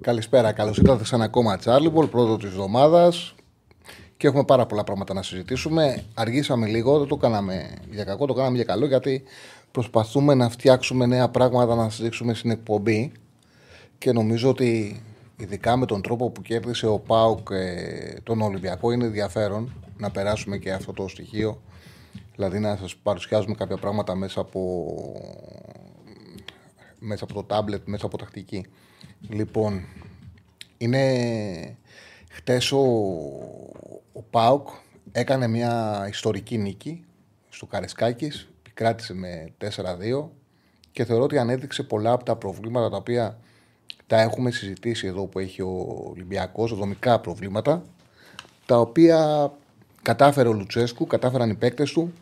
Καλησπέρα, καλώς ήρθατε σε ένα ακόμα Τσάρλιμπολ, πρώτο της εβδομάδας. Και έχουμε πάρα πολλά πράγματα να συζητήσουμε. Αργήσαμε λίγο, δεν το κάναμε για κακό, το κάναμε για καλό, γιατί προσπαθούμε να φτιάξουμε νέα πράγματα να συζητήσουμε στην εκπομπή. Και νομίζω ότι ειδικά με τον τρόπο που κέρδισε ο Πάουκ ε, τον Ολυμπιακό είναι ενδιαφέρον να περάσουμε και αυτό το στοιχείο. Δηλαδή να σας παρουσιάζουμε κάποια πράγματα μέσα από, μέσα από το τάμπλετ, μέσα από τακτική. Λοιπόν, είναι χτες ο, ο Πάουκ έκανε μια ιστορική νίκη στο Καρεσκάκης, κράτησε με 4-2 και θεωρώ ότι ανέδειξε πολλά από τα προβλήματα τα οποία τα έχουμε συζητήσει εδώ που έχει ο Ολυμπιακός, δομικά προβλήματα, τα οποία κατάφερε ο Λουτσέσκου, κατάφεραν οι παίκτες του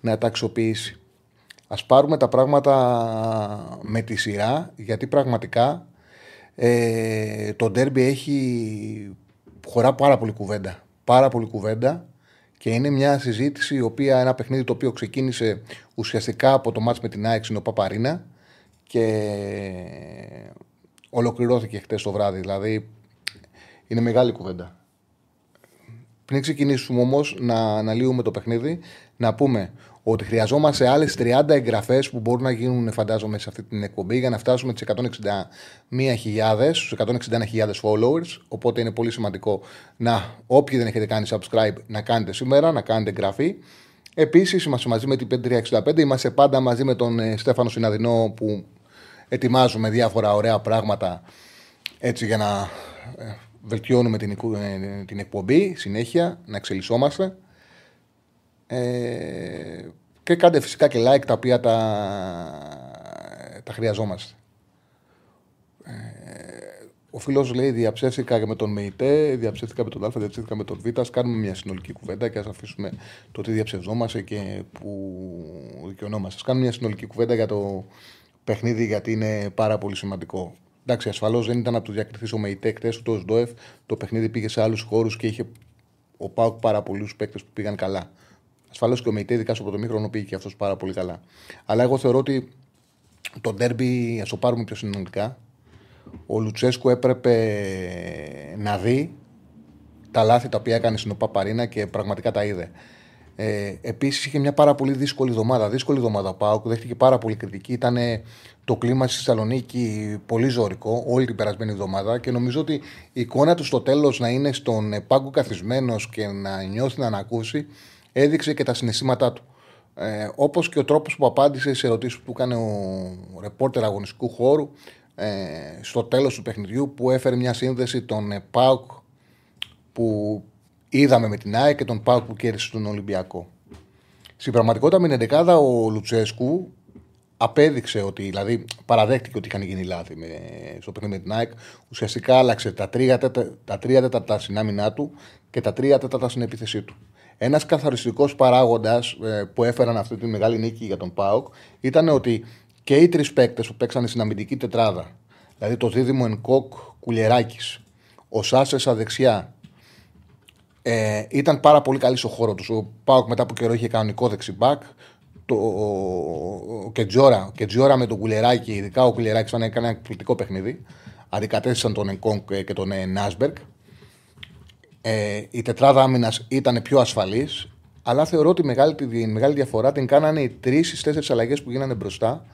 να τα αξιοποιήσει. Ας πάρουμε τα πράγματα με τη σειρά, γιατί πραγματικά ε, το ντέρμπι έχει χωρά πάρα πολύ κουβέντα. Πάρα πολύ κουβέντα και είναι μια συζήτηση η οποία ένα παιχνίδι το οποίο ξεκίνησε ουσιαστικά από το μάτς με την ΑΕΚ στην Παπαρίνα και ολοκληρώθηκε χτες το βράδυ. Δηλαδή είναι μεγάλη κουβέντα. Πριν ξεκινήσουμε όμως να αναλύουμε το παιχνίδι, να πούμε ότι χρειαζόμαστε άλλες 30 εγγραφές που μπορούν να γίνουν, φαντάζομαι, σε αυτή την εκπομπή για να φτάσουμε τι 161.000, στους 161.000 followers. Οπότε είναι πολύ σημαντικό να, όποιοι δεν έχετε κάνει subscribe, να κάνετε σήμερα, να κάνετε εγγραφή. Επίσης, είμαστε μαζί με την 5365, είμαστε πάντα μαζί με τον ε, Στέφανο Συναδεινό που ετοιμάζουμε διάφορα ωραία πράγματα έτσι για να ε, βελτιώνουμε την, ε, την εκπομπή συνέχεια, να εξελισσόμαστε. Ε, και κάντε φυσικά και like τα οποία τα, τα χρειαζόμαστε. Ε, ο φίλος λέει: Διαψεύτηκα και με τον ΜΕΙΤΕ, διαψεύτηκα με τον Α, διαψεύτηκα με τον Β. Α κάνουμε μια συνολική κουβέντα και ας αφήσουμε το τι διαψευδόμαστε και που δικαιωνόμαστε. Α κάνουμε μια συνολική κουβέντα για το παιχνίδι, γιατί είναι πάρα πολύ σημαντικό. Εντάξει, ασφαλώς δεν ήταν να το διακριθεί ο ΜΕΙΤΕ χτε, ούτε ο ΣΔΟΕΦ. Το παιχνίδι πήγε σε άλλους χώρους και είχε ο Πάουκ πάρα πολλούς παίκτες που πήγαν καλά. Ασφαλώς και ο Μεϊτέ, ειδικά στο πρωτομήχρονο, πήγε και αυτός πάρα πολύ καλά. Αλλά εγώ θεωρώ ότι το ντέρμπι, ας το πάρουμε πιο συνολικά, ο Λουτσέσκου έπρεπε να δει τα λάθη τα οποία έκανε στην Παπαρίνα και πραγματικά τα είδε. Ε, Επίσης είχε μια πάρα πολύ δύσκολη εβδομάδα. Δύσκολη εβδομάδα ο Πάουκ, δέχτηκε πάρα πολύ κριτική. Ήταν το κλίμα στη Θεσσαλονίκη πολύ ζωρικό όλη την περασμένη εβδομάδα και νομίζω ότι η εικόνα του στο τέλος να είναι στον πάγκο καθισμένος και να νιώθει να ανακούσει έδειξε και τα συναισθήματά του. Ε, Όπως και ο τρόπος που απάντησε σε ερωτήσεις που έκανε ο ρεπόρτερ αγωνιστικού χώρου ε, στο τέλος του παιχνιδιού που έφερε μια σύνδεση των ε, ΠΑΟΚ που είδαμε με την ΑΕ και τον ΠΑΟΚ που κέρδισε τον Ολυμπιακό. Στην πραγματικότητα με την 11 ο Λουτσέσκου απέδειξε ότι, δηλαδή παραδέχτηκε ότι είχαν γίνει λάθη με, στο παιχνίδι με την ΑΕΚ. Ουσιαστικά άλλαξε τα τρία, τα τρία τέταρτα στην άμυνά του και τα τρία τέταρτα στην επίθεσή του. Ένας καθαριστικό παράγοντας ε, που έφεραν αυτή τη μεγάλη νίκη για τον Πάοκ ήταν ότι και οι τρεις παίκτες που παίξαν στην αμυντική τετράδα, δηλαδή το δίδυμο Ενκόκ Κουλιεράκη, ο Σάσες στα δεξιά, ε, ήταν πάρα πολύ καλή στο χώρο τους. Ο Πάοκ μετά από καιρό είχε κανονικό δεξιμπάκ. Το, ο, Κετζόρα, Κετζόρα με τον Κουλεράκη, ειδικά ο Κουλεράκη, ήταν ένα εκπληκτικό παιχνίδι. Αντικατέστησαν τον Ενκόκ και τον ε, Νάσμπεργκ ε, η τετράδα άμυνας ήταν πιο ασφαλής. Αλλά θεωρώ ότι μεγάλη, τη μεγάλη διαφορά την κάνανε οι τρεις ή τέσσερις αλλαγές που γίνανε μπροστά.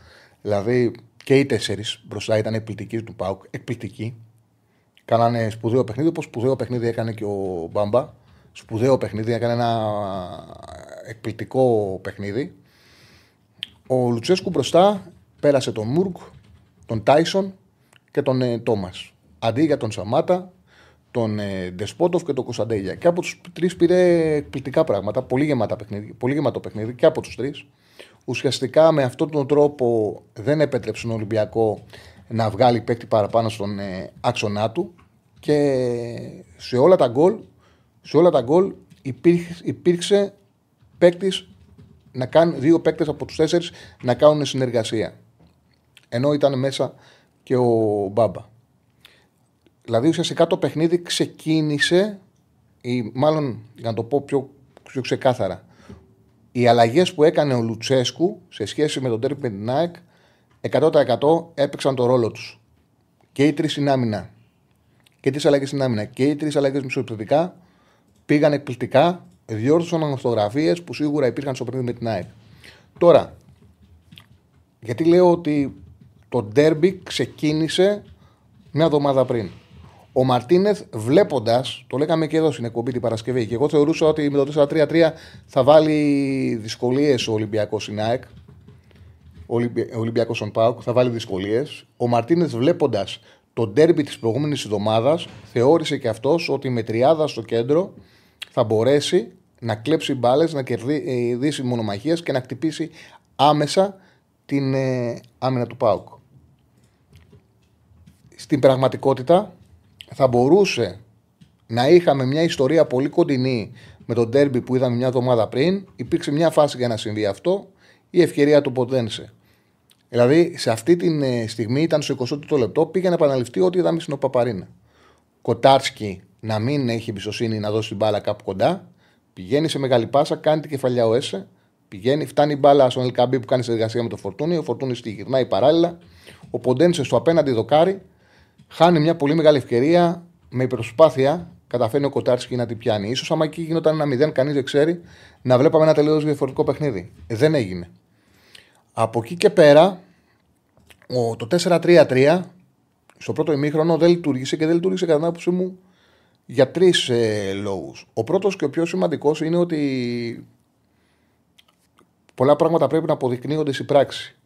Δηλαδή και οι τέσσερις μπροστά ήταν εκπληκτικοί του Πάουκ. Εκπληκτικοί. Κάνανε σπουδαίο παιχνίδι, όπως σπουδαίο παιχνίδι έκανε και ο Μπάμπα. Σπουδαίο παιχνίδι, έκανε ένα εκπληκτικό παιχνίδι. Ο Λουτσέσκου μπροστά πέρασε τον Μουργκ, τον Τάισον και τον ε, Τόμας. Αντί για τον Σαμάτα, τον ε, Ντεσπότοφ και τον Κωνσταντέλια. Και από τους τρεις πήρε εκπληκτικά πράγματα. Πολύ, γεμάτα παιχνίδι, πολύ γεμάτο παιχνίδι και από τους τρεις. Ουσιαστικά με αυτόν τον τρόπο δεν επέτρεψε τον Ολυμπιακό να βγάλει παίκτη παραπάνω στον ε, άξονά του και σε όλα τα γκολ, σε όλα τα γκολ υπήρξε, υπήρξε παίκτης να κάνουν δύο παίκτες από τους τέσσερις να κάνουν συνεργασία. Ενώ ήταν μέσα και ο Μπάμπα. Δηλαδή ουσιαστικά το παιχνίδι ξεκίνησε, ή μάλλον για να το πω πιο, πιο ξεκάθαρα, οι αλλαγές που έκανε ο Λουτσέσκου σε σχέση με τον τέρπι με την ΑΕΚ 100% έπαιξαν το ρόλο τους. Και οι τρεις στην άμυνα. Και τις αλλαγές στην άμυνα. Και οι τρεις αλλαγές μισοεπιθετικά πήγαν εκπληκτικά, διόρθωσαν αυτογραφίε που σίγουρα υπήρχαν στο παιχνίδι με την ΑΕΚ. Τώρα, γιατί λέω ότι το ντέρμπι ξεκίνησε μια εβδομάδα πριν; Ο Μαρτίνεθ βλέποντας, το λέγαμε και εδώ στην εκπομπή την Παρασκευή, και εγώ θεωρούσα ότι με το 4-3-3 θα βάλει δυσκολίες ο Ολυμπιακός Σινάεκ. Ο Ολυμπιακός Σον Πάουκ θα βάλει δυσκολίες. Ο Μαρτίνεθ βλέποντας το ντέρμπι της προηγούμενης εβδομάδας, θεώρησε και αυτός ότι με τριάδα στο κέντρο θα μπορέσει να κλέψει μπάλες, να κερδίσει μονομαχίες και να χτυπήσει άμεσα την ε, άμυνα του Πάουκ. Στην πραγματικότητα, θα μπορούσε να είχαμε μια ιστορία πολύ κοντινή με τον τέρμπι που είδαμε μια εβδομάδα πριν. Υπήρξε μια φάση για να συμβεί αυτό. Η ευκαιρία του Ποντένσε. Δηλαδή, σε αυτή τη ε, στιγμή ήταν στο 20ο λεπτό, πήγε να επαναληφθεί ό,τι είδαμε στην Οπαπαρίνα. Κοτάρσκι να μην έχει εμπιστοσύνη να δώσει την μπάλα κάπου κοντά. Πηγαίνει σε μεγάλη πάσα, κάνει την κεφαλιά ο Έσε. Πηγαίνει, φτάνει η μπάλα στον Ελκαμπή που κάνει συνεργασία με το Φορτούνι. Ο Φορτούνι στη γυρνάει παράλληλα. Ο Ποντένσε στο απέναντι δοκάρι Χάνει μια πολύ μεγάλη ευκαιρία με προσπάθεια καταφέρνει ο Κοτάρσκι να την πιάνει. σω άμα εκεί γινόταν ένα μηδέν, κανείς δεν ξέρει, να βλέπαμε ένα τελείως διαφορετικό παιχνίδι. Ε, δεν έγινε. Από εκεί και πέρα, το 4-3-3 στο πρώτο ημίχρονο δεν λειτουργήσε και δεν λειτουργήσε κατά την άποψή μου για τρεις ε, λόγους. Ο πρώτος και ο πιο σημαντικός είναι ότι πολλά πράγματα πρέπει να αποδεικνύονται στην πράξη.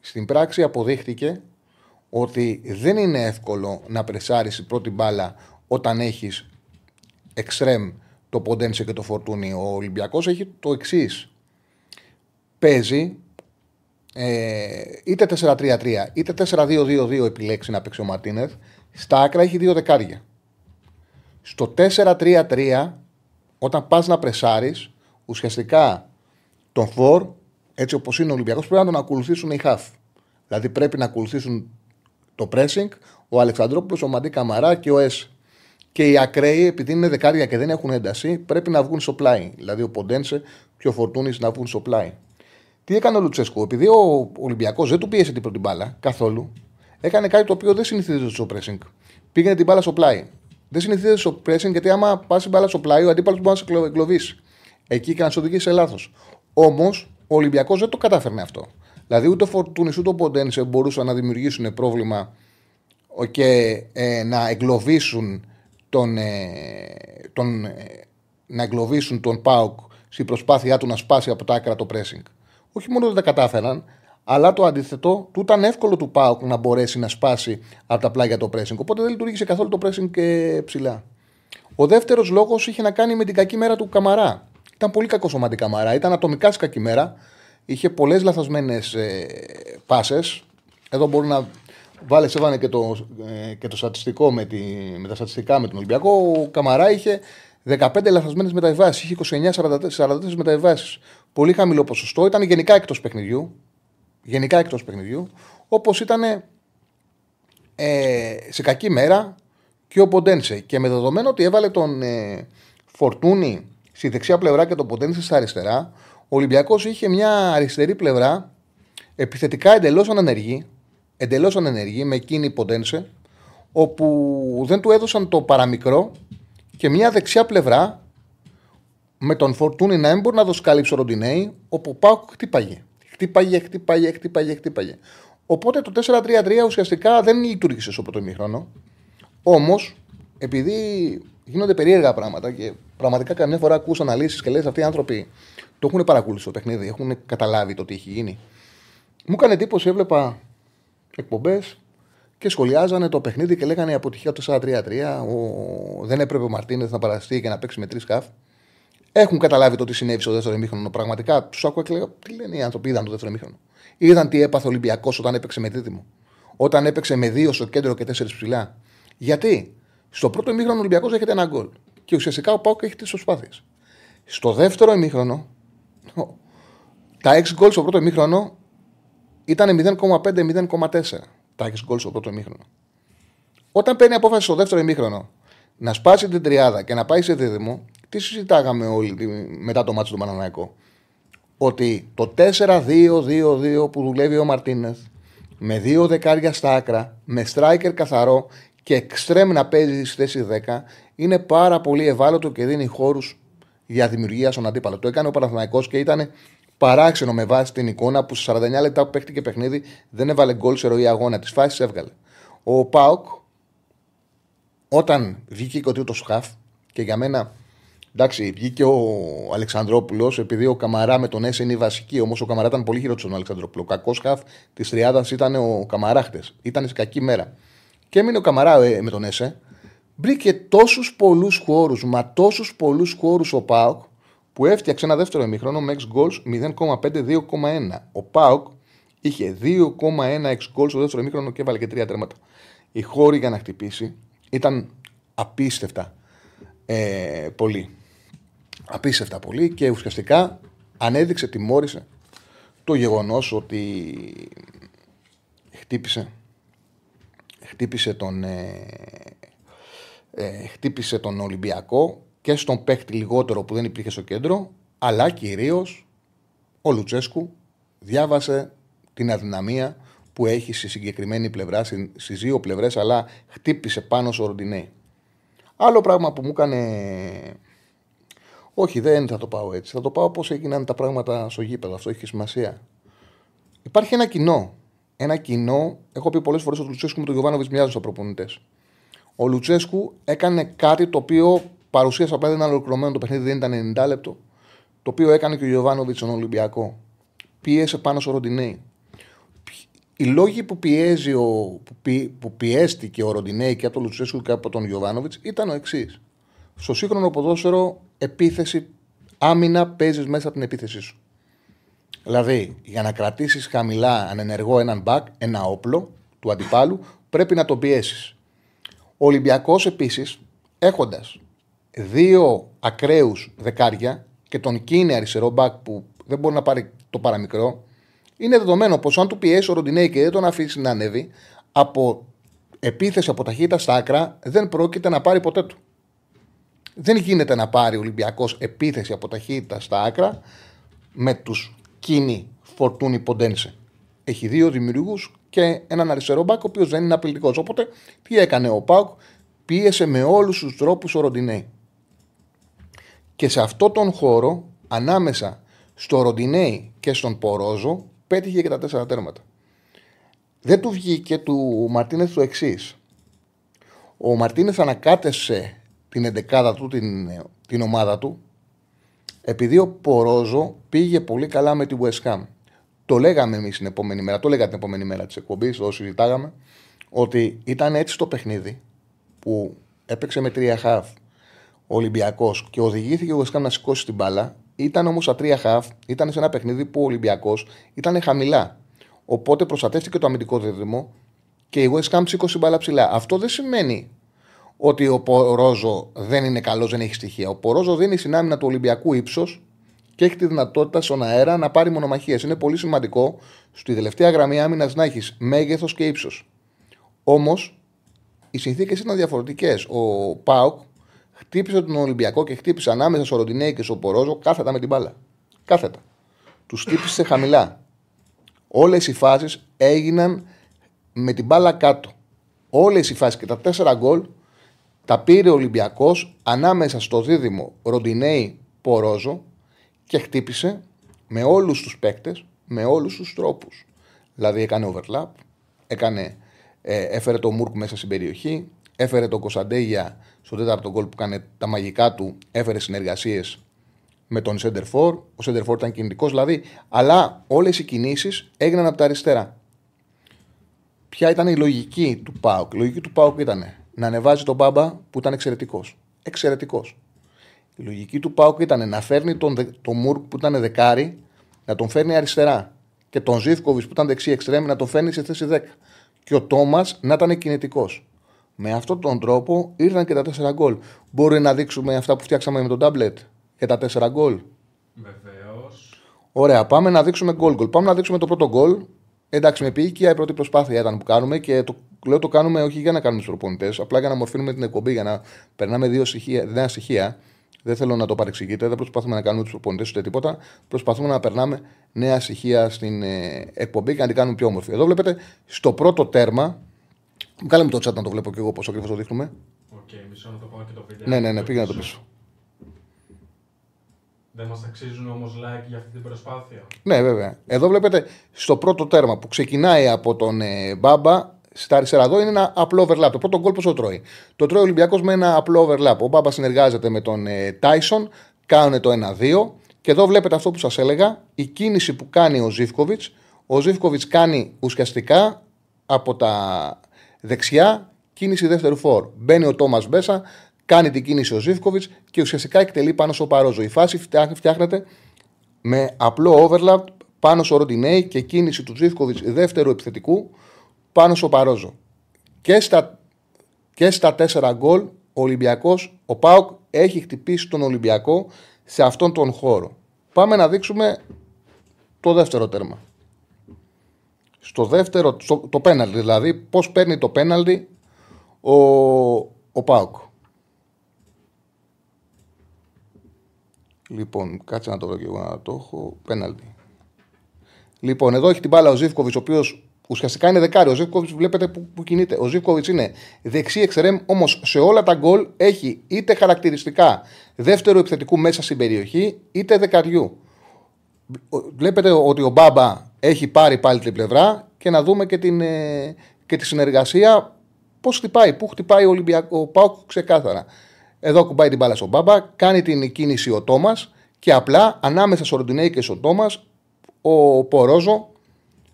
Στην πράξη αποδείχτηκε ότι δεν είναι εύκολο να πρεσάρεις η πρώτη μπάλα όταν έχεις εξτρέμ το Ποντένσε και το Φορτούνι. Ο Ολυμπιακός έχει το εξής. Παίζει ε, είτε 4-3-3 είτε 4-2-2-2 επιλέξει να παίξει ο Μαρτίνεθ. Στα άκρα έχει δύο δεκάρια. Στο 4-3-3 όταν πας να πρεσάρεις ουσιαστικά τον Φορ έτσι όπως είναι ο Ολυμπιακός πρέπει να τον ακολουθήσουν οι Χαφ. Δηλαδή πρέπει να ακολουθήσουν το pressing, ο Αλεξανδρόπουλος, ο Μαντί Καμαρά και ο Εσ. Και οι ακραίοι, επειδή είναι δεκάρια και δεν έχουν ένταση, πρέπει να βγουν στο πλάι. Δηλαδή ο Ποντένσε και ο Φορτούνης να βγουν στο πλάι. Τι έκανε ο Λουτσέσκο, επειδή ο Ολυμπιακός δεν του πίεσε την πρώτη μπάλα καθόλου, έκανε κάτι το οποίο δεν συνηθίζεται στο pressing. Πήγαινε την μπάλα στο πλάι. Δεν συνηθίζεται στο pressing γιατί άμα πας την μπάλα στο πλάι, ο αντίπαλος μπορεί να σε εγκλωβίσει. Εκεί και να σε οδηγήσει σε λάθος. Όμως ο Ολυμπιακός δεν το κατάφερνε αυτό. Δηλαδή ούτε ο Φορτούνης ούτε ο Ποντένσε μπορούσαν να δημιουργήσουν πρόβλημα και ε, να εγκλωβίσουν τον, ε, τον, ε, να εγκλωβίσουν τον Πάουκ στην προσπάθειά του να σπάσει από τα άκρα το pressing. Όχι μόνο δεν τα κατάφεραν, αλλά το αντίθετο, του ήταν εύκολο του Πάουκ να μπορέσει να σπάσει από τα πλάγια το pressing. Οπότε δεν λειτουργήσε καθόλου το pressing και ψηλά. Ο δεύτερος λόγος είχε να κάνει με την κακή μέρα του Καμαρά. Ήταν πολύ κακό σωματικά Καμαρά. Ήταν ατομικά κακή μέρα. Είχε πολλές λαθασμένες ε, πάσες. Εδώ μπορεί να βάλεις, έβανε και το, ε, και το στατιστικό με, τη, με τα στατιστικά με τον Ολυμπιακό. Ο Καμαρά είχε 15 λαθασμένες μεταβάσει. Είχε 29-44 μεταβάσει. Πολύ χαμηλό ποσοστό. Ήταν γενικά εκτός παιχνιδιού. Γενικά εκτός παιχνιδιού. Όπως ήταν ε, σε κακή μέρα και ο Ποντένσε. Και με δεδομένο ότι έβαλε τον ε, Φορτούνη στη δεξιά πλευρά και τον Ποντένσε στα αριστερά, ο Ολυμπιακός είχε μια αριστερή πλευρά επιθετικά εντελώς ανενεργή, εντελώς ανενεργή με εκείνη ποντένσε, όπου δεν του έδωσαν το παραμικρό και μια δεξιά πλευρά με τον Φορτούνι να έμπορ να δώσει κάλυψη ο Ροντινέη, όπου ο Πάουκ χτύπαγε. Χτύπαγε, χτύπαγε, χτύπαγε, χτύπαγε. Οπότε το 4-3-3 ουσιαστικά δεν λειτουργήσε στο πρώτο ημίχρονο. Όμως, επειδή γίνονται περίεργα πράγματα και πραγματικά καμιά φορά ακούς αναλύσεις και λες αυτοί οι άνθρωποι το έχουν παρακολουθήσει το παιχνίδι, έχουν καταλάβει το τι έχει γίνει. Μου έκανε εντύπωση, έβλεπα εκπομπές και σχολιάζανε το παιχνίδι και λέγανε η αποτυχία του 4-3-3. Ο... Δεν έπρεπε ο Μαρτίνεθ να παραστεί και να παίξει με τρεις σκαφ. Έχουν καταλάβει το τι συνέβη στο δεύτερο ημίχρονο. Πραγματικά τους άκουγα και λέγα: Τι λένε οι άνθρωποι, είδαν το δεύτερο ημίχρονο. Είδαν τι έπαθε ο Ολυμπιακός όταν έπαιξε με δίδυμο. όταν έπαιξε με δύο στο κέντρο και τέσσερις ψηλά. Γιατί; Στο πρώτο ημίχρονο ο Ολυμπιακός έχετε ένα γκολ. Και ουσιαστικά ο Πάουκ έχει τι προσπάθειες. Στο δεύτερο ημίχρονο, τα 6 γκολ στο πρώτο ημίχρονο ήταν 0,5-0,4. Τα 6 γκολ στο πρώτο ημίχρονο. Όταν παίρνει απόφαση στο δεύτερο ημίχρονο να σπάσει την τριάδα και να πάει σε δίδυμο, τι συζητάγαμε όλοι μετά το μάτσο του Παναναναϊκό. Ότι το 4-2-2-2 που δουλεύει ο Μαρτίνεθ με δύο δεκάρια στα άκρα, με striker καθαρό και εξτρέμ να παίζει στη θέση 10 είναι πάρα πολύ ευάλωτο και δίνει χώρους για δημιουργία στον αντίπαλο. Το έκανε ο Παναθηναϊκός και ήταν παράξενο με βάση την εικόνα που σε 49 λεπτά που παίχτηκε παιχνίδι δεν έβαλε γκολ σε ροή αγώνα. Τι φάσεις έβγαλε. Ο Πάοκ, όταν βγήκε και ο τρίτο χαφ, και για μένα Εντάξει, βγήκε ο Αλεξανδρόπουλος, επειδή ο Καμαρά με τον Έσε είναι η βασική. Όμως ο Καμαρά ήταν πολύ χειρότερο τον Αλεξανδρόπουλο. Ο κακός χαφ της Τριάδας ήταν ο Καμαράχτε. Ήταν σε κακή μέρα. Και έμεινε ο Καμαρά ε, με τον Έσε. Βρήκε τόσους πολλούς χώρους, μα τόσους πολλούς χώρους ο Πάοκ, που έφτιαξε ένα δεύτερο ημίχρονο με 6 goals 0,5-2,1. Ο Πάοκ είχε 2,1 goals στο δεύτερο ημίχρονο και έβαλε και τρία τέρματα. Οι χώροι για να χτυπήσει ήταν απίστευτα ε, πολύ. Απίστευτα πολύ και ουσιαστικά ανέδειξε, τιμώρησε το γεγονός ότι χτύπησε χτύπησε τον, ε, ε, χτύπησε τον Ολυμπιακό και στον παίχτη λιγότερο που δεν υπήρχε στο κέντρο, αλλά κυρίως ο Λουτσέσκου διάβασε την αδυναμία που έχει στη συγκεκριμένη πλευρά, στις δύο πλευρές, αλλά χτύπησε πάνω στο Ροντινέι. Άλλο πράγμα που μου έκανε. Όχι, δεν θα το πάω έτσι. Θα το πάω πώς έγιναν τα πράγματα στο γήπεδο. Αυτό έχει σημασία. Υπάρχει ένα κοινό ένα κοινό. Έχω πει πολλές φορές ότι ο Λουτσέσκου με τον Γιωβάνοβιτς μοιάζουν στα προπονητές. Ο Λουτσέσκου έκανε κάτι το οποίο παρουσίασε απλά δεν ήταν ολοκληρωμένο το παιχνίδι, δεν ήταν 90 λεπτό. Το οποίο έκανε και ο Γιωβάνοβιτς στον Ολυμπιακό. Πίεσε πάνω στο Ροντινέι. Οι λόγοι που, πιέζει ο, που, πι, που πιέστηκε ο Ροντινέι και από τον Λουτσέσκου και από τον Γιωβάνοβιτς ήταν ο εξής. Στο σύγχρονο ποδόσφαιρο, επίθεση, άμυνα παίζεις μέσα από την επίθεσή σου. Δηλαδή, για να κρατήσεις χαμηλά ανενεργό έναν μπακ, ένα όπλο του αντιπάλου, πρέπει να τον πιέσεις. Ο Ολυμπιακός επίσης, έχοντας δύο ακραίους δεκάρια και τον Κίνε αριστερό μπακ που δεν μπορεί να πάρει το παραμικρό, είναι δεδομένο πως αν του πιέσει ο Ροντινέη και δεν τον αφήσει να ανέβει, από επίθεση από ταχύτητα στα άκρα δεν πρόκειται να πάρει ποτέ του. Δεν γίνεται να πάρει ο Ολυμπιακός επίθεση από ταχύτητα στα άκρα με τους Κίνη Φορτούνη Ποντένσε. Έχει δύο δημιουργούς και έναν αριστερό μπακ, ο οποίος δεν είναι απειλητικός. Οπότε τι έκανε ο Πάουκ, πίεσε με όλους τους τρόπους ο Ροντινέη. Και σε αυτό τον χώρο, ανάμεσα στο Ροντινέη και στον Πορόζο, πέτυχε και τα τέσσερα τέρματα. Δεν του βγήκε του Μαρτίνεθ το εξής. Ο Μαρτίνεθ ανακάτεσε την εντεκάδα του, την, την ομάδα του, επειδή ο Πορόζο πήγε πολύ καλά με τη West Ham. Το λέγαμε εμείς την επόμενη μέρα, το λέγα την επόμενη μέρα της εκπομπής, το συζητάγαμε, ότι ήταν έτσι το παιχνίδι που έπαιξε με τρία χαφ ο Ολυμπιακός και οδηγήθηκε ο West Ham να σηκώσει την μπάλα. Ήταν όμως τα τρία χαφ, ήταν σε ένα παιχνίδι που ο Ολυμπιακός ήταν χαμηλά. Οπότε προστατεύτηκε το αμυντικό δίδυμο και η West Ham σήκωσε μπάλα ψηλά. Αυτό δεν σημαίνει ότι ο Πορόζο δεν είναι καλός, δεν έχει στοιχεία. Ο Πορόζο δίνει στην άμυνα του Ολυμπιακού ύψος και έχει τη δυνατότητα στον αέρα να πάρει μονομαχίες. Είναι πολύ σημαντικό στη τελευταία γραμμή άμυνας να έχεις μέγεθος και ύψος. Όμως οι συνθήκες ήταν διαφορετικές. Ο Πάουκ χτύπησε τον Ολυμπιακό και χτύπησε ανάμεσα στο Ροντινέη και στο Πορόζο κάθετα με την μπάλα. Κάθετα. Τους χτύπησε χαμηλά. Όλες οι φάσεις έγιναν με την μπάλα κάτω. Όλες οι φάσεις και τα τέσσερα γκολ τα πήρε ο Ολυμπιακός ανάμεσα στο δίδυμο Ροντινέη Πορόζο και χτύπησε με όλους τους παίκτες, με όλους τους τρόπους. Δηλαδή έκανε overlap, έκανε, ε, έφερε το Μουρκ μέσα στην περιοχή, έφερε τον Κωνσταντέγια στο τέταρτο γκολ που έκανε τα μαγικά του, έφερε συνεργασίες με τον Σέντερφορ. Ο Σέντερφορ ήταν κινητικός δηλαδή, αλλά όλες οι κινήσεις έγιναν από τα αριστερά. Ποια ήταν η λογική του Πάουκ. Η λογική του Πάουκ ήταν να ανεβάζει τον Μπάμπα που ήταν εξαιρετικός. Εξαιρετικός. Η λογική του Πάουκ ήταν να φέρνει τον, τον Μουρκ που ήταν δεκάρι, να τον φέρνει αριστερά. Και τον Ζήφκοβιτς που ήταν δεξί εξτρέμι να τον φέρνει σε θέση 10. και ο Τόμας να ήταν κινητικός. Με αυτόν τον τρόπο ήρθαν και τα 4 γκολ. Μπορεί να δείξουμε αυτά που φτιάξαμε με τον τάμπλετ και τα 4 γκολ; Βεβαίως. Ωραία, πάμε να δείξουμε γκολ γκολ. Πάμε να δείξουμε το πρώτο γκολ. Εντάξει, με επίοικια η πρώτη προσπάθεια ήταν που κάνουμε και το λέω το κάνουμε όχι για να κάνουμε του προπονητέ, απλά για να μορφύνουμε την εκπομπή, για να περνάμε δύο στοιχεία, νέα στοιχεία. Δεν θέλω να το παρεξηγείτε, δεν προσπαθούμε να κάνουμε του προπονητέ ούτε τίποτα. Προσπαθούμε να περνάμε νέα στοιχεία στην ε, εκπομπή και να την κάνουμε πιο όμορφη. Εδώ βλέπετε στο πρώτο τέρμα. Κάλε μου το chat να το βλέπω και εγώ πώς ακριβώς το δείχνουμε. Οκ, μισό να το πάω και το βίντεο. Ναι, ναι, ναι, πήγαινε να το πίσω. Δεν μας αξίζουν όμως like για αυτή την προσπάθεια. Ναι, βέβαια. Εδώ βλέπετε στο πρώτο τέρμα που ξεκινάει από τον ε, Μπάμπα. Στα αριστερά εδώ είναι ένα απλό overlap. Το πρώτο γκολ πώς το τρώει; Το τρώει ο Ολυμπιακός με ένα απλό overlap. Ο Μπάμπα συνεργάζεται με τον Τάισον. Κάνουν το 1-2. Και εδώ βλέπετε αυτό που σας έλεγα. Η κίνηση που κάνει ο Ζίβκοβιτς. Ο Ζίβκοβιτς κάνει ουσιαστικά από τα δεξιά κίνηση δεύτερου φόρ. Μπαίνει ο Τόμας Μπέσα, κάνει την κίνηση ο Ζήφκοβιτς και ουσιαστικά εκτελεί πάνω στο Παρόζο. Η φάση φτιάχνεται με απλό overlap πάνω στο Ροντινέη και κίνηση του Ζήφκοβιτς δεύτερου επιθετικού πάνω στο Παρόζο. Και στα, και στα τέσσερα γκολ ο Ολυμπιακός, ο Πάουκ έχει χτυπήσει τον Ολυμπιακό σε αυτόν τον χώρο. Πάμε να δείξουμε το δεύτερο τέρμα. Στο δεύτερο, στο, το πέναλτι δηλαδή, πώς παίρνει το πέναλτι ο, ο Πάουκ. Λοιπόν, κάτσε να το βρω και εγώ να το έχω. Πέναλτι. Λοιπόν, εδώ έχει την μπάλα ο Ζήφκοβιτς, ο οποίος ουσιαστικά είναι δεκάρι. Ο Ζήφκοβιτς βλέπετε που, που κινείται. Ο Ζήφκοβιτς είναι δεξί εξερέμ, όμως σε όλα τα γκολ έχει είτε χαρακτηριστικά δεύτερου επιθετικού μέσα στην περιοχή, είτε δεκαριού. Βλέπετε ότι ο Μπάμπα έχει πάρει πάλι την πλευρά και να δούμε και, την, ε, και τη συνεργασία πώς χτυπάει. Πού χτυπάει ο, Ολυμπιακό, ο Πάουκ ξεκάθαρα. Εδώ κουμπάει την μπάλα στον Μπάμπα, κάνει την κίνηση ο Τόμας και απλά ανάμεσα στο Ροντινέη και στον Τόμας, ο Πορόζο,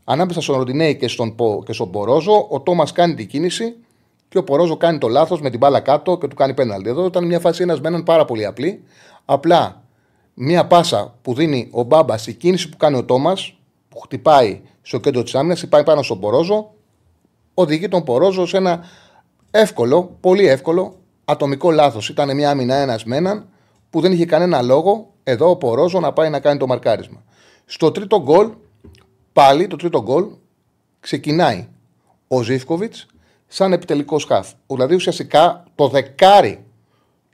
ανάμεσα στον Ροντινέη και στον, και στον Πορόζο, ο Τόμας κάνει την κίνηση και ο Πορόζο κάνει το λάθος με την μπάλα κάτω και του κάνει πέναλτι. Εδώ ήταν μια φάση ένας με έναν πάρα πολύ απλή. Απλά μια πάσα που δίνει ο Μπάμπας στη κίνηση που κάνει ο Τόμας, που χτυπάει στο κέντρο της άμυνας, πάει πάνω στον Πορόζο, οδηγεί τον Πορόζο σε ένα εύκολο, πολύ εύκολο ατομικό λάθος. Ήταν μια άμυνα ένας με έναν που δεν είχε κανένα λόγο εδώ ο Πορόζο να πάει να κάνει το μαρκάρισμα. Στο τρίτο γκολ, πάλι το τρίτο γκολ, ξεκινάει ο Ζήφκοβιτς σαν επιτελικός σκάφ. Δηλαδή ουσιαστικά το δεκάρι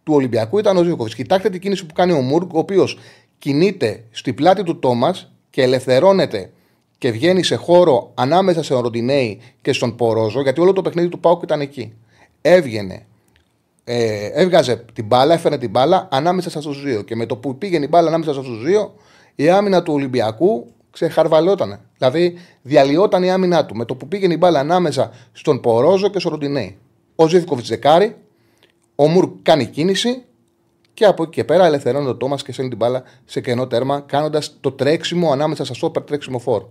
του Ολυμπιακού ήταν ο Ζήφκοβιτς. Κοιτάξτε την κίνηση που κάνει ο Μουργκ, ο οποίος κινείται στη πλάτη του Τόμας και ελευθερώνεται και βγαίνει σε χώρο ανάμεσα σε Ροντινέη και στον Πορόζο, γιατί όλο το παιχνίδι του Πάουκ ήταν εκεί. Έβγαινε, ε, έβγαζε την μπάλα, έφερε την μπάλα ανάμεσα στα δύο. Και με το που πήγαινε η μπάλα ανάμεσα στα δύο, η άμυνα του Ολυμπιακού ξεχαρβαλόταν. Δηλαδή διαλυόταν η άμυνά του. Με το που πήγαινε η μπάλα ανάμεσα στον Πορόζο και στον Ροντινέη. Ο Ζήφκοβιτς δεκάρι, ο Μουρ κάνει κίνηση και από εκεί και πέρα ελευθερώνει ο Τόμας και σένει την μπάλα σε κενό τέρμα, κάνοντας το τρέξιμο ανάμεσα στα σόπερ τρέξιμο φόρ.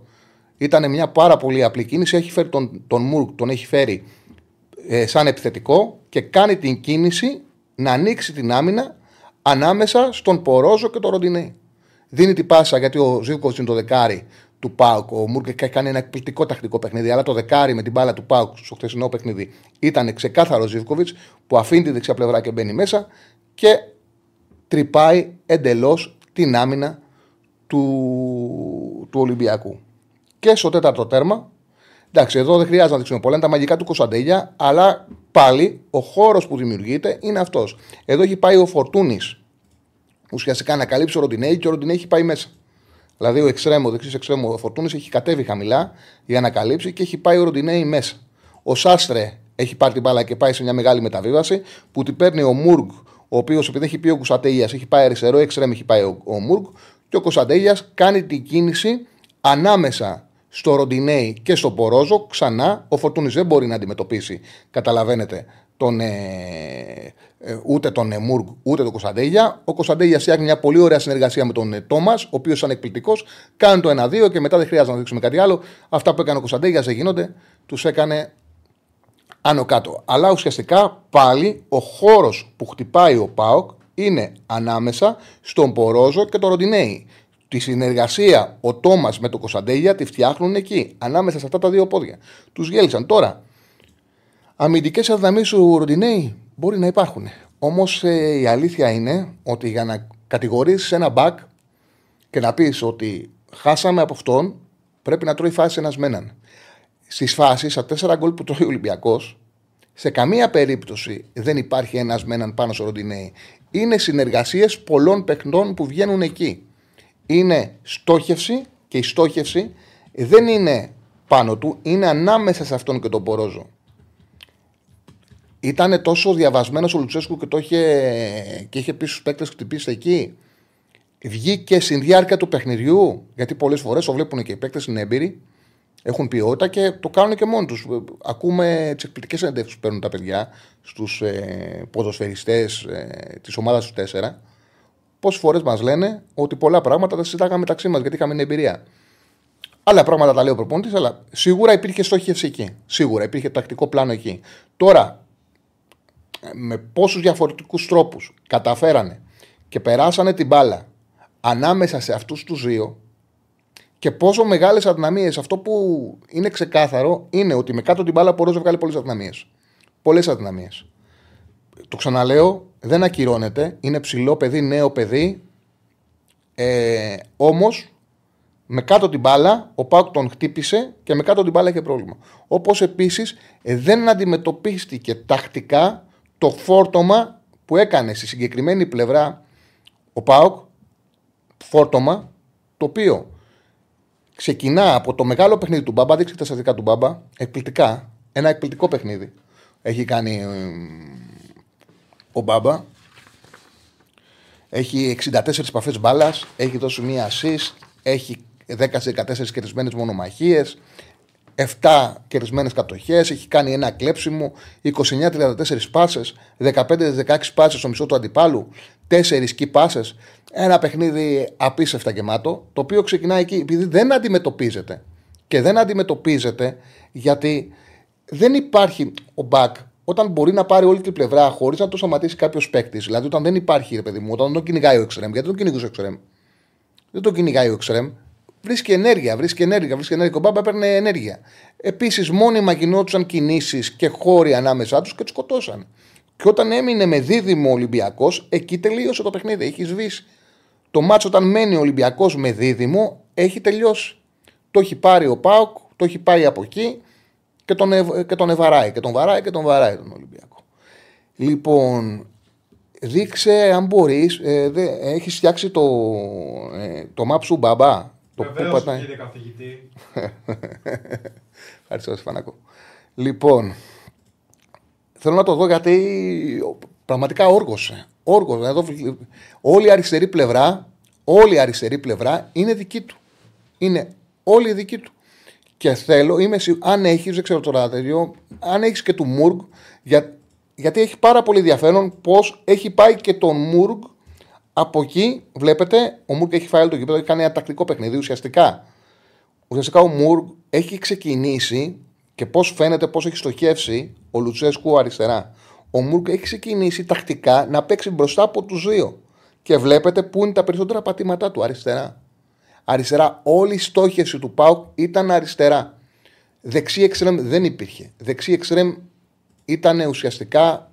Ήταν μια πάρα πολύ απλή κίνηση. Έχει φέρει τον, τον Μουρκ, τον έχει φέρει ε, σαν επιθετικό και κάνει την κίνηση να ανοίξει την άμυνα ανάμεσα στον Πορόζο και τον Ροντινέη. Δίνει την πάσα γιατί ο Ζήκοβιτ είναι το δεκάρι του Πάουκ. Ο Μούρκ κάνει ένα εκπληκτικό τακτικό παιχνίδι. Αλλά το δεκάρι με την μπάλα του Πάουκ στο χθεσινό παιχνίδι ήταν ξεκάθαρο Ζήφκοβιτς που αφήνει τη δεξιά πλευρά και μπαίνει μέσα και τρυπάει εντελώς την άμυνα του, του Ολυμπιακού. Και στο τέταρτο τέρμα, εντάξει, εδώ δεν χρειάζεται να δείξουμε πολλά, είναι τα μαγικά του Κωνσταντέλια, αλλά πάλι ο χώρος που δημιουργείται είναι αυτός. Εδώ έχει πάει ο Φορτούνης ουσιαστικά να καλύψει ο Ροντινέη και ο Ροντινέη έχει πάει μέσα. Δηλαδή ο εξτρέμο, ο δεξίς εξτρέμο, ο Φορτούνης έχει κατέβει χαμηλά για να καλύψει και έχει πάει ο Ροντινέη μέσα. Ο Σάστρε έχει πάρει την μπάλα και πάει σε μια μεγάλη μεταβίβαση που την παίρνει ο Μουργκ, ο οποίος επειδή έχει πει ο Κουσατέγια, έχει πάει αριστερό, εξτρέμ έχει πάει ο, ο Μουργκ και ο Κωνσταντέλιας κάνει την κίνηση ανάμεσα στο Ροντινέη και στο Πορόζο ξανά. Ο Φορτούνης δεν μπορεί να αντιμετωπίσει, καταλαβαίνετε, τον, ε, ε, ούτε τον ε, Μουργκ ούτε τον Κωνσταντέλια. Ο Κωνσταντέλια φτιάχνει μια πολύ ωραία συνεργασία με τον ε, Τόμας, ο οποίος ήταν εκπληκτικός. Κάνει το 1-2 και μετά δεν χρειάζεται να δείξουμε κάτι άλλο. Αυτά που έκανε ο Κωνσταντέλια δεν γίνονται. Τους έκανε άνω κάτω. Αλλά ουσιαστικά πάλι ο χώρος που χτυπάει ο Πάοκ είναι ανάμεσα στον Πορόζο και τον Ροντινέη. Τη συνεργασία ο Τόμας με τον Κωνσταντέλια τη φτιάχνουν εκεί, ανάμεσα σε αυτά τα δύο πόδια. Τους γέλισαν. Τώρα, αμυντικές αδυναμίες του Ροντινέη μπορεί να υπάρχουν. Όμως ε, η αλήθεια είναι ότι για να κατηγορήσει ένα μπακ και να πεις ότι χάσαμε από αυτόν, πρέπει να τρώει φάση ένας μέναν. Στις φάσεις, στα τέσσερα γκολ που τρώει ο Ολυμπιακός, σε καμία περίπτωση δεν υπάρχει ένας μέναν πάνω στο Ροντινέη. Είναι συνεργασίες πολλών παιχνών που βγαίνουν εκεί. Είναι στόχευση και η στόχευση δεν είναι πάνω του, είναι ανάμεσα σε αυτόν και τον Πορόζο. Ήταν τόσο διαβασμένος ο Λουτσέσκου και το είχε, και είχε πει στους παίκτες χτυπήσει εκεί. Βγήκε στην διάρκεια του παιχνιδιού, γιατί πολλές φορές το βλέπουν και οι παίκτες είναι έμπειροι, έχουν ποιότητα και το κάνουν και μόνοι τους. Ακούμε τις εκπληκτικές συνεντεύξεις που παίρνουν τα παιδιά στους ε, ποδοσφαιριστές ε, της ομάδας του 4. Πόσες φορές μας λένε ότι πολλά πράγματα τα συζητάγαμε μεταξύ μας γιατί είχαμε εμπειρία. Άλλα πράγματα τα λέει ο προπονητής, αλλά σίγουρα υπήρχε στόχευση εκεί. Σίγουρα υπήρχε τακτικό πλάνο εκεί. Τώρα, με πόσους διαφορετικούς τρόπους καταφέρανε και περάσανε την μπάλα ανάμεσα σε αυτούς τους δύο και πόσο μεγάλες αδυναμίες. Αυτό που είναι ξεκάθαρο είναι ότι με κάτω την μπάλα μπορεί να βγάλει πολλές αδυναμίες. Πολλές αδυναμίες. Το ξαναλέω, δεν ακυρώνεται. Είναι ψηλό παιδί, νέο παιδί. Ε, Όμως, με κάτω την μπάλα, ο Πάουκ τον χτύπησε και με κάτω την μπάλα είχε πρόβλημα. Όπως επίσης δεν αντιμετωπίστηκε τακτικά το φόρτωμα που έκανε στη συγκεκριμένη πλευρά ο Πάουκ. Φόρτωμα το οποίο ξεκινά από το μεγάλο παιχνίδι του Μπάμπα. Δείξτε τα στατικά του Μπάμπα. Εκπληκτικά. Ένα εκπληκτικό παιχνίδι. Έχει κάνει ε, ο Μπάμπα. Έχει 64 επαφές μπάλας. Έχει δώσει μία assist. Έχει 10-14 κερδισμένες μονομαχίες. 7 κερδισμένες κατοχές. Έχει κάνει ένα κλέψιμο. 29-34 πάσες. 15-16 πάσες στο μισό του αντιπάλου. 4 key πάσε. Ένα παιχνίδι απίστευτα γεμάτο. Το οποίο ξεκινάει εκεί επειδή δεν αντιμετωπίζεται. Και δεν αντιμετωπίζεται γιατί δεν υπάρχει ο μπακ όταν μπορεί να πάρει όλη την πλευρά χωρίς να το σταματήσει κάποιος παίκτης. Δηλαδή, όταν δεν υπάρχει, ρε παιδί μου, όταν δεν τον κυνηγάει ο Εξρέμ, γιατί δεν τον κυνηγούσε ο Εξρέμ. Δεν τον κυνηγάει ο Εξρέμ. Βρίσκει ενέργεια, βρίσκει ενέργεια, βρίσκει ενέργεια. Ο Μπάμπα έπαιρνε ενέργεια. Επίσης, μόνιμα γινόντουσαν κινήσεις και χώροι ανάμεσά τους και τους σκοτώσαν. Και όταν έμεινε με δίδυμο Ολυμπιακός, εκεί τελείωσε το παιχνίδι. Έχεις σβήσει. Το μάτσο όταν μένει ο Ολυμπιακός με δίδυμο, έχει τελειώσει. Το έχει πάρει ο Πάουκ, το έχει πάει από εκεί και τον, ευ, και τον ευαράει και τον βαράει και τον βαράει τον Ολυμπιακό. Λοιπόν, δείξε αν μπορείς, ε, έχεις φτιάξει το, ε, το map σου μπαμπά. Το Βεβαίως, που κύριε καθηγητή. Ευχαριστώ, Σφανάκο. Λοιπόν, θέλω να το δω γιατί πραγματικά όργωσε. Όργωσε. Εδώ, όλη η αριστερή πλευρά, όλη η αριστερή πλευρά είναι δική του. Είναι όλη δική του. Και θέλω, είμαι αν έχεις, δεν ξέρω τώρα τέτοιο, αν έχεις και του Μουργκ, για, γιατί έχει πάρα πολύ ενδιαφέρον πώς έχει πάει και τον Μουργκ από εκεί. Βλέπετε, ο Μουργκ έχει φάει το γήπεδο, έχει κάνει ένα τακτικό παιχνίδι. Ουσιαστικά, ουσιαστικά ο Μουργκ έχει ξεκινήσει και πώς φαίνεται, πώς έχει στοχεύσει ο Λουτσέσκου αριστερά. Ο Μουργκ έχει ξεκινήσει τακτικά να παίξει μπροστά από τους δύο. Και βλέπετε πού είναι τα περισσότερα πατήματά του αριστερά. Αριστερά, όλη η στόχευση του Πάουκ ήταν αριστερά. Δεξί εξτρέμ δεν υπήρχε. Δεξί εξτρέμ ήταν ουσιαστικά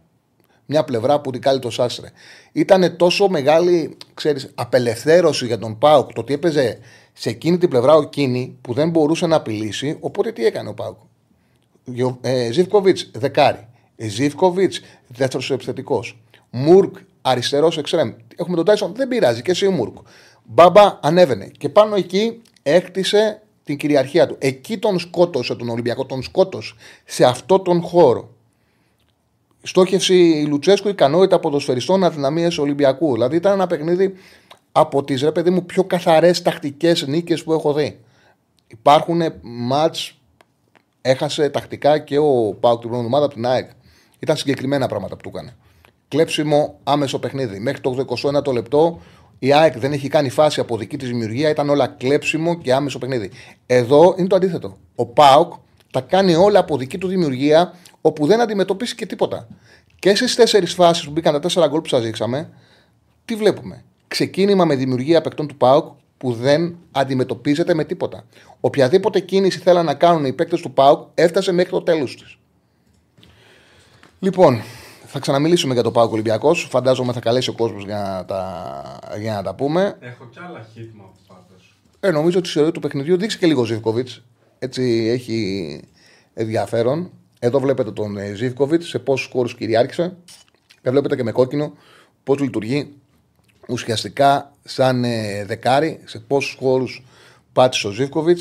μια πλευρά που την κάλει το Σάστρε. Ήταν τόσο μεγάλη ξέρεις, απελευθέρωση για τον Πάουκ το ότι έπαιζε σε εκείνη την πλευρά ο Κίνη που δεν μπορούσε να απειλήσει. Οπότε τι έκανε ο Πάουκ. Ε, Ζήφκοβιτς δεκάρι. Ε, Ζήφκοβιτς δεύτερος επιθετικός. Μουρκ αριστερός εξτρέμ. Έχουμε τον Τάισον, δεν πειράζει και εσύ Μουρκ. Μπάμπα ανέβαινε και πάνω εκεί έκτισε την κυριαρχία του. Εκεί τον σκότωσε τον Ολυμπιακό, τον σκότωσε σε αυτό τον χώρο. Στόχευση Λουτσέσκου, ικανότητα ποδοσφαιριστών, αδυναμίες Ολυμπιακού. Δηλαδή ήταν ένα παιχνίδι από τις ρε παιδί μου πιο καθαρές τακτικές νίκες που έχω δει. Υπάρχουν μάτς, έχασε τακτικά και ο Πάουκ την προηγούμενη ομάδα από την ΑΕΚ. Ήταν συγκεκριμένα πράγματα που του έκανε. Κλέψιμο άμεσο παιχνίδι. Μέχρι το 21 λεπτό η ΑΕΚ δεν έχει κάνει φάση από δική της δημιουργία, ήταν όλα κλέψιμο και άμεσο παιχνίδι. Εδώ είναι το αντίθετο. Ο ΠΑΟΚ τα κάνει όλα από δική του δημιουργία, όπου δεν αντιμετωπίσει και τίποτα. Και στις τέσσερις φάσεις που μπήκαν τα τέσσερα γκολ που σας δείξαμε, τι βλέπουμε; Ξεκίνημα με δημιουργία παικτών του ΠΑΟΚ, που δεν αντιμετωπίζεται με τίποτα. Οποιαδήποτε κίνηση θέλαν να κάνουν οι παίκτες του ΠΑΟΚ έφτασε μέχρι το τέλος της. Λοιπόν, θα ξαναμιλήσουμε για το ΠΑΟΚ Ολυμπιακός. Φαντάζομαι θα καλέσει ο κόσμος για, να τα, για να τα πούμε. Έχω κι άλλα χίτμα πάντω. Ε, νομίζω ότι η ιστορία του παιχνιδιού δείξει και λίγο Ζήφκοβιτ. Έτσι έχει ενδιαφέρον. Εδώ βλέπετε τον Ζήφκοβιτ σε πόσους χώρου κυριάρχησε. Και βλέπετε και με κόκκινο πώς λειτουργεί ουσιαστικά σαν ε, δεκάρι, σε πόσους χώρου πάτησε ο Ζήφκοβιτ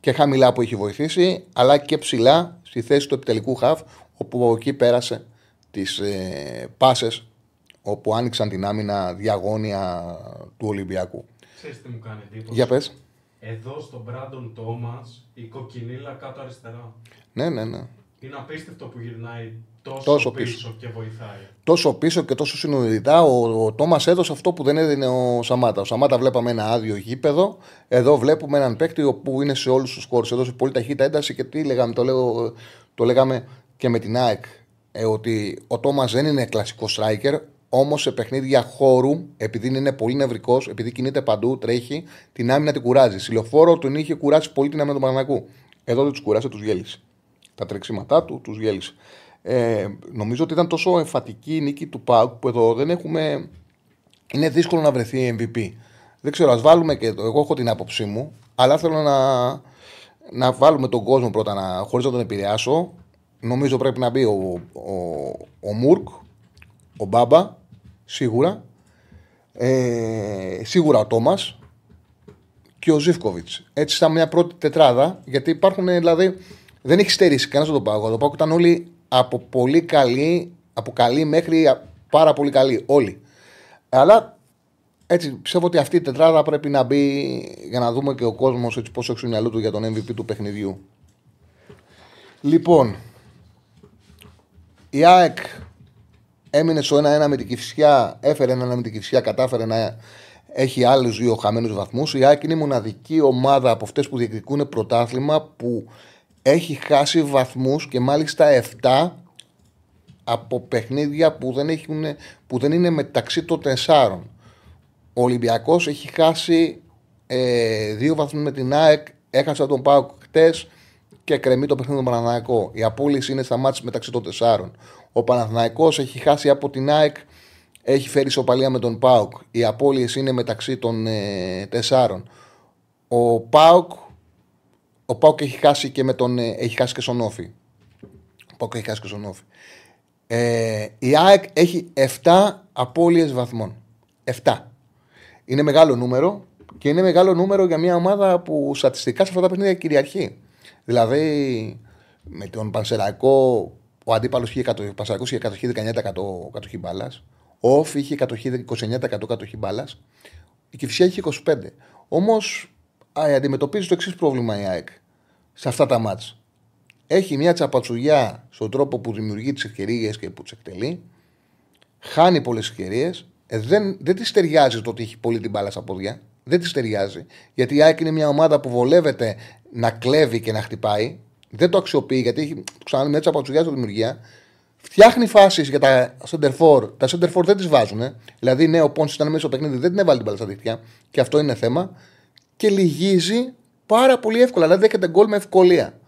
και χαμηλά που έχει βοηθήσει, αλλά και ψηλά στη θέση του επιτελικού χαφ, όπου από εκεί πέρασε τις ε, πάσες όπου άνοιξαν την άμυνα διαγώνια του Ολυμπιακού. Ξέρεις τι μου κάνει εντύπωση; Για πες. Εδώ στον Μπράντον Τόμας η κοκκινίλα κάτω αριστερά. Ναι, ναι, ναι. Είναι απίστευτο που γυρνάει τόσο, Τόσο πίσω, πίσω. και βοηθάει. Τόσο πίσω και τόσο συνειδητά ο, ο Τόμας έδωσε αυτό που δεν έδινε ο Σαμάτα. Ο Σαμάτα βλέπαμε ένα άδειο γήπεδο. Εδώ βλέπουμε έναν παίκτη που είναι σε όλους τους χώρους. Έδωσε πολύ ταχύτητα ένταση και τι λέγαμε, το, λέω, το λέγαμε και με την ΑΕΚ. Ε, ότι ο Τόμας δεν είναι κλασικός striker, όμως σε παιχνίδια χώρου, επειδή είναι πολύ νευρικός, επειδή κινείται παντού, τρέχει, την άμυνα την κουράζει. Συλλοφόρο τον είχε κουράσει πολύ την άμυνα του Παναγικού. Εδώ δεν τους κουράσει, τους γέλησε. Τα τρεξίματά του τους γέλησε. Ε, νομίζω ότι ήταν τόσο εμφατική η νίκη του ΠΑΟΚ που εδώ δεν έχουμε. Είναι δύσκολο να βρεθεί MVP. Δεν ξέρω, ας βάλουμε και. Εγώ έχω την άποψή μου, αλλά θέλω να, να βάλουμε τον κόσμο πρώτα να, χωρίς να τον επηρεάσω. Νομίζω πρέπει να μπει ο, ο, ο Μουρκ, ο Μπάμπα, σίγουρα. Ε, σίγουρα ο Τόμας και ο Ζήφκοβιτς. Έτσι, σαν μια πρώτη τετράδα, γιατί υπάρχουν δηλαδή. Δεν έχει στερήσει κανένας τον Πάοκ. Το Πάοκ ήταν όλοι από πολύ καλή, από καλή μέχρι πάρα πολύ καλή. Όλοι. Αλλά έτσι πιστεύω ότι αυτή η τετράδα πρέπει να μπει για να δούμε και ο κόσμος πώς έχει στο μυαλό του για τον MVP του παιχνιδιού. Λοιπόν, η ΑΕΚ έμεινε στο 1-1 με την Κυφσιά, έφερε 1-1 με την Κυφσιά, κατάφερε να έχει άλλους δύο χαμένους βαθμούς. Η ΑΕΚ είναι η μοναδική ομάδα από αυτές που διεκδικούν πρωτάθλημα που έχει χάσει βαθμούς και μάλιστα 7 από παιχνίδια που δεν, έχουν, που δεν είναι μεταξύ των τεσσάρων. Ο Ολυμπιακός έχει χάσει ε, δύο βαθμούς με την ΑΕΚ, έχασε από τον Πάοκ χτες και κρεμεί το παιχνίδι του Παναθηναϊκό. Η απόλυση είναι στα μάτια μεταξύ των τεσσάρων. Ο Παναθηναϊκός έχει χάσει από την ΑΕΚ, έχει φέρει ισοπαλία με τον ΠΑΟΚ. Η απόλυση είναι μεταξύ των ε, τεσσάρων. Ο ΠΑΟΚ ο ΠΑΟΚ έχει χάσει και, με τον, ε, έχει χάσει και στον Όφη. Ο ΠΑΟΚ έχει χάσει και στον Όφη. Ε, η ΑΕΚ έχει 7 απώλειες βαθμών. 7. Είναι μεγάλο νούμερο και είναι μεγάλο νούμερο για μια ομάδα που στατιστικά σε αυτά τα παιχνίδια κυριαρχεί. Δηλαδή με τον Πανσεραϊκό ο αντίπαλος είχε, είχε κατοχή 19% κατοχή μπάλας. Ο Όφη είχε κατοχή 29% κατοχή μπάλας. Η Κυφσιά είχε 25%. Όμως αντιμετωπίζει το εξής πρόβλημα η ΑΕΚ σε αυτά τα μάτς. Έχει μια τσαπατσουλιά στον τρόπο που δημιουργεί τις ευκαιρίες και που τις εκτελεί. Χάνει πολλές ευκαιρίες. Ε, δεν, δεν της ταιριάζει το ότι έχει πολύ την μπάλα στα πόδια. Δεν της ταιριάζει. Γιατί η ΑΕΚ είναι μια ομάδα που βολεύεται να κλέβει και να χτυπάει. Δεν το αξιοποιεί γιατί έχει ξανά μια τσαπατσουλιά στη δημιουργία. Φτιάχνει φάσεις για τα center for. Τα center for δεν τις βάζουν. Ε. Δηλαδή, ναι, ο Πόνσης ήταν μέσα στο παιχνίδι, δεν την έβαλε την μπάλα στα δίχτυα. Και αυτό είναι θέμα. Και λυγίζει πάρα πολύ εύκολα. Δηλαδή, δέχεται γκολ με ευκολία.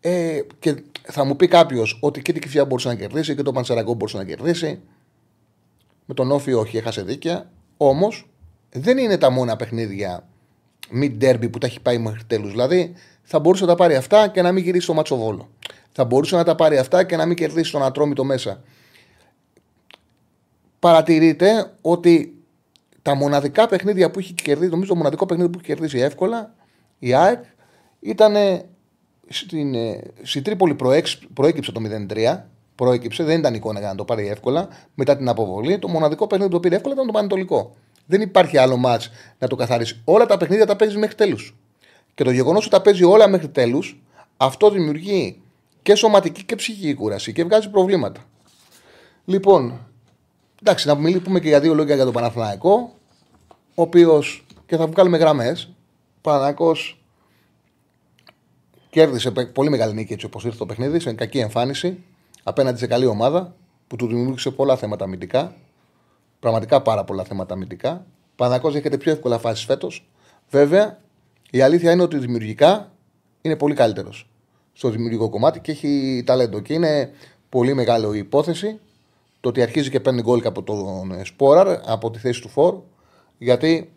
Ε, και θα μου πει κάποιος ότι και την Κυφιά μπορούσε να κερδίσει και το Πανσεραγκό μπορούσε να κερδίσει. Με τον Όφη όχι, έχασε δίκαια. Όμως δεν είναι τα μόνα παιχνίδια μη ντέρμπι που τα έχει πάει μέχρι τέλους. Δηλαδή θα μπορούσε να τα πάρει αυτά και να μην γυρίσει στο Ματσοβόλο. Θα μπορούσε να τα πάρει αυτά και να μην κερδίσει τον Ατρόμητο μέσα. Παρατηρείτε ότι τα μοναδικά παιχνίδια που έχει κερδίσει, νομίζω το μοναδικό παιχνίδι που έχει κερδίσει εύκολα η ΑΕΚ ήταν στην, ε, στη Τρίπολη προέκυψε το 0-3. Προέκυψε, δεν ήταν εικόνα για να το πάρει εύκολα. Μετά την αποβολή, το μοναδικό παιχνίδι που το πήρε εύκολα ήταν το Πανετολικό. Δεν υπάρχει άλλο μάτς να το καθαρίσει. Όλα τα παιχνίδια τα παίζεις μέχρι τέλους. Και το γεγονός ότι τα παίζει όλα μέχρι τέλους, αυτό δημιουργεί και σωματική και ψυχική κούραση και βγάζει προβλήματα. Λοιπόν, εντάξει, να μιλήσουμε και για δύο λόγια για τον Παναθηναϊκό, ο οποίος και θα βγάλουμε γραμμές. Παναθηναϊκός κέρδισε πολύ μεγάλη νίκη έτσι όπως ήρθε το παιχνίδι, σε κακή εμφάνιση απέναντι σε καλή ομάδα που του δημιούργησε πολλά θέματα αμυντικά. Πραγματικά πάρα πολλά θέματα αμυντικά. Πανακό έχετε πιο εύκολα φάσεις φέτος. Βέβαια, η αλήθεια είναι ότι δημιουργικά είναι πολύ καλύτερος στο δημιουργικό κομμάτι και έχει ταλέντο. Και είναι πολύ μεγάλη η υπόθεση το ότι αρχίζει και παίρνει γκολ από τον Σπόραρ από τη θέση του Φορ. Γιατί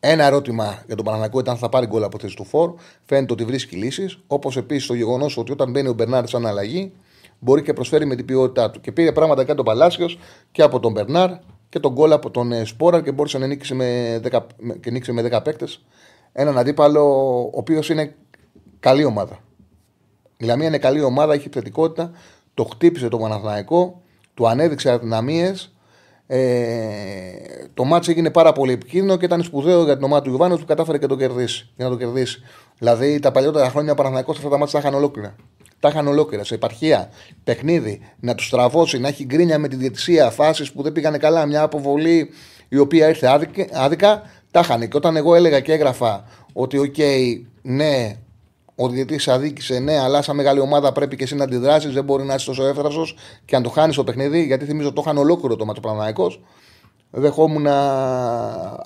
ένα ερώτημα για τον Παναναναϊκό ήταν αν θα πάρει γκολ από τη θέση του Φορ. Φαίνεται ότι βρίσκει λύσεις. Όπως επίσης το γεγονός ότι όταν μπαίνει ο Μπερνάρ σαν αλλαγή μπορεί και προσφέρει με την ποιότητά του. Και πήρε πράγματα κάτω τον Παλάσιος και από τον Μπερνάρ και τον γκολ από τον ε, Σπόραρ και μπόρεσε να νίξει με 10, και νίξει με 10 παίκτες. Έναν αντίπαλο ο οποίος είναι καλή ομάδα. Η Λαμία είναι καλή ομάδα, έχει επιθετικότητα. Το χτύπησε το Παναθηναϊκό, του ανέδειξε αδυναμίες. Ε, το μάτσο έγινε πάρα πολύ επικίνδυνο και ήταν σπουδαίο για την ομάδα του Ιωβάνου που κατάφερε και το κερδίσει, για να το κερδίσει. Δηλαδή τα παλιότερα χρόνια ο Παναθηναϊκός αυτά τα μάτια τα είχαν ολόκληρα. Τα είχαν ολόκληρα σε επαρχία, παιχνίδι, να τους στραβώσει, να έχει γκρίνια με τη διαιτησία, φάσεις που δεν πήγανε καλά, μια αποβολή η οποία ήρθε άδικα, άδικα τα είχαν. Και όταν εγώ έλεγα και έγραφα ότι, οκ, ναι, ο διαιτητής αδίκησε, ναι, αλλά σαν μεγάλη ομάδα πρέπει και εσύ να αντιδράσεις. Δεν μπορεί να είσαι τόσο εύθραυστος και αν το χάνεις το παιχνίδι, γιατί θυμίζω το είχαν ολόκληρο το ματς ο Παναθηναϊκός. Δεχόμουν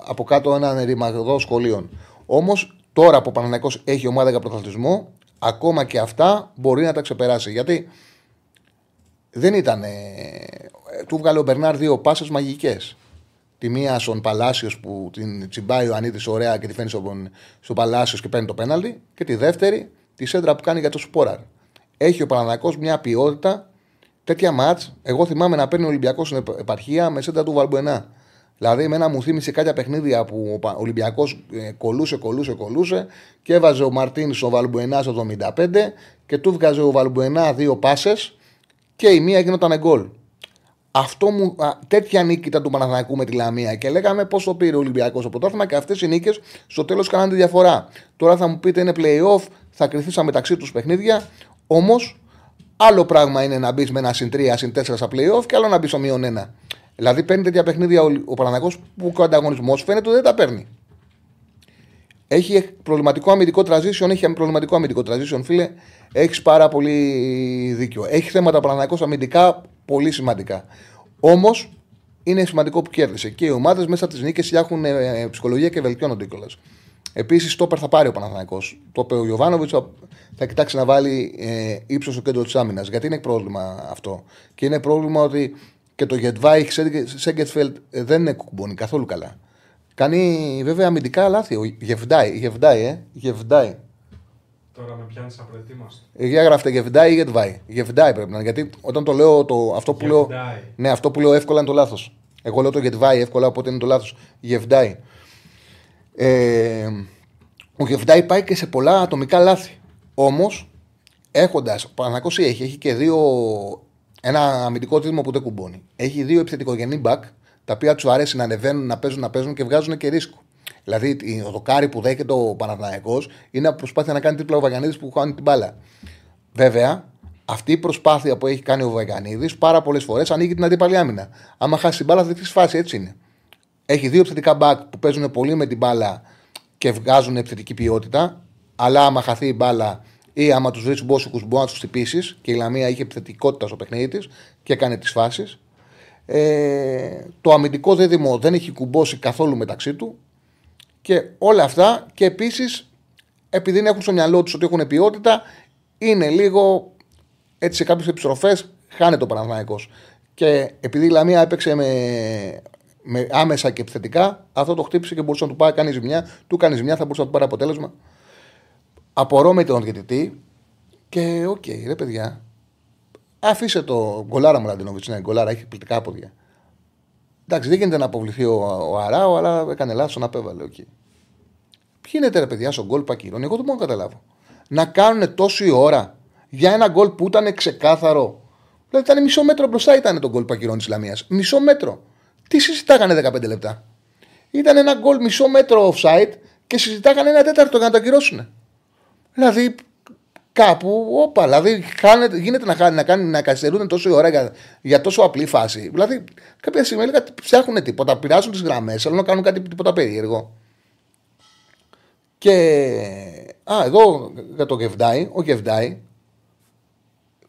από κάτω έναν ορυμαγδό σχολίων. Όμως τώρα που ο Παναθηναϊκός έχει ομάδα για πρωταθλητισμό, ακόμα και αυτά μπορεί να τα ξεπεράσει. Γιατί δεν ήταν. Του βγάλε ο Μπερνάρ δύο πάσες μαγικές. Τη μία στον Παλάσιος που την τσιμπάει ο Ανίδης ωραία και τη φαίνει στον, στο Παλάσιος και παίρνει το πέναλτι. Και τη δεύτερη, τη σέντρα που κάνει για το Σπόραρ. Έχει ο Παναναναϊκό μια ποιότητα τέτοια μάτς. Εγώ θυμάμαι να παίρνει ο Ολυμπιακός στην επαρχία με σέντρα του Βαλμπουενά. Δηλαδή, εμένα μου θύμισε κάποια παιχνίδια που ο Ολυμπιακός ε, κολούσε, κολούσε, κολούσε και έβαζε ο Μαρτίνς ο Βαλμπουενά στο 75 και του βγάζε ο Βαλμπουενά δύο πάσες και η μία γινόταν γκολ. Αυτό μου, α, τέτοια νίκη ήταν του Παναθηναϊκού με τη Λαμία και λέγαμε πώς το πήρε ο Ολυμπιακός στο πρωτάθλημα και αυτές οι νίκες στο τέλος κάναν τη διαφορά. Τώρα θα μου πείτε είναι playoff, θα κρυθεί στα μεταξύ τους παιχνίδια. Όμως, άλλο πράγμα είναι να μπεις με ένα συν 3, συν 4 στα playoff και άλλο να μπεις στο μείον 1. Δηλαδή παίρνει τέτοια παιχνίδια ο, ο Παναθηναϊκός που ο ανταγωνισμός φαίνεται ότι δεν τα παίρνει. Έχει προβληματικό αμυντικό transition, έχει προβληματικό αμυντικό transition, φίλε. Έχεις πάρα πολύ δίκιο. Έχει θέματα Παναθηναϊκός αμυντικά πολύ σημαντικά. Όμως είναι σημαντικό που κέρδισε. Και οι ομάδες μέσα από τις νίκες φτιάχνουν ε, ψυχολογία και βελτιώνονται κιόλας. Επίσης, το θα πάρει ο Παναθανικό. Το είπε ο Ιωβάνοβιτς, θα κοιτάξει να βάλει ε, ύψος στο κέντρο της άμυνας. Γιατί είναι πρόβλημα αυτό. Και είναι πρόβλημα ότι και το Γετβάη Σέγκετφελτ ε, δεν είναι κουμπώνει καθόλου καλά. Κάνει βέβαια αμυντικά λάθη. Ο Γεβντάι, Γεβντάι, ε, Γεβντάι. Τώρα με πιάνεις απροετοίμαστο. Για γράφτε Γεβντάι ή Γετβάι. Γεβντάι πρέπει να είναι. Γιατί όταν το λέω, το, αυτό, που λέω, ναι, αυτό που λέω εύκολα είναι το λάθος. Εγώ λέω το Γετβάι εύκολα, οπότε είναι το λάθος. Γεβντάι. Ε, ο Γεβντάι πάει και σε πολλά ατομικά λάθη. Όμως, έχοντας. Πανακό έχει, έχει και δύο. Ένα αμυντικό δίδυμο που δεν κουμπώνει. Έχει δύο επιθετικογενή μπακ, τα οποία τους αρέσει να ανεβαίνουν, να παίζουν, να παίζουν και βγάζουν και ρίσκο. Δηλαδή, το δοκάρι που δέχεται ο Παναθηναϊκός είναι από προσπάθεια να κάνει τρίπλα ο Βαγιανίδης που χάνει την μπάλα. Βέβαια, αυτή η προσπάθεια που έχει κάνει ο Βαγιανίδης πάρα πολλές φορές ανοίγει την αντίπαλη άμυνα. Άμα χάσει την μπάλα, θα τη φάση, έτσι είναι. Έχει δύο επιθετικά μπακ που παίζουν πολύ με την μπάλα και βγάζουν επιθετική ποιότητα. Αλλά άμα χαθεί η μπάλα ή άμα τους βρεις μπόσικους, μπορεί να τους χτυπήσεις. Και η Λαμία είχε επιθετικότητα στο παιχνίδι της και έκανε τις φάσεις. Ε, το αμυντικό δίδυμο δεν έχει κουμπώσει καθόλου μεταξύ του. Και όλα αυτά και επίσης επειδή έχουν στο μυαλό τους ότι έχουν ποιότητα, είναι λίγο έτσι σε κάποιες επιστροφές χάνεται ο Παναθηναϊκός. Και επειδή η Λαμία έπαιξε με, με άμεσα και επιθετικά, αυτό το χτύπησε και μπορούσε να του πάει, κάνει ζημιά. Του κάνει ζημιά, θα μπορούσε να του πάρει αποτέλεσμα. Απορώ με τον διαιτητή και ok, okay, ρε παιδιά. Αφήσε το γκολάρα μου Ραντινόβιτ. Ναι, γκολάρα έχει πληκτικά πόδια. Εντάξει, δεν γίνεται να αποβληθεί ο, ο Αράο, αλλά έκανε λάθος να απέβαλε. Okay. Ποιοι είναι τα παιδιά στον γκολ Πακυρών, εγώ δεν μπορώ να καταλάβω. Να κάνουν τόση ώρα για ένα γκολ που ήταν ξεκάθαρο. Δηλαδή ήταν μισό μέτρο μπροστά ήταν το γκολ Πακυρών τη Ισλαμία. Μισό μέτρο. Τι συζητάγανε 15 λεπτά; Ήταν ένα γκολ μισό μέτρο offside και συζητάγανε ένα τέταρτο για να το ακυρώσουν. Δηλαδή κάπου, όπα, δηλαδή χάνεται, γίνεται να, να, κάνει, να καθυστερούν τόση ώρα για, για τόσο απλή φάση. Δηλαδή, κάποια στιγμή έλεγα ψάχνουν τίποτα, πειράζουν τις γραμμές, θέλουν να κάνουν κάτι τίποτα περίεργο. Και. Α, εδώ για το Γεντβάι, ο Γεντβάι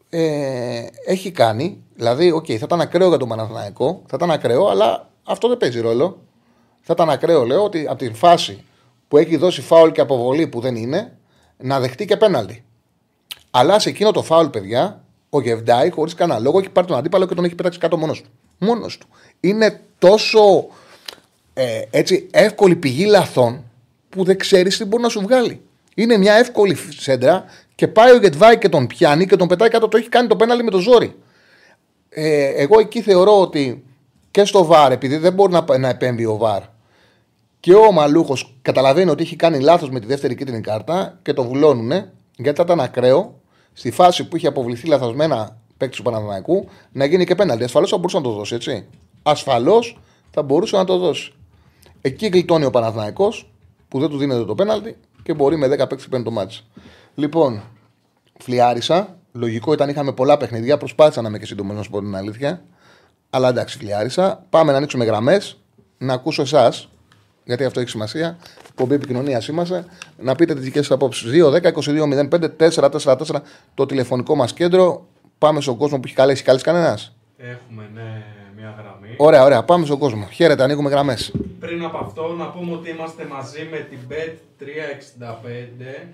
ε, έχει κάνει, δηλαδή, ok, okay, θα ήταν ακραίο για τον Παναθηναϊκό, θα ήταν ακραίο, αλλά αυτό δεν παίζει ρόλο. Θα ήταν ακραίο, λέω, ότι από την φάση που έχει δώσει φάουλ και αποβολή που δεν είναι, να δεχτεί και πέναλτι. Αλλά σε εκείνο το φάουλ, παιδιά, ο Γεβντάη, χωρίς κανένα λόγο, έχει πάρει τον αντίπαλο και τον έχει πετάξει κάτω μόνος του. Μόνος του. Είναι τόσο ε, έτσι, εύκολη πηγή λαθών που δεν ξέρεις τι μπορεί να σου βγάλει. Είναι μια εύκολη σέντρα και πάει ο Γετβάη και τον πιάνει και τον πετάει κάτω. Το έχει κάνει το πέναλι με το ζόρι. Ε, εγώ εκεί θεωρώ ότι και στο βαρ, επειδή δεν μπορεί να, να επέμβει ο βαρ, και ο Μαλούχος καταλαβαίνει ότι έχει κάνει λάθος με τη δεύτερη κίτρινη κάρτα και το βουλώνουν, γιατί θα ήταν ακραίο στη φάση που είχε αποβληθεί λαθασμένα παίκτης του Παναθηναϊκού να γίνει και πέναλτι. Ασφαλώς θα μπορούσε να το δώσει, έτσι. Ασφαλώς θα μπορούσε να το δώσει. Εκεί γλιτώνει ο Παναθηναϊκός που δεν του δίνεται το πέναλτι και μπορεί με 10 παίξει παίρνει το μάτι. Λοιπόν, φλιάρισα. Λογικό ήταν, είχαμε πολλά παιχνίδια. Προσπάθησα να είμαι και σύντομος να σου πω την αλήθεια. Αλλά εντάξει, φλιάρισα. Πάμε να ανοίξουμε γραμμές. Να ακούσω εσάς, γιατί αυτό έχει σημασία. Πομπή επικοινωνίας είμαστε. Να πείτε τις δικές σας απόψεις. 2-10-22-05-444 το τηλεφωνικό μας κέντρο. Πάμε στον κόσμο που έχει καλέσει. Καλέσει κανένας; Έχουμε, ναι, μια γραμμή. Ωραία, ωραία. Πάμε στον κόσμο. Χαίρετε, ανοίγουμε γραμμές. Πριν από αυτό, να πούμε ότι είμαστε μαζί με την Bet365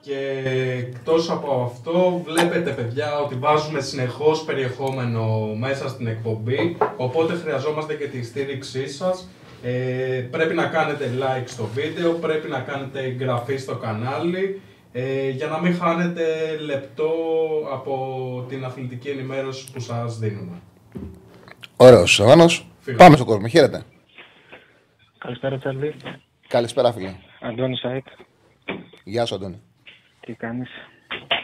και εκτός από αυτό βλέπετε παιδιά ότι βάζουμε συνεχώς περιεχόμενο μέσα στην εκπομπή οπότε χρειαζόμαστε και τη στήριξή σας ε, πρέπει να κάνετε like στο βίντεο, πρέπει να κάνετε εγγραφή στο κανάλι ε, για να μην χάνετε λεπτό από την αθλητική ενημέρωση που σας δίνουμε. Ωραίος, Σαββάνος. Πάμε στον κόσμο. Χαίρετε. Καλησπέρα, Τσάρλι. Καλησπέρα, φίλε. Αντώνη Σάικ. Γεια σου, Αντώνη. Τι κάνεις;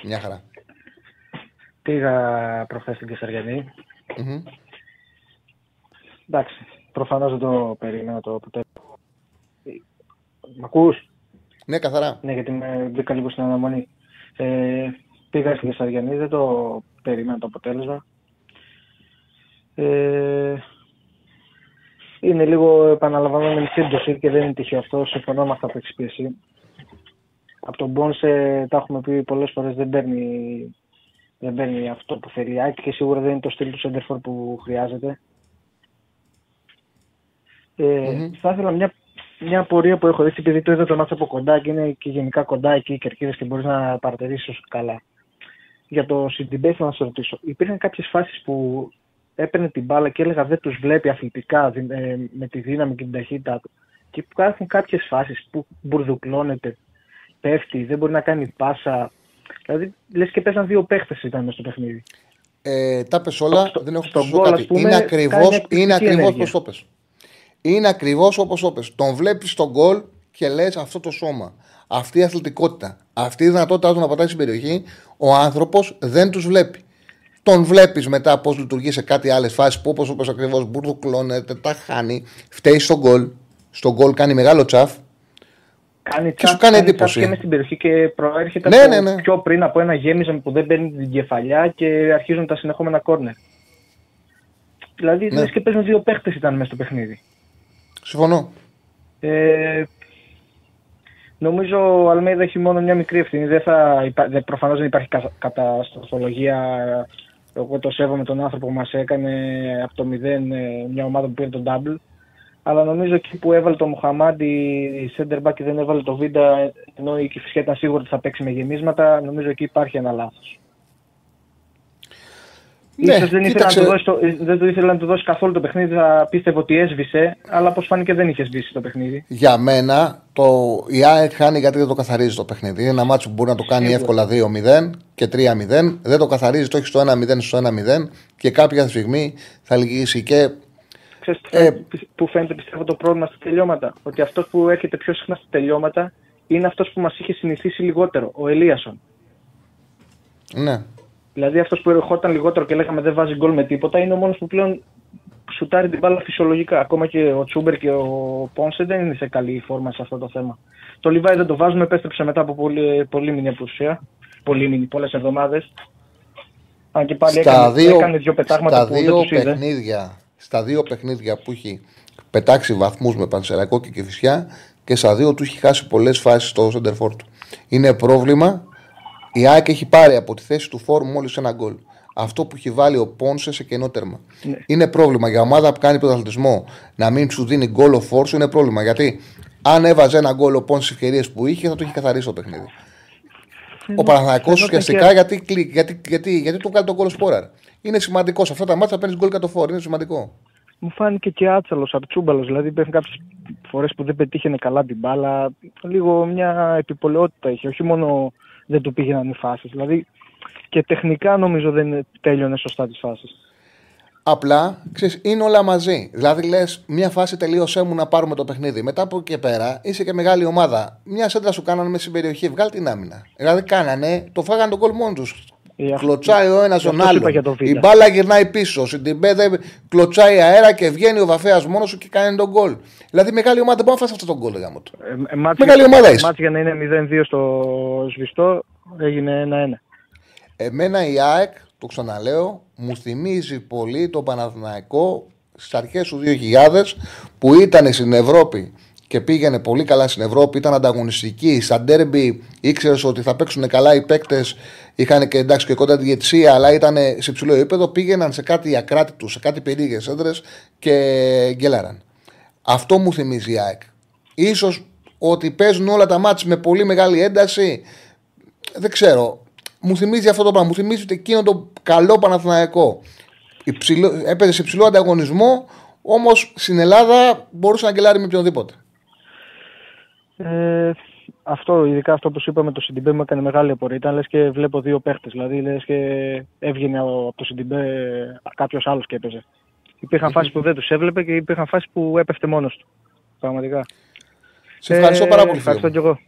Μια χαρά. Πήγα προχθές στην Κεσαριανή. Μμμ. Εντάξει, προφανώς δεν το περίμενα το αποτέλεσμα. Μ' ακούς; Ναι, καθαρά. Ναι, γιατί με μπήκα λίγο στην αναμονή. Ε, πήγα στην Κεσαριανή, δεν το περίμενα το αποτέλεσμα. Ε, είναι λίγο επαναλαμβανόμενη σύμπτωση και δεν είναι τυχαίο αυτό. Συμφωνώ με αυτά που έχεις πει εσύ. Από τον Μπόνσε τα έχουμε πει πολλές φορές δεν παίρνει, δεν παίρνει αυτό που θέλει η ΑΕΚ και σίγουρα δεν είναι το στυλ του Σέντερφορ που χρειάζεται. Ε, Μμμ. Θα ήθελα μια, μια απορία που έχω δει, επειδή το είδα το μάτσο από κοντά και είναι και γενικά κοντά εκεί οι κερκίδε και μπορείς να παρατηρήσεις καλά. Για το Σιντιμπέ θέλω να σε ρωτήσω. Υπήρχαν κάποιες φάσεις που έπαιρνε την μπάλα και έλεγα δεν τους βλέπει αθλητικά δη- ε, με τη δύναμη και την ταχύτητά του. Και υπάρχουν κάποιες φάσεις που μπουρδουκλώνεται, πέφτει, δεν μπορεί να κάνει πάσα. Δηλαδή λες και παίζαν δύο παίχτες ήταν μέσα στο παιχνίδι. Ε, τα πες όλα, Στο- δεν έχω στον πει σου γκολ, κάτι. ας πούμε, είναι κάνει ακριβώς, εκπληκτική είναι ακριβώς ενέργεια. όπως το πες. Είναι ακριβώς όπως το πες. Τον βλέπεις στον γκολ και λες αυτό το σώμα. Αυτή η αθλητικότητα. Αυτή η δυνατότητά του να πατάει στην περιοχή, ο άνθρωπος δεν τους βλέπει. Τον βλέπεις μετά πώς λειτουργεί σε κάτι άλλες φάσεις που όπως όπως ακριβώς μπουρδουκλώνεται, τα χάνει, φταίει στον γκολ. Στον γκολ κάνει μεγάλο τσαφ. Κάνει Και σου τσαφ, κάνει τσαφ εντύπωση. και μες στην περιοχή και προέρχεται Ναι, από ναι, ναι. πιο πριν από ένα γέμισμα που δεν παίρνει την κεφαλιά και αρχίζουν τα συνεχόμενα κόρνερ. Δηλαδή, Ναι. λες και παίζουν δύο παίχτες ήταν μέσα στο παιχνίδι. Συμφωνώ. Ε, νομίζω ο Αλμέιδα έχει μόνο μια μικρή ευθύνη. Δεν θα υπά... δεν, προφανώς δεν υπάρχει κα- καταστροφολογία. Εγώ το σέβομαι τον άνθρωπο που μας έκανε από το 0 ε, μια ομάδα που πήρε τον double. Αλλά νομίζω εκεί που έβαλε το Μουχαμάντι η center back και δεν έβαλε το Βίντα ενώ η Κηφισιά ήταν σίγουρη ότι θα παίξει με γεμίσματα, νομίζω εκεί υπάρχει ένα λάθος. Ναι, Ίσως δεν, ήθελε κοίταξε. να του δώσει το, δεν του ήθελε να του δώσει καθόλου το παιχνίδι, θα πίστευε ότι έσβησε, αλλά όπως φάνηκε δεν είχε σβήσει το παιχνίδι. Για μένα το, η ΑΕΚ χάνει γιατί δεν το καθαρίζει το παιχνίδι. Είναι ένα μάτσο που μπορεί να το κάνει Σίγουρα. εύκολα 2-0 και 3-0. Δεν το καθαρίζει, το έχει στο 1-0 στο 1-0 και κάποια στιγμή θα λυγίσει. Και Ξέρεις που Ε, φαίνεται- που φαίνεται πιστεύω το πρόβλημα στα τελειώματα. Ότι αυτός που έρχεται πιο συχνά στα τελειώματα είναι αυτός που μας είχε συνηθίσει λιγότερο, ο Ελίασον. ναι, Δηλαδή αυτός που ερχόταν λιγότερο και λέγαμε δεν βάζει γκολ με τίποτα είναι ο μόνος που πλέον σουτάρει την μπάλα φυσιολογικά. Ακόμα και ο Τσούμπερ και ο Πόνσε δεν είναι σε καλή φόρμα σε αυτό το θέμα. Το Λιβάη δεν το βάζουμε, επέστρεψε μετά από πολύ, πολύ μήνυ απουσία. Πολύ μήνυ, πολλές εβδομάδες. Αν και πάλι στα έκανε, δύο, έκανε δύο πετάγματα στα που δεν δύο τους είδε. παιχνίδια, στα δύο παιχνίδια που έχει πετάξει βαθμούς με Πανσεραϊκό και Κηφισιά και στα δύο του έχει χάσει πολλές φάσεις στο σεντερφόρ του. Είναι πρόβλημα. Η ΑΕΚ έχει πάρει από τη θέση του φόρ μόλις ένα γκολ. αυτό που έχει βάλει ο Πόνσε σε κενό τέρμα. Ναι. Είναι πρόβλημα για ομάδα που κάνει πρωταθλητισμό να μην σου δίνει γκολ ο φόρσο. Είναι πρόβλημα γιατί αν έβαζε ένα γκολ ο Πόνσε στις ευκαιρίες που είχε θα το είχε καθαρίσει το παιχνίδι. Ο Παναθανικό φαινόταν ουσιαστικά και- γιατί, γιατί, γιατί, γιατί, γιατί του κάνει τον γκολ σπόραρ. Είναι σημαντικό. Σε αυτά τα μάτια παίρνεις γκολ κατ' φόρ. Είναι σημαντικό. Μου φάνηκε και άτσαλος, αρτσούμπαλο. Δηλαδή υπήρχαν κάποιες φορές που δεν πετύχαινε καλά την μπάλα. Λίγο μια επιπολαιότητα είχε. Όχι μόνο δεν του πήγαιναν οι φάσεις. Δηλαδή και τεχνικά νομίζω δεν τέλειωνε σωστά τις φάσεις. Απλά ξέρεις, είναι όλα μαζί. Δηλαδή λες, μια φάση τελείωσέ μου να πάρουμε το παιχνίδι. Μετά από εκεί και πέρα είσαι και μεγάλη ομάδα. Μια σέντρα σου κάνανε με στην περιοχή, βγάλει την άμυνα. Δηλαδή κάνανε, το φάγανε τον κολ μόνοι τους. Ε, αυτό- Κλωτσάει ο ένας γι' τον αυτό σου είπα άλλον. για το Η Βίλα. μπάλα γυρνάει πίσω. Στην τυμπέδε κλωτσάει αέρα και βγαίνει ο Βαφέας μόνος σου και κάνει τον γκολ. Δηλαδή μεγάλη ομάδα δεν μπορεί να φάσει αυτό τον γκολ. γάμο του; Ε, ε, μάτς Μεγάλη για- ομάδα είσαι. μάτς για να είναι 0-2 στο σβηστό έγινε 1-1. Εμένα η ΑΕΚ, το ξαναλέω, μου θυμίζει πολύ το Παναθηναϊκό στις αρχές του 2000 που ήταν στην Ευρώπη και πήγαινε πολύ καλά στην Ευρώπη, ήταν ανταγωνιστική. Στα ντέρμπι ήξερες ότι θα παίξουν καλά οι παίκτες. Είχαν και εντάξει και κοντά τη διετησία, αλλά ήταν σε υψηλό επίπεδο. Πήγαιναν σε κάτι ακράτη τους, σε κάτι περίεργες έντρε και γκέλαραν. Αυτό μου θυμίζει η ΑΕΚ. Ίσως ότι παίζουν όλα τα μάτς με πολύ μεγάλη ένταση δεν ξέρω. Μου θυμίζει αυτό το πράγμα. Μου θυμίζει ότι εκείνο το καλό Παναθηναϊκό. Υψηλό, έπαιζε σε υψηλό ανταγωνισμό, όμως στην Ελλάδα μπορούσε να γκελάρει με οποιονδήποτε. Ε, αυτό, ειδικά αυτό που σου είπα με το Σιντιμπέ μου έκανε μεγάλη απορία. Ήταν λες και βλέπω δύο παίχτες. Δηλαδή λες και έβγαινε από το Σιντιμπέ κάποιος άλλος και έπαιζε. Υπήρχαν φάσεις που δεν τους έβλεπε και υπήρχαν φάσεις που έπεφτε μόνος του. Πραγματικά. Σε ευχαριστώ Ε, πάρα πολύ, φίλε. Ευχαριστώ μου. κι εγώ.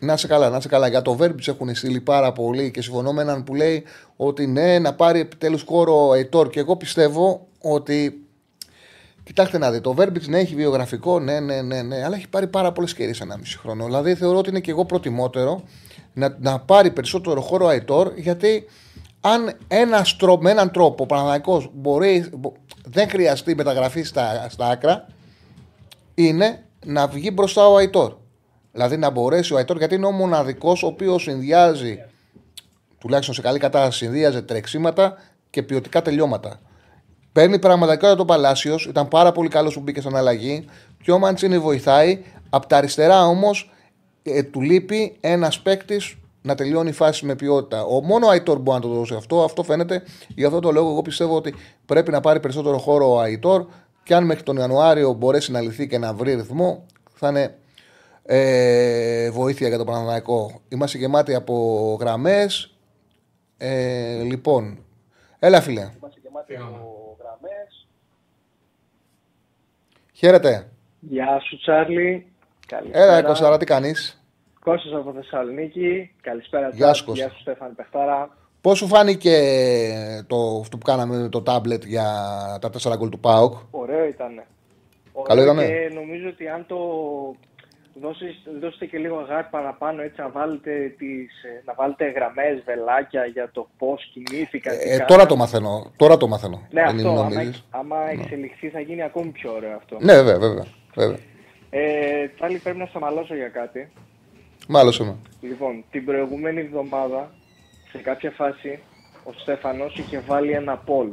Να είσαι καλά, να είσαι καλά. Για το Βέρμπιτ έχουν στείλει πάρα πολύ και συμφωνώ με έναν που λέει ότι ναι, να πάρει επιτέλους χώρο ο Αϊτόρ. Και εγώ πιστεύω ότι. Κοιτάξτε να δείτε, το Βέρμπιτ ναι, έχει βιογραφικό, ναι, ναι, ναι, ναι, αλλά έχει πάρει πάρα πολλές κερίε ένα μισή χρόνο. Δηλαδή θεωρώ ότι είναι και εγώ προτιμότερο να, να πάρει περισσότερο χώρο ο Αϊτόρ, γιατί αν ένας τρόπο, με έναν τρόπο ο Παναγιακό μπορεί, μπο- δεν χρειαστεί μεταγραφή στα, στα άκρα, είναι να βγει μπροστά ο Αϊτόρ. Δηλαδή να μπορέσει ο Αϊτόρ, γιατί είναι ο μοναδικός ο οποίος συνδυάζει, τουλάχιστον σε καλή κατάσταση, συνδύαζε τρεξίματα και ποιοτικά τελειώματα. Παίρνει πραγματικά το Παλάσιο, ήταν πάρα πολύ καλός που μπήκε στην αλλαγή. Και ο Μαντσίνη βοηθάει. Απ' τα αριστερά όμως ε, του λείπει ένας παίκτης να τελειώνει η φάση με ποιότητα. Ο μόνο ο Αϊτόρ μπορεί να το δώσει αυτό. Αυτό φαίνεται. Γι' αυτό το λόγο εγώ πιστεύω ότι πρέπει να πάρει περισσότερο χώρο ο Αϊτόρ. Και αν μέχρι τον Ιανουάριο μπορέσει να λυθεί και να βρει ρυθμό, θα είναι ε, βοήθεια για το Παναναναϊκό. Είμαστε γεμάτοι από γραμμές. Ε, λοιπόν, έλα φίλε. Χαίρετε. Γεια σου Τσάρλι. Καλησπέρα. Έλα, Κωνσταντά, τι κάνεις; Κώστας από Θεσσαλονίκη. Καλησπέρα Γεια Τσάρλι. σου, Κώστα. Γεια σου Στέφανη Πεχτάρα. Πώς σου φάνηκε το, αυτό που κάναμε με το τάμπλετ για τα 4 γκολ του ΠΑΟΚ; Ωραίο ήταν. Καλό ήτανε. Και νομίζω ότι αν το δώσεις, δώσετε και λίγο αγάπη παραπάνω έτσι να βάλετε, τις, ε, να βάλετε γραμμές, βελάκια για το πώς κινήθηκαν. τι Ε, κάναν. τώρα το μαθαίνω. Τώρα το μαθαίνω. Ναι, Δεν είναι αυτό. Άμα, νομίζεις. άμα εξελιχθεί θα γίνει ακόμη πιο ωραίο αυτό. Ναι, βέβαια, βέβαια. βέβαια. Ε, Τσάρλι πρέπει να σε μαλώσω για κάτι. Μάλιστα με. Λοιπόν, την προηγούμενη εβδομάδα, σε κάποια φάση, ο Στέφανος είχε βάλει ένα poll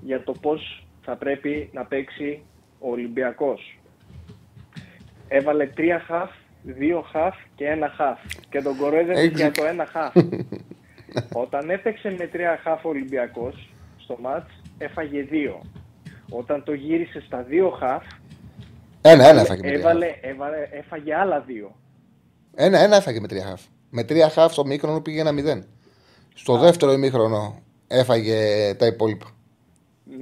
για το πώς θα πρέπει να παίξει ο Ολυμπιακός. Έβαλε τρία χαφ, δύο χαφ και ένα χαφ. Και τον κοροϊδεύε Έχεις- για το ένα χαφ. Όταν έπαιξε με τρία χαφ ο Ολυμπιακός στο μάτς, έφαγε δύο. Όταν το γύρισε στα δύο χαφ, Ένα, ένα έφαγε με τρία χαφ. έβαλε, έβαλε, έφαγε άλλα δύο. Ένα, ένα έφαγε με τρία χαφ. Με τρία χαφ στο μήχρονο πήγε ένα μηδέν. Στο δεύτερο ημίχρονο έφαγε τα υπόλοιπα.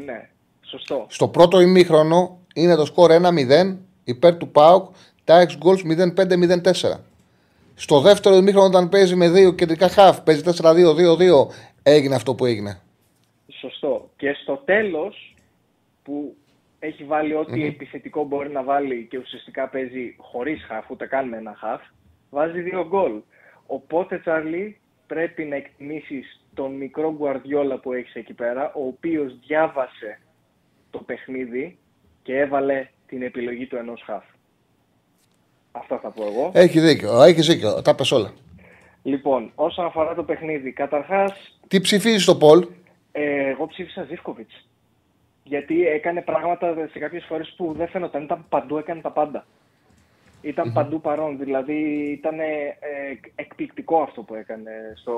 Ναι, σωστό. Στο πρώτο ημίχρονο είναι το σκορ 1-0 υπέρ του ΠΑΟΚ, τα ex goals 0-5-0-4. Στο δεύτερο ημίχρονο όταν παίζει με δύο κεντρικά χαφ, παίζει 4-2-2-2, έγινε αυτό που έγινε. Σωστό. Και στο τέλος που έχει βάλει ό,τι επιθετικό μπορεί να βάλει και ουσιαστικά παίζει χωρίς χαφ, ούτε καν με ένα χαφ, βάζει δύο γκολ. Οπότε, Τσάρλι, πρέπει να εκτιμήσεις τον μικρό Γκουαρδιόλα που έχεις εκεί πέρα, ο οποίος διάβασε το παιχνίδι και έβαλε την επιλογή του ενός χαφ. Αυτά θα πω εγώ. Έχει δίκιο, έχεις δίκιο, τα πες όλα. Λοιπόν, όσον αφορά το παιχνίδι, καταρχάς Τι ψηφίζεις στο Πολ, Ε, εγώ ψήφισα Ζήφκοβιτς. Γιατί έκανε πράγματα σε κάποιες φορές που δεν φαίνονταν. Ήταν παντού, έκανε τα πάντα. Ηταν παντού παρόν. Δηλαδή ήταν ε, εκπληκτικό αυτό που έκανε στο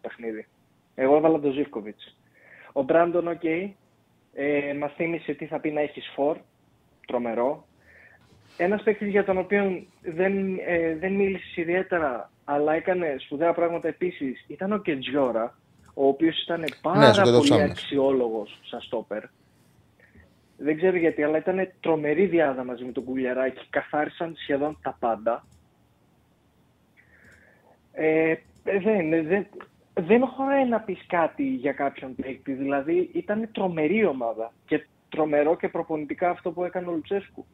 παιχνίδι. Εγώ έβαλα τον Ζίβκοβιτς. Ο Μπράντον, ok, okay, ε, μας θύμισε τι θα πει να έχει φορ. Τρομερό. Ένας παίκτης για τον οποίο δεν, ε, δεν μίλησες ιδιαίτερα, αλλά έκανε σπουδαία πράγματα επίσης, ήταν ο Κεντζιόρα, ο οποίος ήταν πάρα Ναι, πολύ άμυνας. αξιόλογος σαν στόπερ. Δεν ξέρω γιατί, αλλά ήταν τρομερή δυάδα μαζί με τον Κουλιαράκη. Καθάρισαν σχεδόν τα πάντα. Ε, δεν, δεν, δεν χωράει να πεις κάτι για κάποιον παίκτη. Δηλαδή ήταν τρομερή ομάδα και τρομερό και προπονητικά αυτό που έκανε ο Λουτσέσκου.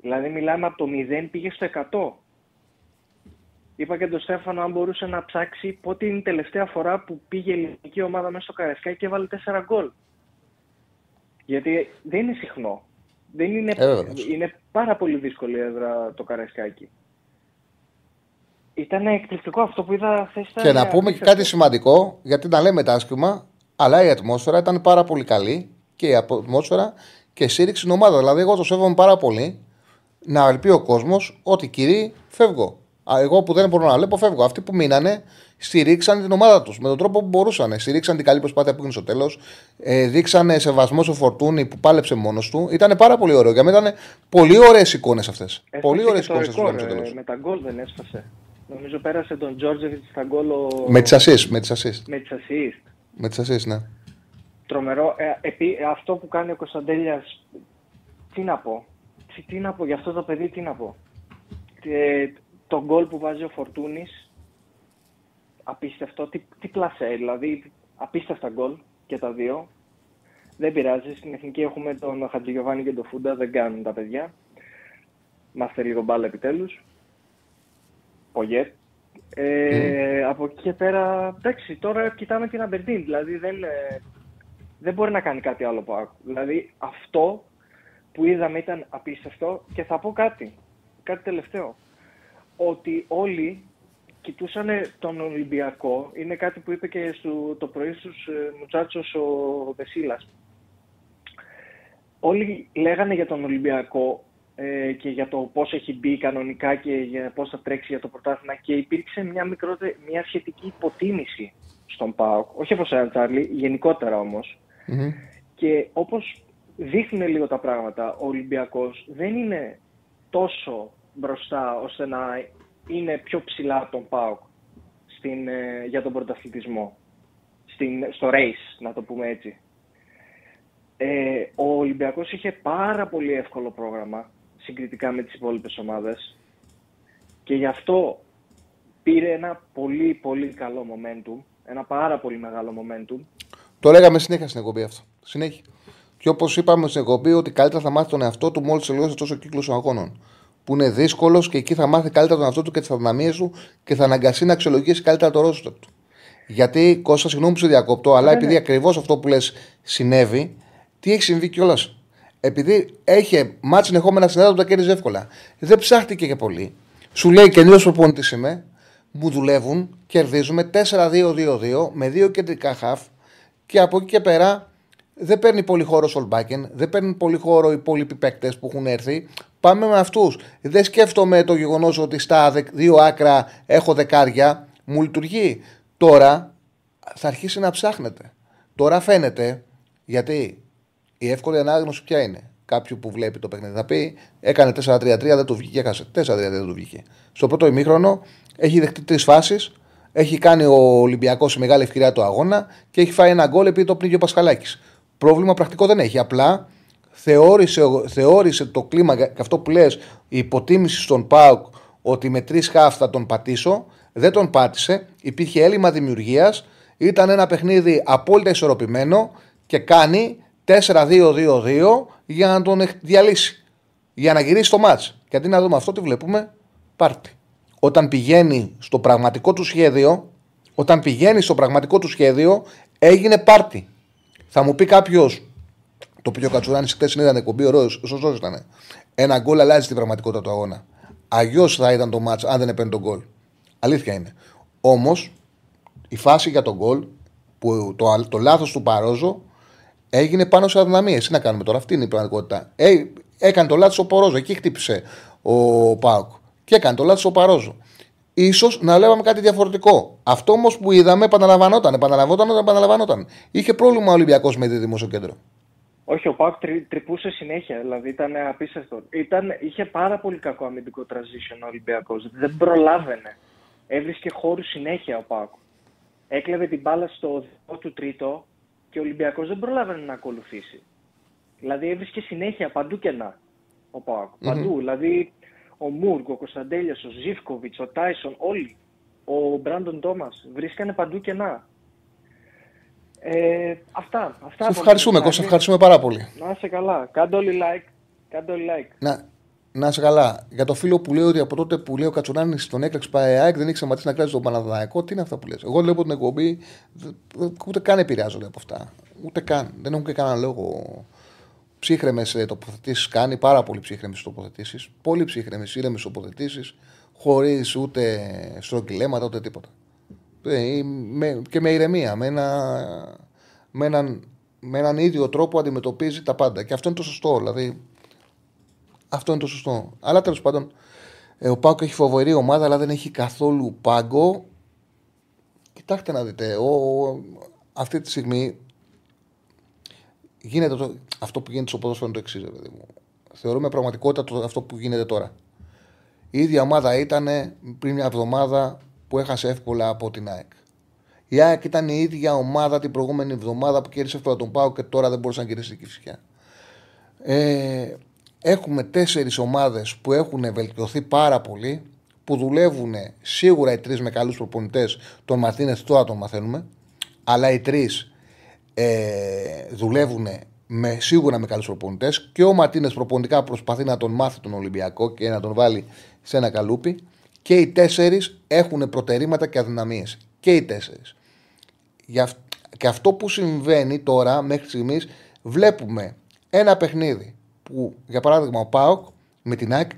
Δηλαδή μιλάμε από το 0 πήγε στο 100. Είπα και τον Στέφανο αν μπορούσε να ψάξει πότε είναι η τελευταία φορά που πήγε η ελληνική ομάδα μέσα στο Καρασκάκι και έβαλε 4 γκολ. Γιατί δεν είναι συχνό. Δεν είναι, Ε, βέβαια. είναι πάρα πολύ δύσκολη η έδρα το Καρασκάκι. Ήταν εκπληκτικό αυτό που είδα χθες. Και να πούμε και κάτι σημαντικό, γιατί να λέμε τα άσχημα, αλλά η ατμόσφαιρα ήταν πάρα πολύ καλή και η ατμόσφαιρα και στήριξη στην ομάδα. Δηλαδή, εγώ το σέβομαι πάρα πολύ να ελπεί ο κόσμος ότι κύριοι, φεύγω. Α, Εγώ που δεν μπορώ να βλέπω, φεύγω. Αυτοί που μείνανε στηρίξαν την ομάδα τους με τον τρόπο που μπορούσαν. Στηρίξαν την καλή προσπάθεια που έγινε στο τέλος. Ε, δείξανε σεβασμό στο Φορτούνη που πάλεψε μόνος του. Ήταν πάρα πολύ ωραίο. Για μένα ήταν πολύ ωραίες εικόνες αυτές. Πολύ ωραίες εικόνες που εικόνε. στο τέλος. ε, Με τα γκολ δεν έσπασε. Νομίζω πέρασε τον Τζόρτζεβιτς στα γκολ. ο- Με τις assist, με τις assist. με τις assist. Με τις assist, ναι. Τρομερό. Ε, επί, αυτό που κάνει ο Κωνσταντέλιας. Τι να πω. Τι, τι να πω για αυτό το παιδί, τι να πω. Ε, το γκολ που βάζει ο Φορτούνης. Απίστευτο. Τι, τι πλασέ, δηλαδή. Απίστευτα γκολ και τα δύο. Δεν πειράζει. Στην εθνική έχουμε τον Χατζηγιοβάνη και τον Φούντα. Δεν κάνουν τα παιδιά. Μάστε λίγο μπάλα επιτέλους. Πογέτ. Ε, Από εκεί και πέρα, εντάξει, τώρα κοιτάμε την Αμπερντίν. Δηλαδή δεν, ε, δεν μπορεί να κάνει κάτι άλλο από Δηλαδή αυτό που είδαμε ήταν απίστευτο και θα πω κάτι, κάτι τελευταίο. Ότι όλοι κοιτούσαν τον Ολυμπιακό, είναι κάτι που είπε και στο, το πρωί στους ε, Μουτσάτσος ο Βεσίλας. Όλοι λέγανε για τον Ολυμπιακό ε, και για το πώς έχει μπει κανονικά και για πώς θα τρέξει για το πρωτάθλημα και υπήρξε μια, μικρότερη, μια σχετική υποτίμηση στον ΠΑΟΚ. Όχι από σένα Τσάρλι, γενικότερα όμως. Μμμ. Και όπως δείχνουν λίγο τα πράγματα, ο Ολυμπιακός δεν είναι τόσο μπροστά ώστε να είναι πιο ψηλά από τον ΠΑΟΚ στην, ε, για τον πρωταθλητισμό. Στην, στο race, να το πούμε έτσι. Ε, ο Ολυμπιακός είχε πάρα πολύ εύκολο πρόγραμμα συγκριτικά με τις υπόλοιπες ομάδες και γι' αυτό πήρε ένα πολύ πολύ καλό momentum, ένα πάρα πολύ μεγάλο momentum Το λέγαμε συνέχεια στην εκπομπή αυτό. Συνέχεια. Και όπως είπαμε στην εκπομπή, ότι καλύτερα θα μάθει τον εαυτό του μόλις τελειώσει τόσο κύκλος αγώνων. Που είναι δύσκολος και εκεί θα μάθει καλύτερα τον εαυτό του και τις αδυναμίες του και θα αναγκαστεί να αξιολογήσει καλύτερα το ρόστο του. Γιατί, Κώστα, συγγνώμη που σε διακόπτω, αλλά Ναι, επειδή ναι. ακριβώς αυτό που λες συνέβη, τι έχει συμβεί κιόλας; Επειδή έχει μάτς συνεχόμενα συνέδρα που τα κέρδιζε εύκολα. Δεν ψάχτηκε και πολύ. Σου λέει καινούριο προπονητής είμαι, μου δουλεύουν, κερδίζουμε 4-2-2-2 με δύο κεντρικά χαφ και από εκεί και πέρα δεν παίρνει πολύ χώρο ο Σολμπάκεν, δεν παίρνει πολύ χώρο οι υπόλοιποι παίκτες που έχουν έρθει. Πάμε με αυτούς. Δεν σκέφτομαι το γεγονός ότι στα δεκ- δύο άκρα έχω δεκάρια. Μου λειτουργεί. Τώρα θα αρχίσει να ψάχνετε. Τώρα φαίνεται γιατί η εύκολη ανάγνωση ποια είναι. Κάποιου που βλέπει το παιχνίδι θα πει: Έκανε 4-3-3, δεν του βγήκε, έχασε. 4-3 δεν του βγήκε. Στο πρώτο ημίχρονο έχει δεχτεί τρεις φάσεις. Έχει κάνει ο Ολυμπιακός η μεγάλη ευκαιρία του αγώνα και έχει φάει ένα γκολ επειδή το πνίγει ο Πασχαλάκης. Πρόβλημα πρακτικό δεν έχει. Απλά θεώρησε, θεώρησε το κλίμα και αυτό που λες, η υποτίμηση στον Πάουκ ότι με τρεις χάφ θα τον πατήσω. Δεν τον πάτησε. Υπήρχε έλλειμμα δημιουργίας. Ήταν ένα παιχνίδι απόλυτα ισορροπημένο και κάνει 4-2-2-2 για να τον εκ- διαλύσει. Για να γυρίσει το μάτς. Και αντί να δούμε αυτό, τι βλέπουμε, πάρτι. Όταν πηγαίνει στο πραγματικό του σχέδιο, όταν πηγαίνει στο πραγματικό του σχέδιο, έγινε πάρτι. Θα μου πει κάποιος, το οποίο ο Κατσουράνης χθες είδαν εκπομπή, ωραίος, σωστός ήταν. Ένα γκολ αλλάζει την πραγματικότητα του αγώνα. Αγιώ θα ήταν το μάτς αν δεν έπαιρνε τον γκολ. Αλήθεια είναι. Όμως, η φάση για τον γκολ Που το, το λάθος του Παρόζο έγινε πάνω σε αδυναμίες. Τι να κάνουμε τώρα, αυτή είναι η πραγματικότητα. Ε, έκανε το λάθος ο Παρόζο, εκεί χτύπησε ο Πάουκ. Και έκανε το λάθος ο Παρόζο. σω να λέγαμε κάτι διαφορετικό. Αυτό όμως που είδαμε επαναλαμβανόταν, επαναλαμβανόταν, επαναλαμβανόταν. Είχε πρόβλημα ο Ολυμπιακός με τη δημόσιο κέντρο. Όχι, ο Πάουκ τρι, τρυπούσε συνέχεια, δηλαδή ήταν απίστευτο. Ήταν, είχε πάρα πολύ κακό αμυντικό transition ο Ολυμπιακός. Δεν προλάβαινε. Έβρισκε χώρους συνέχεια ο Πάουκ. Έκλεβε την μπάλα στο δικό του τρίτο και ο Ολυμπιακός δεν προλάβαινε να ακολουθήσει. Δηλαδή έβρισκε συνέχεια παντού κενά ο Πάουκ. Mm-hmm. Παντού. Δηλαδή ο Μούργκ, ο Κωνσταντέλιας, ο Ζήφκοβιτς, ο Τάισον, όλοι. Ο Μπράντον Τόμας βρίσκανε παντού κενά. Ε, αυτά. αυτά σε ευχαριστούμε, Κώστα, ευχαριστούμε πάρα πολύ. Να είσαι καλά. Κάντε όλοι like. Κάντε όλοι like. Να, να είσαι καλά. Για το φίλο που λέει ότι από τότε που λέει ο Κατσουράνη στον έκλεξ ΑΕΚ δεν έχει σταματήσει να κράζει τον Παναδάκο, τι είναι αυτά που λες. Εγώ λέω από την εκπομπή ούτε καν επηρεάζονται από αυτά. Ούτε καν. Δεν έχουν και κανένα λόγο. Ψύχρεμες τοποθετήσεις κάνει, πάρα πολύ ψύχρεμες τοποθετήσεις. Πολύ ψύχρεμες, ήρεμες τοποθετήσεις, χωρίς ούτε στρογγυλέματα ούτε τίποτα. Ε, και με ηρεμία, με, ένα, με, έναν, με έναν ίδιο τρόπο αντιμετωπίζει τα πάντα. Και αυτό είναι το σωστό. Δηλαδή, αυτό είναι το σωστό. Αλλά τέλος πάντων, ε, ο Πάκο έχει φοβερή ομάδα, αλλά δεν έχει καθόλου πάγκο. Κοιτάξτε να δείτε, ο, αυτή τη στιγμή γίνεται το, αυτό που γίνεται στο ποδόσφαιρο είναι το εξής. Θεωρούμε πραγματικότητα το, αυτό που γίνεται τώρα. Η ίδια ομάδα ήταν πριν μια εβδομάδα που έχασε εύκολα από την ΑΕΚ. Η ΑΕΚ ήταν η ίδια ομάδα την προηγούμενη εβδομάδα που κέρδισε εύκολα τον Πάο και τώρα δεν μπορούσε να κερδίσει την Κυφσιά. Ε, έχουμε τέσσερις ομάδες που έχουν βελτιωθεί πάρα πολύ, που δουλεύουν σίγουρα οι τρεις με καλούς προπονητές. Τον Μαρτίνε τώρα τον μαθαίνουμε, αλλά οι τρεις ε, δουλεύουν με, σίγουρα με καλού προπονητές και ο Μαρτίνες προπονητικά προσπαθεί να τον μάθει τον Ολυμπιακό και να τον βάλει σε ένα καλούπι. Και οι τέσσερις έχουν προτερήματα και αδυναμίες. Και οι τέσσερις. Και αυτό που συμβαίνει τώρα μέχρι στιγμής βλέπουμε ένα παιχνίδι που, για παράδειγμα, ο Πάοκ με την ΑΕΚ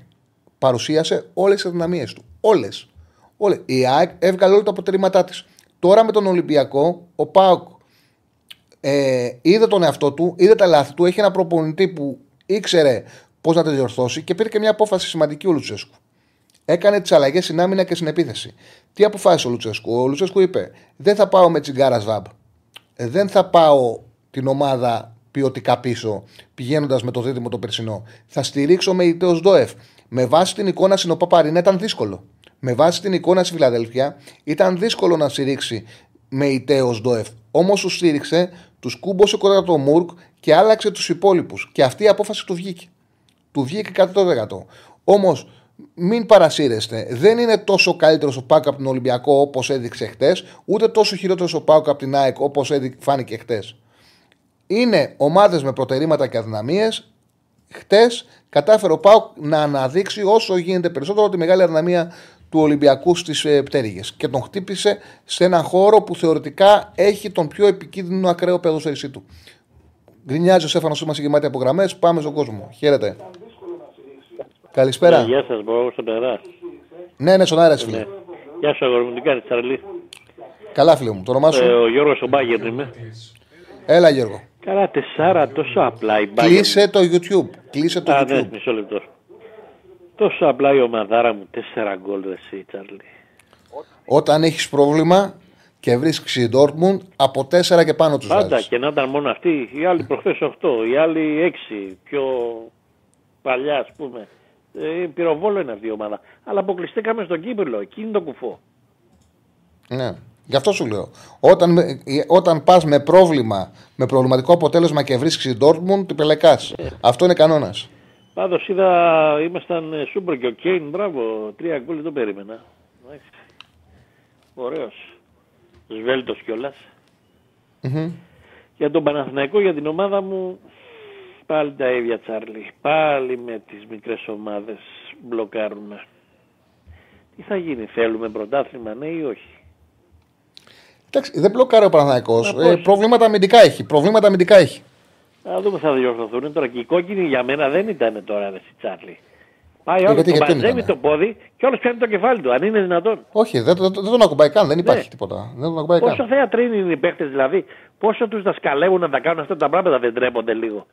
παρουσίασε όλες τις αδυναμίες του. Όλες. Όλες. Η ΑΕΚ έβγαλε όλα τα προτερήματά της. Τώρα με τον Ολυμπιακό, ο Πάοκ ε, είδε τον εαυτό του, είδε τα λάθη του, έχει ένα προπονητή που ήξερε πώς να τα διορθώσει και πήρε και μια απόφαση σημαντική ο Λουτσέσκου. Έκανε τις αλλαγές στην άμυνα και στην επίθεση. Τι αποφάσισε ο Λουτσέσκου; Ο Λουτσέσκου είπε: Δεν θα πάω με τσιγκάρα σβάμπ. Ε, δεν θα πάω την ομάδα ποιοτικά πίσω, πηγαίνοντας με το δίδυμο το περσινό. Θα στηρίξω με ητέο Ντόεφ. Με βάση την εικόνα στην Οπαπαρίνα ήταν δύσκολο. Με βάση την εικόνα στη Φιλαδέλφια ήταν δύσκολο να στηρίξει με ητέο Ντόεφ. Όμως του στήριξε, τους κούμπωσε κοντά το Μουρκ και άλλαξε τους υπόλοιπους. Και αυτή η απόφαση του βγήκε. Του βγήκε 100%. Όμως μην παρασύρεστε. Δεν είναι τόσο καλύτερος ο Πάουκ από τον Ολυμπιακό όπως έδειξε χτες, ούτε τόσο χειρότερος ο Πάουκ από την ΑΕΚ όπως φάνηκε χτες. Είναι ομάδες με προτερήματα και αδυναμίες. Χτες κατάφερε ο Πάουκ να αναδείξει όσο γίνεται περισσότερο τη μεγάλη αδυναμία του Ολυμπιακού στις ε, πτέρυγες και τον χτύπησε σε έναν χώρο που θεωρητικά έχει τον πιο επικίνδυνο ακραίο πεδοσφαιριστή του. Γκρινιάζει ο Σέφανο, είμαστε γεμάτοι από γραμμέ. Πάμε στον κόσμο. Χαίρετε. Καλησπέρα. Ναι, γεια σας, μπορώ στον αέρα. Ναι, ναι, στον αέρα, φίλε. Ναι. Γεια σας, αγόρι μου, τι κάνεις, Τσαρλί. Καλά, φίλε μου, το όνομά σου; Ε, ο Γιώργος ο Μπάγκερ είμαι. Έλα, Γιώργο. Καλά, τεσσάρα, τόσο απλά η Μπάγκερ. Κλείσε το YouTube. Κλείσε το Α, YouTube. Ναι, μισό λεπτό. Τόσο απλά η ομαδάρα μου, τέσσερα γκολ, εσύ, Τσαρλί. Όταν έχεις πρόβλημα και βρίσκεις η Dortmund από τέσσερα και πάνω τους Πάντα βάζεις. και να ήταν μόνο αυτή. Οι άλλοι προχθές 8, οι άλλοι 6, πιο παλιά, ας πούμε. Ε, πυροβόλο είναι αυτή η ομάδα. Αλλά αποκλειστήκαμε στον Κύπριλο. Εκεί είναι το κουφό. Ναι. Γι' αυτό σου λέω. Όταν, με- όταν πας με πρόβλημα, με προβληματικό αποτέλεσμα και βρίσκεις η Dortmund, την πελεκάς. Αυτό είναι κανόνας. Πάντως είδα, ήμασταν ε, Σούμπερ και ο Κέιν, μπράβο, τρία γκολ δεν το περίμενα. Ωραίος. Σβέλτος κιόλας. Για τον Παναθηναϊκό, για την ομάδα μου, πάλι τα ίδια Τσάρλι. Πάλι με τις μικρές ομάδες μπλοκάρουμε. Τι θα γίνει, θέλουμε πρωτάθλημα, ναι ή όχι; Εντάξει, δεν μπλοκάρει ο Παναθανικό. Μα πώς. Ε, προβλήματα αμυντικά έχει. Προβλήματα αμυντικά έχει. Να δούμε θα διορθωθούν. Τώρα και οι κόκκινοι για μένα δεν ήταν τώρα ρε Τσάρλι. Πάει Ε, άλλος, γιατί- το γιατί μαζεύει ήταν. το πόδι και όλος πιάνει το κεφάλι του. Αν είναι δυνατόν. Όχι, δεν, δεν, δεν τον ακουμπάει καν, δεν υπάρχει Ναι. τίποτα. Δεν τον ακουμπάει Πόσο καν. θεατρίνοι είναι οι παίχτε δηλαδή; Πόσο τους δασκαλεύουν να τα κάνουν αυτά τα πράγματα δεν τρέπονται λίγο;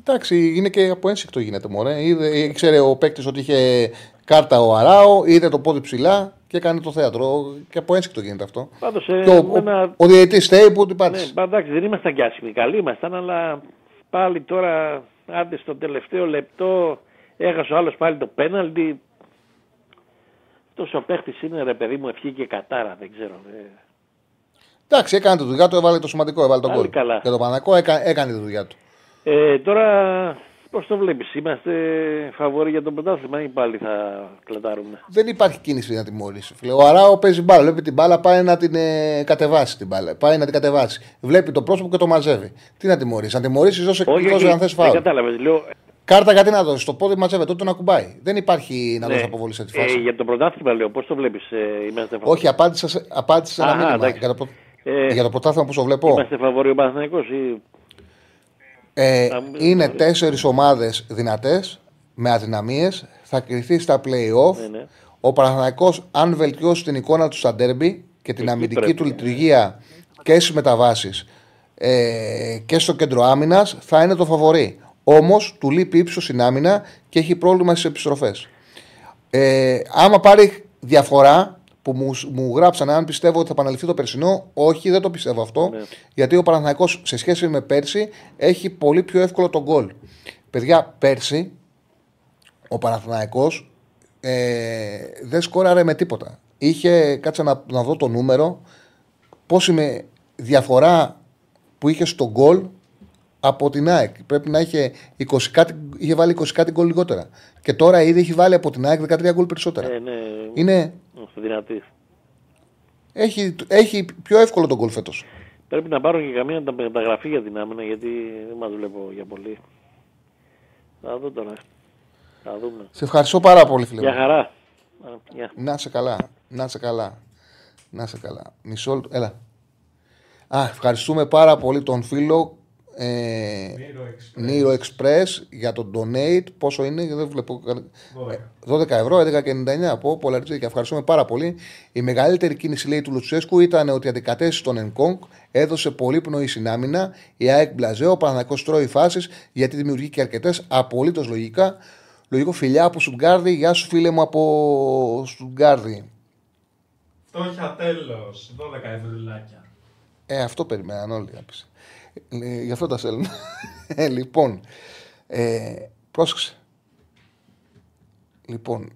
Εντάξει, είναι και από ένσυκτο γίνεται μωρέ. Είδε, ήξερε ο παίκτης ότι είχε κάρτα ο Αράο, είδε το πόδι ψηλά και έκανε το θέατρο. Και από ένσυκτο γίνεται αυτό. Πάντως ε, Και ο, ένα- ο, ο διαιτητή θέλει που την Ναι, πάτησε. μα εντάξει, δεν ήμασταν κι άσχημοι. Καλοί ήμασταν, αλλά πάλι τώρα, άντε στο τελευταίο λεπτό, έχασε ο άλλος πάλι το πέναλτι. Αυτός ο παίχτης είναι ρε παιδί μου, ευχή και κατάρα, δεν ξέρω. ε. Εντάξει, έκανε τη δουλειά του, έβαλε το σημαντικό, έβαλε τον Πάλι κόλ. καλά. Για το Πανακό έκανε, έκανε τη δουλειά του. Ε, τώρα, πώς το βλέπεις, είμαστε φαβοροί για το πρωτάθλημα ή πάλι θα κλατάρουμε; Δεν υπάρχει κίνηση να τιμωρήσει. Φίλε. Ο Αράο παίζει μπάλα. Βλέπει την μπάλα, πάει να την ε, κατεβάσει την μπάλα. Πάει να την κατεβάσει. Βλέπει το πρόσωπο και το μαζεύει. Τι να τιμωρήσει. Να τιμωρήσει όσο εκτός αν θες δεν φάουλ. κατάλαβες. Λέω, Κάρτα γιατί να δώσεις. Το πόδι μαζεύεται, τότε τον ακουμπάει. Δεν υπάρχει να ναι, δώσεις αποβολή σε τη φάση. ε, για το πρωτάθλημα λέω, πώς το βλέπεις, ε, είμαστε φαβοροί; Όχι, απάντησα σε, απάντησα σε ένα Α, μήνυμα. εντάξει. Για το, πρω- Ε, για το πρωτάθλημα που το βλέπω. Είμαστε φαβοροί ο Παναθηναϊκός ή Ε, Θα μου- είναι τέσσερις ομάδες δυνατές με αδυναμίες. Θα κρυθεί στα play-off. Ναι, ναι. Ο Παναθηναϊκός αν βελτιώσει την εικόνα του στα ντέρμπι και την Εκεί αμυντική πρέπει. του λειτουργία και στις μεταβάσεις ε, και στο κέντρο άμυνας, θα είναι το φαβορή. Όμως του λείπει ύψος στην άμυνα και έχει πρόβλημα στις επιστροφές. Ε, άμα πάρει διαφορά που μου, μου γράψανε αν πιστεύω ότι θα επαναληφθεί το περσινό, όχι, δεν το πιστεύω αυτό. Ναι. Γιατί ο Παναθηναϊκός σε σχέση με πέρσι έχει πολύ πιο εύκολο τον γκολ. Παιδιά, πέρσι ο Παναθηναϊκός ε, δεν σκόραρε με τίποτα. Είχε, κάτσε να, να δω το νούμερο, πόση με διαφορά που είχε στο γκολ από την ΑΕΚ. Πρέπει να είχε, 20 κάτι, είχε βάλει 20 κάτι γκολ λιγότερα. Και τώρα ήδη έχει βάλει από την ΑΕΚ 13 γκολ περισσότερα. ε, ναι, Είναι, είμαστε δυνατοί. έχει, έχει πιο εύκολο τον γκολ φέτος. Πρέπει να πάρω και καμία τα- μεταγραφή για την άμυνα γιατί δεν μας βλέπω για πολύ. Θα δω τώρα. Θα δούμε. Σε ευχαριστώ πάρα πολύ, φίλε. Για μου. χαρά. Α, γεια. Να σε καλά. Να σε καλά. Να σε καλά. Μισό λεπτό. Έλα. Α, ευχαριστούμε πάρα πολύ τον φίλο ε, Νίρο Express. Niro Express για τον donate. Πόσο είναι, δεν βλέπω. 12. 12 ευρώ, 11,99 από Polarized και ευχαριστούμε πάρα πολύ. Η μεγαλύτερη κίνηση λέει του Λουτσέσκου ήταν ότι αντικατέστησε τον Ενκόγκ, έδωσε πολύ πνοή στην άμυνα. Η ΑΕΚ μπλαζέ, ο Παναγικό τρώει φάσεις γιατί δημιουργεί και αρκετές απολύτως λογικά. Λογικό φιλιά από Στουτγκάρδη. Γεια σου φίλε μου από Στουτγκάρδη. Φτώχεια τέλος. 12 ευρουλάκια. Ε, αυτό περιμέναν όλοι. άπησε. Ε, γι' αυτό τα στέλνουν. ε, λοιπόν, ε, πρόσεξε. Λοιπόν,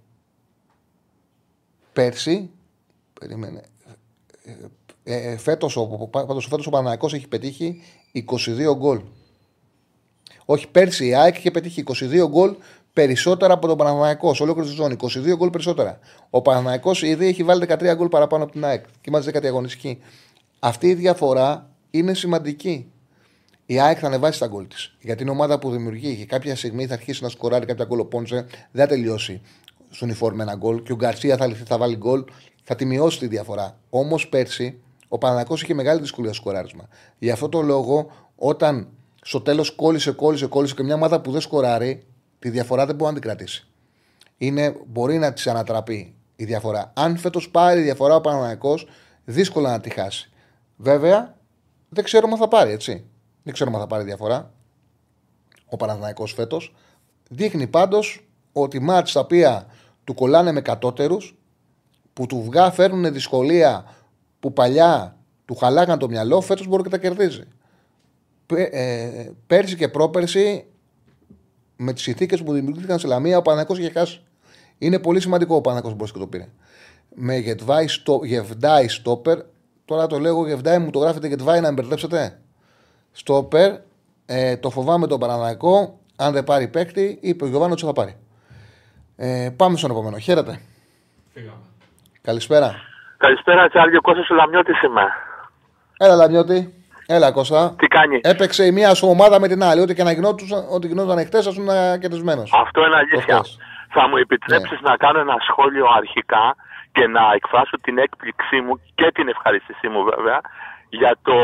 πέρσι, περίμενε, ε, ε, φέτος, ο, πάντως, φέτος ο Παναναϊκός έχει πετύχει 22 γκολ. Όχι, πέρσι η ΑΕΚ είχε πετύχει 22 γκολ περισσότερα από τον Παναναϊκό σε ολόκληρη τη ζώνη. 22 γκολ περισσότερα. Ο Παναναϊκό ήδη έχει βάλει 13 γκολ παραπάνω από την ΑΕΚ και είμαστε 10η αγωνιστική. Αυτή η διαφορά είναι σημαντική. Η ΑΕΚ θα ανεβάσει τα γκολ της. Γιατί είναι ομάδα που δημιουργεί και κάποια στιγμή θα αρχίσει να σκοράρει κάποια γκολ. Ο Πόντσε δεν θα τελειώσει στον υφόρ με ένα γκολ και ο Γκαρσία θα, λυθεί, θα βάλει γκολ. Θα τη μειώσει τη διαφορά. Όμως πέρσι ο Παναγιακό είχε μεγάλη δυσκολία στο σκοράρισμα. Γι' αυτό το λόγο, όταν στο τέλος κόλλησε, κόλλησε, κόλλησε και μια ομάδα που δεν σκοράρει, τη διαφορά δεν μπορεί να την κρατήσει. Είναι, μπορεί να της ανατραπεί η διαφορά. Αν φέτος πάρει η διαφορά ο Παναγιακό, δύσκολα να τη χάσει. Βέβαια, δεν ξέρουμε αν θα πάρει, έτσι. Δεν ξέρουμε αν θα πάρει διαφορά. Ο Παναθηναϊκός φέτος. Δείχνει πάντως ότι μάτς τα οποία του κολλάνε με κατώτερους, που του βγά φέρνουν δυσκολία που παλιά του χαλάγαν το μυαλό, φέτος μπορεί και τα κερδίζει. Πέ- ε, πέρσι και πρόπερσι, με τις συνθήκες που δημιουργήθηκαν σε Λαμία, ο Παναθηναϊκός είχε χάσει. Είναι πολύ σημαντικό ο Παναθηναϊκός που και το πήρε. Με Γετβάη στο, Γεβδάη Στόπερ, τώρα το λέγω Γεβδάη, μου το γράφετε Γετβάη να με μπερδέψετε. Στόπερ, ε, το φοβάμαι τον Παναναϊκό. Αν δεν πάρει παίκτη, είπε ο Γιωβάνος ότι θα πάρει. Ε, πάμε στον επόμενο. Χαίρετε. Φύγαμε. Καλησπέρα. Καλησπέρα, Τσάρλιο Κώστας ο Λαμιώτης είμαι. Έλα, Λαμιώτη. Έλα, Κώστα. Τι κάνει; Έπαιξε η μία σου ομάδα με την άλλη. Ό,τι και να γινόταν, ό,τι γινόταν εχθές, θα ήσουν κερδισμένος. Αυτό είναι αλήθεια. Προχθές. Θα μου επιτρέψεις να κάνω ένα σχόλιο αρχικά και να εκφράσω την έκπληξή μου και την ευχαριστησή μου βέβαια για το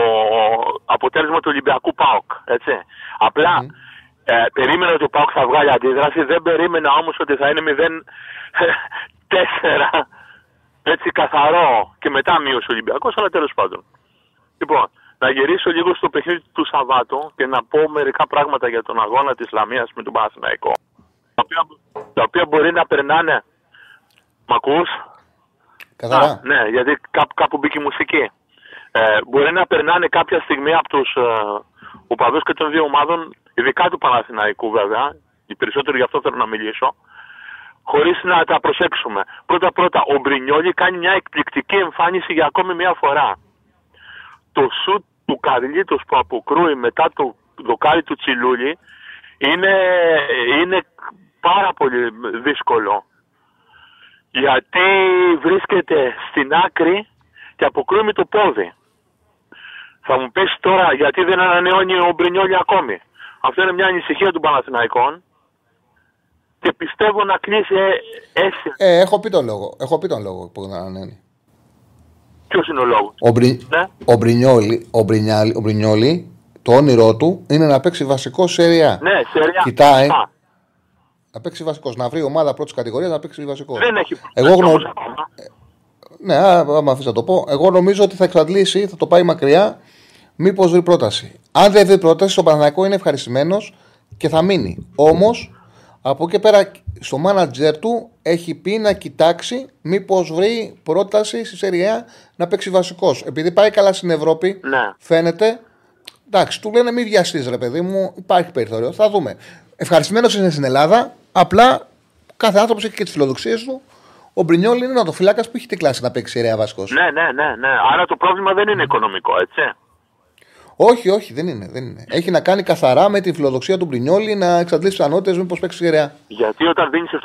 αποτέλεσμα του Ολυμπιακού ΠΑΟΚ. Έτσι. Απλά Ε, περίμενα ότι ο Πάουκ θα βγάλει αντίδραση. Δεν περίμενα όμως ότι θα είναι 0-4. Έτσι καθαρό και μετά μείωσε ο Ολυμπιακός, αλλά τέλος πάντων. Λοιπόν, να γυρίσω λίγο στο παιχνίδι του Σαββάτου και να πω μερικά πράγματα για τον αγώνα της Λαμίας με τον Παναθηναϊκό. Τα οποία, τα οποία μπορεί να περνάνε. Μ' ακούς; Καθαρά. Α, ναι, γιατί κάπου, κάπου μπήκε η μουσική. Ε, μπορεί να περνάνε κάποια στιγμή από τους ε, οπαδούς και των δύο ομάδων, ειδικά του Παναθηναϊκού βέβαια, οι περισσότεροι γι' αυτό θέλω να μιλήσω, χωρίς να τα προσέξουμε. Πρώτα-πρώτα, ο Μπρινιόλη κάνει μια εκπληκτική εμφάνιση για ακόμη μια φορά. Το σουτ του Καρλίτος που αποκρούει μετά το δοκάρι του Τσιλούλη είναι, είναι πάρα πολύ δύσκολο. Γιατί βρίσκεται στην άκρη και αποκρούει με το πόδι. Θα μου πεις τώρα γιατί δεν ανανεώνει ο Μπρινιόλη ακόμη. Αυτό είναι μια ανησυχία των Παναθηναϊκών και πιστεύω να κλείσει ε, έτσι. Ε, έχω πει τον λόγο. Έχω πει τον λόγο που δεν ανανεώνει. Ποιος είναι ο λόγος; Ο, Μπρι... Ναι. ο, Μπρινιόλη, ο, Μπρινιάλη, ο Μπρινιόλη, το όνειρό του είναι να παίξει βασικό σε ΡΙΑ. Ναι, σεριά. Κοιτάει. Α, Να παίξει βασικός. Να βρει ομάδα πρώτης κατηγορίας να παίξει βασικός. Δεν έχει Εγώ πρόβλημα γνω... όμως ακόμα. Ναι, α, άμα αφήσει να το πω. Εγώ νομίζω ότι θα εξαντλήσει, θα το πάει μακριά. Μήπως βρει πρόταση. Αν δεν βρει πρόταση, το Παναγιακό είναι ευχαριστημένος και θα μείνει. Όμως, από εκεί και πέρα, στο μάνατζερ του έχει πει να κοιτάξει μήπως βρει πρόταση στη Σεριά να παίξει βασικός. Επειδή πάει καλά στην Ευρώπη, Ναι. φαίνεται. Εντάξει, του λένε μην βιαστείς, ρε παιδί μου, υπάρχει περιθώριο. Θα δούμε. Ευχαριστημένος είναι στην Ελλάδα. Απλά κάθε άνθρωπος έχει και τις φιλοδοξίες του. Ο Μπρινιόλ είναι ο φυλάκα που έχει την κλάση να παίξει Σεριά βασικό. Ναι, ναι, ναι, ναι. Άρα το πρόβλημα δεν είναι οικονομικό, έτσι. Όχι, όχι, δεν είναι, δεν είναι. Έχει να κάνει καθαρά με τη φιλοδοξία του Μπρινιόλη να εξαντλήσει πιθανότητε μήπως παίξει Σεριά. Γιατί όταν δίνεις 700.000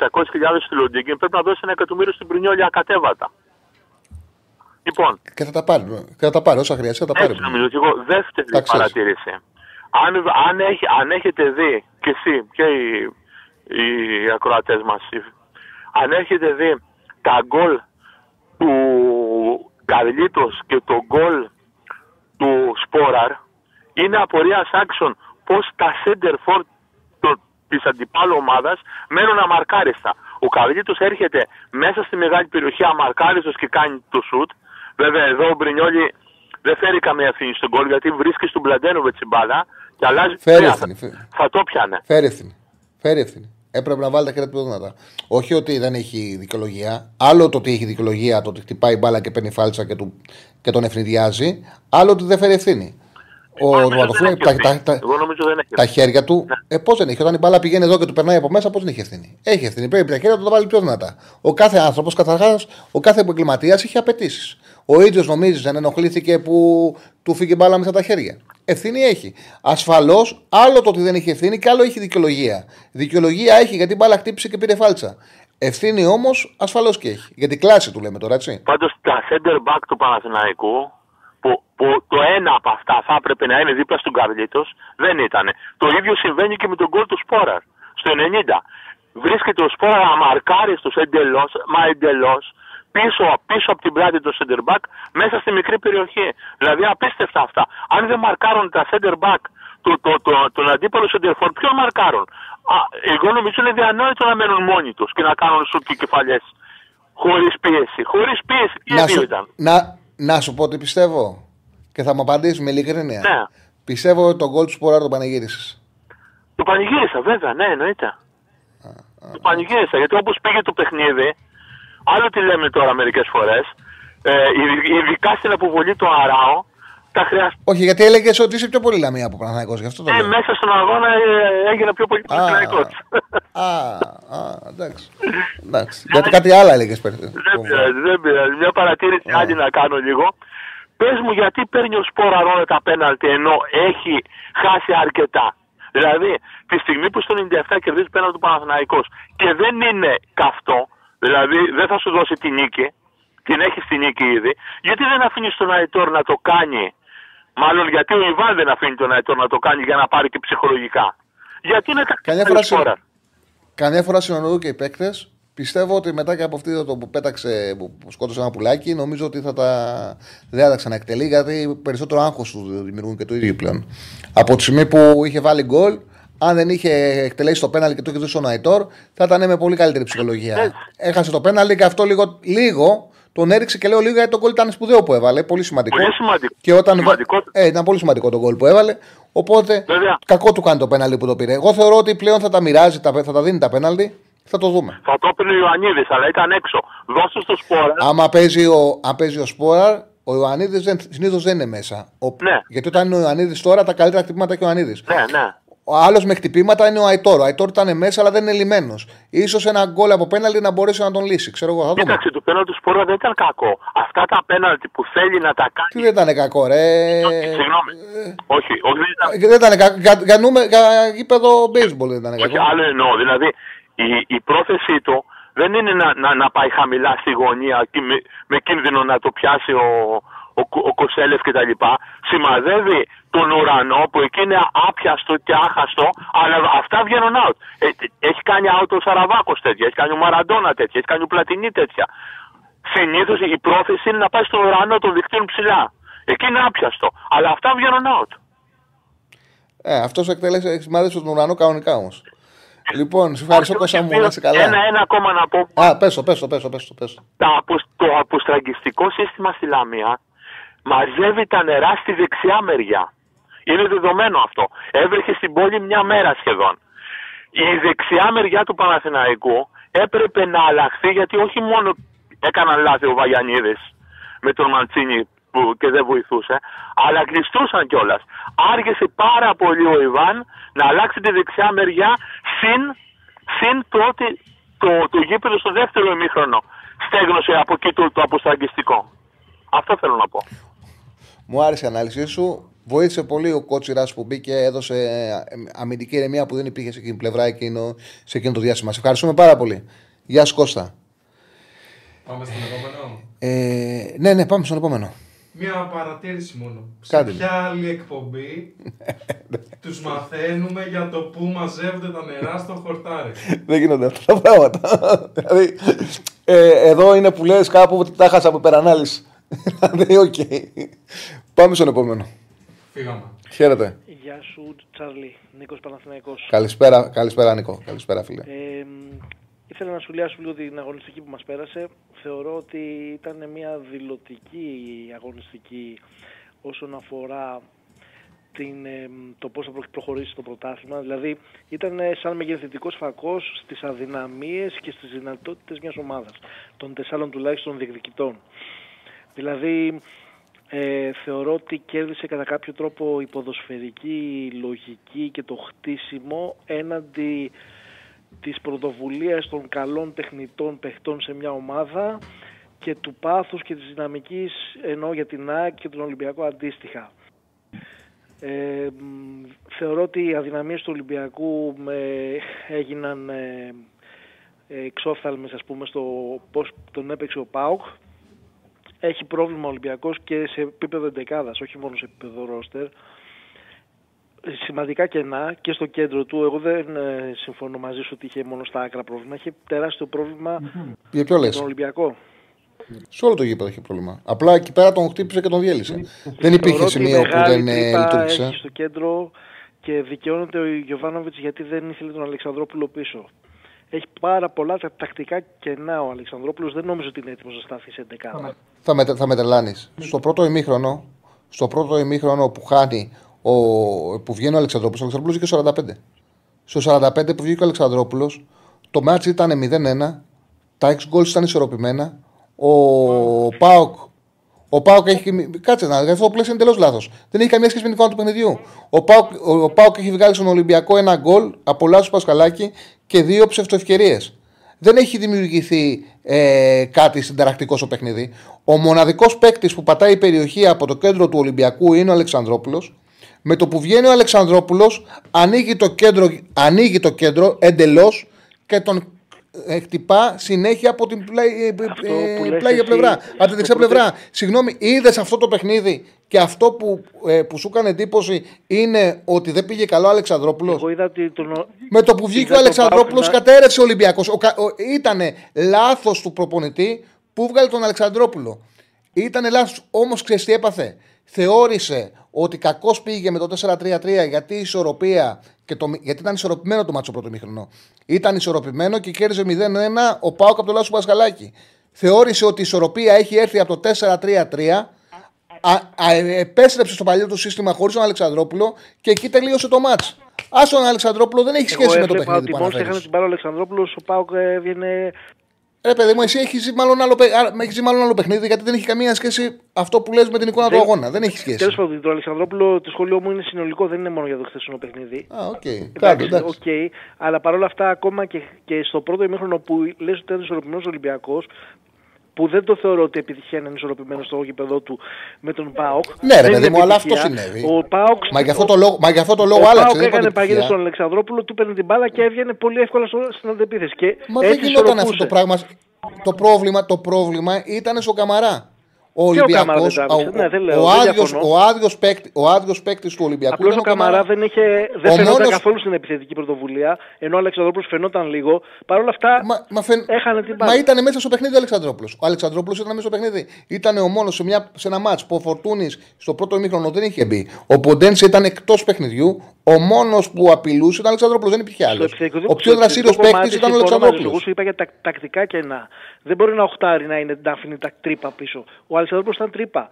στη Λοντίγκιν πρέπει να δώσεις ένα εκατομμύριο στην Πρινιόλια ακατέβατα. Λοιπόν, Και θα τα πάρει. Και θα τα πάρει όσα χρειαστεί, θα τα πάρει. έτσι νομίζω και εγώ. Δεύτερη Τα ξέρεις. παρατήρηση. Αν, αν, έχει, αν έχετε δει και εσύ και οι, οι ακροατές μας, οι- αν έχετε δει τα γκολ του Καρλίτος και το γκολ του Σπόραρ, είναι απορία άξιων πως τα center for το, της αντιπάλου ομάδας μένουν αμαρκάριστα. Ο Καρλίτος έρχεται μέσα στη μεγάλη περιοχή αμαρκάριστος και κάνει το σουτ. Βέβαια εδώ ο Μπρινιόλη δεν φέρει καμία ευθύνη στον γκολ γιατί βρίσκει στον Πλαντένοβετ την μπάλα και αλλάζει Φέρει τρία. ευθύνη, φέρει. Θα το πιάνε. Φέρει ευθύνη. Φέρει ευθύνη. Έπρεπε να βάλει τα χέρια του πιο δυνατά. Όχι ότι δεν έχει δικαιολογία. Άλλο το ότι έχει δικαιολογία, το ότι χτυπάει μπάλα και παίρνει φάλτσα και, του, και τον ευνηδιάζει. Άλλο ότι δεν φέρει ευθύνη. Ο Εγώ νομίζω Ροματοφύλακα, δεν έχει τα, ευθύνη. τα, τα, Εγώ νομίζω δεν έχει τα ευθύνη. χέρια του, ε, πώς δεν έχει. Όταν η μπάλα πηγαίνει εδώ και του περνάει από μέσα, πώς δεν έχει ευθύνη. Έχει ευθύνη. Πρέπει τα χέρια του να τα βάλει πιο δυνατά. Ο κάθε άνθρωπος, καταρχά, ο κάθε επαγγελματίας έχει απαιτήσεις. Ο ίδιος νομίζεις δεν ενοχλήθηκε που του φύγε μπάλα μέσα τα χέρια. Ευθύνη έχει. Ασφαλώς, άλλο το ότι δεν έχει ευθύνη και άλλο έχει δικαιολογία. Δικαιολογία έχει γιατί η μπάλα χτύπησε και πήρε φάλτσα. Ευθύνη όμως ασφαλώς και έχει. Για την κλάση του λέμε τώρα, έτσι. Πάντως τα center back του Παναθηναϊκού που, που το ένα από αυτά θα έπρεπε να είναι δίπλα στον Καρλίτος δεν ήταν. Το ίδιο συμβαίνει και με τον γκολ του Σπόραρ στο 90. Βρίσκεται ο Σπόραρ αμαρκάριστος εντελώς, μα εντελώς, πίσω, πίσω από την πλάτη του center back μέσα στη μικρή περιοχή. Δηλαδή απίστευτα αυτά. Αν δεν μαρκάρουν τα center back το, το, το, τον αντίπαλο center for, ποιον μαρκάρουν; Α, εγώ νομίζω είναι διανόητο να μένουν μόνοι τους και να κάνουν σουτ και κεφαλιές. Χωρίς πίεση. Χωρίς πίεση. Τι Να δύο σου, ήταν. να, να σου πω τι πιστεύω. Και θα μου απαντήσει με ειλικρίνεια. Ναι. Πιστεύω ότι τον γκολ τους Σποράρ τον πανηγύρισες. Το πανηγύρισα, βέβαια, ναι, εννοείται. Το πανηγύρισα, γιατί όπως πήγε το παιχνίδι, άλλο τι λέμε τώρα μερικές φορές, ε, ειδ- ειδικά στην αποβολή του Αράου, τα χρειαστεί. Όχι, γιατί έλεγε ότι είσαι πιο πολύ λαμία από Παναθανικό. Γι' αυτό το Ε, λέω. μέσα στον αγώνα ε, έγινε πιο πολύ Α, πολιτικό. α, α, εντάξει. εντάξει. γιατί κάτι άλλο έλεγες πριν. Δεν πειράζει, δεν πειράζει. Μια παρατήρηση άλλη να κάνω λίγο. Πες μου, γιατί παίρνει ο Σπόρα όλα τα πέναλτι ενώ έχει χάσει αρκετά. Δηλαδή, τη στιγμή που στο 97 κερδίζει πέναλτι του Παναθηναϊκός και δεν είναι καυτό, δηλαδή δεν θα σου δώσει τη νίκη, την έχεις τη νίκη ήδη, γιατί δεν αφήνεις τον Αϊτόρ να το κάνει, μάλλον γιατί ο Ιβάν δεν αφήνει τον Αϊτόρ να το κάνει για να πάρει και ψυχολογικά; Γιατί είναι Καμιά τα φορά, Σπόρα. καμιά φορά συνονούν και οι παίκτες. Πιστεύω ότι μετά και από αυτή το που πέταξε, που που σκότωσε ένα πουλάκι, νομίζω ότι θα τα, δεν θα τα ξαναεκτελεί γιατί περισσότερο άγχος του δημιουργούν και το ίδιο πλέον. Από τη στιγμή που είχε βάλει γκολ, αν δεν είχε εκτελέσει το πέναλι και το είχε δώσει ο Ναϊτόρ, θα ήταν με πολύ καλύτερη ψυχολογία. Έτσι. Έχασε το πέναλι και αυτό λίγο, λίγο τον έριξε και λέω λίγο γιατί το γκολ ήταν σπουδαίο που έβαλε. Πολύ σημαντικό. Πολύ σημαντικό. Και όταν... Σημαντικό. Ε, ήταν πολύ σημαντικό το γκολ που έβαλε. Οπότε Βέβαια. κακό του κάνει το πέναλι που το πήρε. Εγώ θεωρώ ότι πλέον θα τα μοιράζει, τα- θα τα δίνει τα πέναλτι. Θα το δούμε. Θα το έπαιρνε ο Ιωαννίδης, αλλά ήταν έξω. Δώσε στο σπόρα. Άμα παίζει ο, αν παίζει ο Σπόραρ, ο Ιωαννίδης συνήθως δεν είναι μέσα. Ο, Ναι. Γιατί όταν είναι ο Ιωαννίδης τώρα, τα καλύτερα χτυπήματα έχει ο Ιωαννίδης. Ναι, ναι. Ο άλλος με χτυπήματα είναι ο Αϊτόρ. Ο Αϊτόρ ήταν μέσα, αλλά δεν είναι λιμένος. σω ένα γκολ από πέναλτι να μπορέσει να τον λύσει. Ξέρω εγώ, θα δούμε. Κοίταξε, το πέναλτι του σπόρα δεν ήταν κακό. Αυτά τα πέναλτι που θέλει να τα Τι κάνει. δεν ήταν κακό, ρε; Συγγνώμη. Όχι, όχι, δεν ήταν. Ε, Δεν ήταν κακό. Για, για, νούμε- για γήπεδο baseball δεν ήταν Όχι, κακό. άλλο εννοώ. Δηλαδή, η, η πρόθεσή του δεν είναι να, να, να πάει χαμηλά στη γωνία και με, με κίνδυνο να το πιάσει ο, ο, Κο- ο Κοσέλεφ κτλ. Σημαδεύει τον ουρανό που εκεί είναι άπιαστο και άχαστο, αλλά αυτά βγαίνουν out. Ε, έχει κάνει out ο Σαραβάκος τέτοια, έχει κάνει ο Μαραντόνα τέτοια, έχει κάνει ο Πλατινί τέτοια. Συνήθως η πρόθεση είναι να πάει στον ουρανό των δικτύων ψηλά. Εκεί είναι άπιαστο. Αλλά αυτά βγαίνουν out. Ε, αυτός εκτέλεσε, σημάδεψε τον ουρανό κανονικά όμως. Λοιπόν, σε ευχαριστώ Όχι, Κώστα όχι, μου, να είσαι καλά. Ένα, ένα ακόμα να πω. Α, πέσω, πέσω, πέσω, πέσω. πέσω. τα απο- το αποστραγγιστικό σύστημα στη Λαμία μαζεύει τα νερά στη δεξιά μεριά. Είναι δεδομένο αυτό. Έβρεχε στην πόλη μια μέρα σχεδόν. Η δεξιά μεριά του Παναθηναϊκού έπρεπε να αλλάχθεί γιατί όχι μόνο έκαναν λάθη ο Βαγιανίδης με τον Μαντσίνη που και δεν βοηθούσε, αλλά κλειστούσαν κιόλας. Άργησε πάρα πολύ ο Ιβάν να αλλάξει τη δεξιά μεριά συν, συν το ότι το, το γήπεδο στο δεύτερο ημίχρονο στέγνωσε από εκεί το, το αποστραγγιστικό. Αυτό θέλω να πω. Μου άρεσε η ανάλυση σου. Βοήθησε πολύ ο κότσιρας που μπήκε, έδωσε ε, αμυντική ηρεμία που δεν υπήρχε σε εκείνη την πλευρά εκείνο, σε εκείνο το διάστημα. Σε ευχαριστούμε πάρα πολύ. Γεια σου Κώστα. Πάμε στον επόμενο. Ε, ναι, ναι, πάμε στον επόμενο. Μία παρατήρηση μόνο. Κάντε. Σε ποια άλλη εκπομπή τους μαθαίνουμε για το πού μαζεύονται τα νερά στο χορτάρι; Δεν γίνονται αυτά τα πράγματα. δηλαδή, ε, εδώ είναι που λες κάπου ότι τα χάσα από υπερανάλυση. Δηλαδή, οκ. Πάμε στον επόμενο. Φύγαμε. Χαίρετε. Γεια σου, Τσάρλι. Νίκος Παναθηναϊκός. Καλησπέρα, καλησπέρα Νίκο. Καλησπέρα, φίλε. Ε, μ, ήθελα να σχολιάσω λίγο την αγωνιστική που μας πέρασε. Θεωρώ ότι ήταν μια δηλωτική αγωνιστική όσον αφορά την, ε, μ, το πώς θα προ- προχωρήσει το πρωτάθλημα. Δηλαδή ήταν ε, σαν μεγεθυντικός φακός στις αδυναμίες και στις δυνατότητες μιας ομάδας. Των τεσσάρων τουλάχιστον διεκδικητών. Δηλαδή ε, θεωρώ ότι κέρδισε κατά κάποιο τρόπο η ποδοσφαιρική λογική και το χτίσιμο έναντι της πρωτοβουλίας των καλών τεχνητών παιχτών σε μια ομάδα και του πάθους και της δυναμικής ενώ για την ΑΕΚ και τον Ολυμπιακό αντίστοιχα. Ε, μ, θεωρώ ότι οι αδυναμίες του Ολυμπιακού ε, έγιναν ε, ε, εξόφθαλμες ας πούμε στο πώς τον έπαιξε ο ΠΑΟΚ έχει πρόβλημα ο Ολυμπιακός και σε επίπεδο εντεκάδας, όχι μόνο σε επίπεδο ρόστερ. Σημαντικά κενά και στο κέντρο του. Εγώ δεν ε, συμφωνώ μαζί σου ότι είχε μόνο στα άκρα πρόβλημα. Είχε τεράστιο πρόβλημα Για ποιο λες; με τον Ολυμπιακό. Σε όλο το γήπεδο έχει πρόβλημα. Απλά εκεί πέρα τον χτύπησε και τον διέλυσε. δεν Θεωρώ υπήρχε ότι σημείο που μεγάλη δεν ε, τρύπα λειτουργήσε. Έχει στο κέντρο και δικαιώνεται ο Γιωβάνοβιτς γιατί δεν ήθελε τον Αλεξανδρόπουλο πίσω. Έχει πάρα πολλά τα- τακτικά κενά ο Αλεξανδρόπουλος. Δεν νομίζω ότι είναι έτοιμος να στάθει σε 11. Θα με, θα με τρελάνεις. Στο πρώτο ημίχρονο, στο πρώτο ημίχρονο που χάνει, ο, που βγαίνει ο Αλεξανδρόπουλος, ο Αλεξανδρόπουλος βγήκε στο 45. Στο 45 που βγήκε ο Αλεξανδρόπουλος, το μάτς ήταν 0-1, τα 6 γκολ ήταν ισορροπημένα, ο Πάοκ ο Πάοκ έχει. Κάτσε να αυτό το πλαίσιο είναι τελώς λάθος. Δεν έχει καμία σχέση με την εικόνα του παιχνιδιού. Ο Πάοκ, ο, ο Πάοκ έχει βγάλει στον Ολυμπιακό ένα γκολ από λάθο Πασχαλάκη και δύο ψευτοευκαιρίες. Δεν έχει δημιουργηθεί ε, κάτι συνταρακτικό στο παιχνίδι. Ο μοναδικός παίκτης που πατάει η περιοχή από το κέντρο του Ολυμπιακού είναι ο Αλεξανδρόπουλος. Με το που βγαίνει ο Αλεξανδρόπουλος, ανοίγει το κέντρο, ανοίγει το κέντρο εντελώς και τον ε, χτυπά συνέχεια από την πλάγια, Αυτό που λες πλάγια εσύ, πλευρά. Από τη στο δεξιά πρώτο- πλευρά. Συγγνώμη, είδες αυτό το παιχνίδι και αυτό που, ε, που σου έκανε εντύπωση είναι ότι δεν πήγε καλό ο Αλεξανδρόπουλος; Εγώ είδα ότι τον, Με το που βγήκε είδα ο τον Αλεξανδρόπουλος, Πάοκ να- κατέρευσε ο Ολυμπιακός. Ήταν λάθος του προπονητή που βγάλε τον Αλεξανδρόπουλο. Ήταν λάθος. Όμως ξέρεις τι έπαθε; Θεώρησε ότι κακώς πήγε με το 4-3-3 γιατί η ισορροπία. Και το, γιατί ήταν ισορροπημένο το μάτσο πρώτο μήχρονο. Ήταν ισορροπημένο και κέρδιζε 0-1 ο Πάοκ από το Λάσο Πασχαλάκη. Θεώρησε ότι η ισορροπία έχει έρθει από το 4-3-3 α, α, επέστρεψε στο παλιό του σύστημα χωρίς τον Αλεξανδρόπουλο και εκεί τελείωσε το μάτς. Α τον Αλεξανδρόπουλο δεν έχει σχέση με το παιχνίδι ότι που μόλις έχανε αναφέρεις. την μπάλα ο Αλεξανδρόπουλος, ο Πάοκ έβγαινε... Ρε παιδί μου, εσύ έχεις μάλλον, άλλο, παι- α, έχεις ζει μάλλον άλλο παιχνίδι γιατί δεν έχει καμία σχέση αυτό που λες με την εικόνα του Δεν- αγώνα. Δεν έχει σχέση. Τέλος πάντων, το Αλεξανδρόπουλο, το σχόλιο μου είναι συνολικό, δεν είναι μόνο για το χθεσινό παιχνίδι. Α, οκ. Εντάξει, Κάτω, εντάξει. οκ, αλλά παρόλα αυτά, ακόμα και, και στο πρώτο ημίχρονο που λες ότι ήταν ισορροπημένος Ολυμπιακός, που δεν το θεωρώ ότι επιτυχία να είναι ισορροπημένο στο γήπεδο του με τον Πάοκ. Ναι, ρε δεν παιδί είναι μου, αλλά αυτό επιτυχία. συνέβη. Ο Πάοκ. Μα για αυτό το λόγο, μα για αυτό το ο λόγο Πάοκ άλλαξε. Δεν είπα έκανε ότι παγίδα επιτυχία. στον Αλεξανδρόπουλο, του παίρνει την μπάλα και έβγαινε πολύ εύκολα στο- στην αντεπίθεση. Και Μα δεν έτσι γινόταν αυτό ισορροπούσε. το πράγμα. Το πρόβλημα, το πρόβλημα ήταν στο Καμαρά. Ο Και ο Καμαρά Ολυμπιακός, δεν τράβηξε. ο- Ναι, δεν λέω, ο δεν άδειος- διαφωνώ. ο άδειος παίκτη- ο άδειος παίκτης του Ολυμπιακού Απλώς ήταν ο Καμαρά δεν, είχε, δεν Ο φαινόταν μόνος- καθόλου στην επιθετική πρωτοβουλία, ενώ ο Αλεξανδρόπουλος φαινόταν λίγο. Παρ' όλα αυτά Μα, μα, φεν... έχανε την μπάλα. μα ήταν μέσα στο παιχνίδι ο Αλεξανδρόπουλος. Ο Αλεξανδρόπουλος ήταν μέσα στο παιχνίδι. Ήταν ο μόνος σε, μια... σε ένα μάτς που ο Φορτούνης στο πρώτο ημίχρονο δεν είχε μπει. Ο Ποντένσε ήταν εκτός παιχνιδιού. Ο μόνος που απειλούσε ήταν ο Αλεξανδρόπουλος. Δεν υπήρχε Στο άλλος. επιθετικό- Ο πιο στο δραστήριος επιθετικό κομμάτι παίκτη ήταν ο συμφωνώ μαζί σου. Αλεξανδρόπουλος. Εγώ σου είπα για τα τακτικά κενά. Δεν μπορεί να οχτάρει να, είναι, να αφήνει τα τρύπα πίσω. Ο Αλεξανδρόπουλο ήταν τρύπα.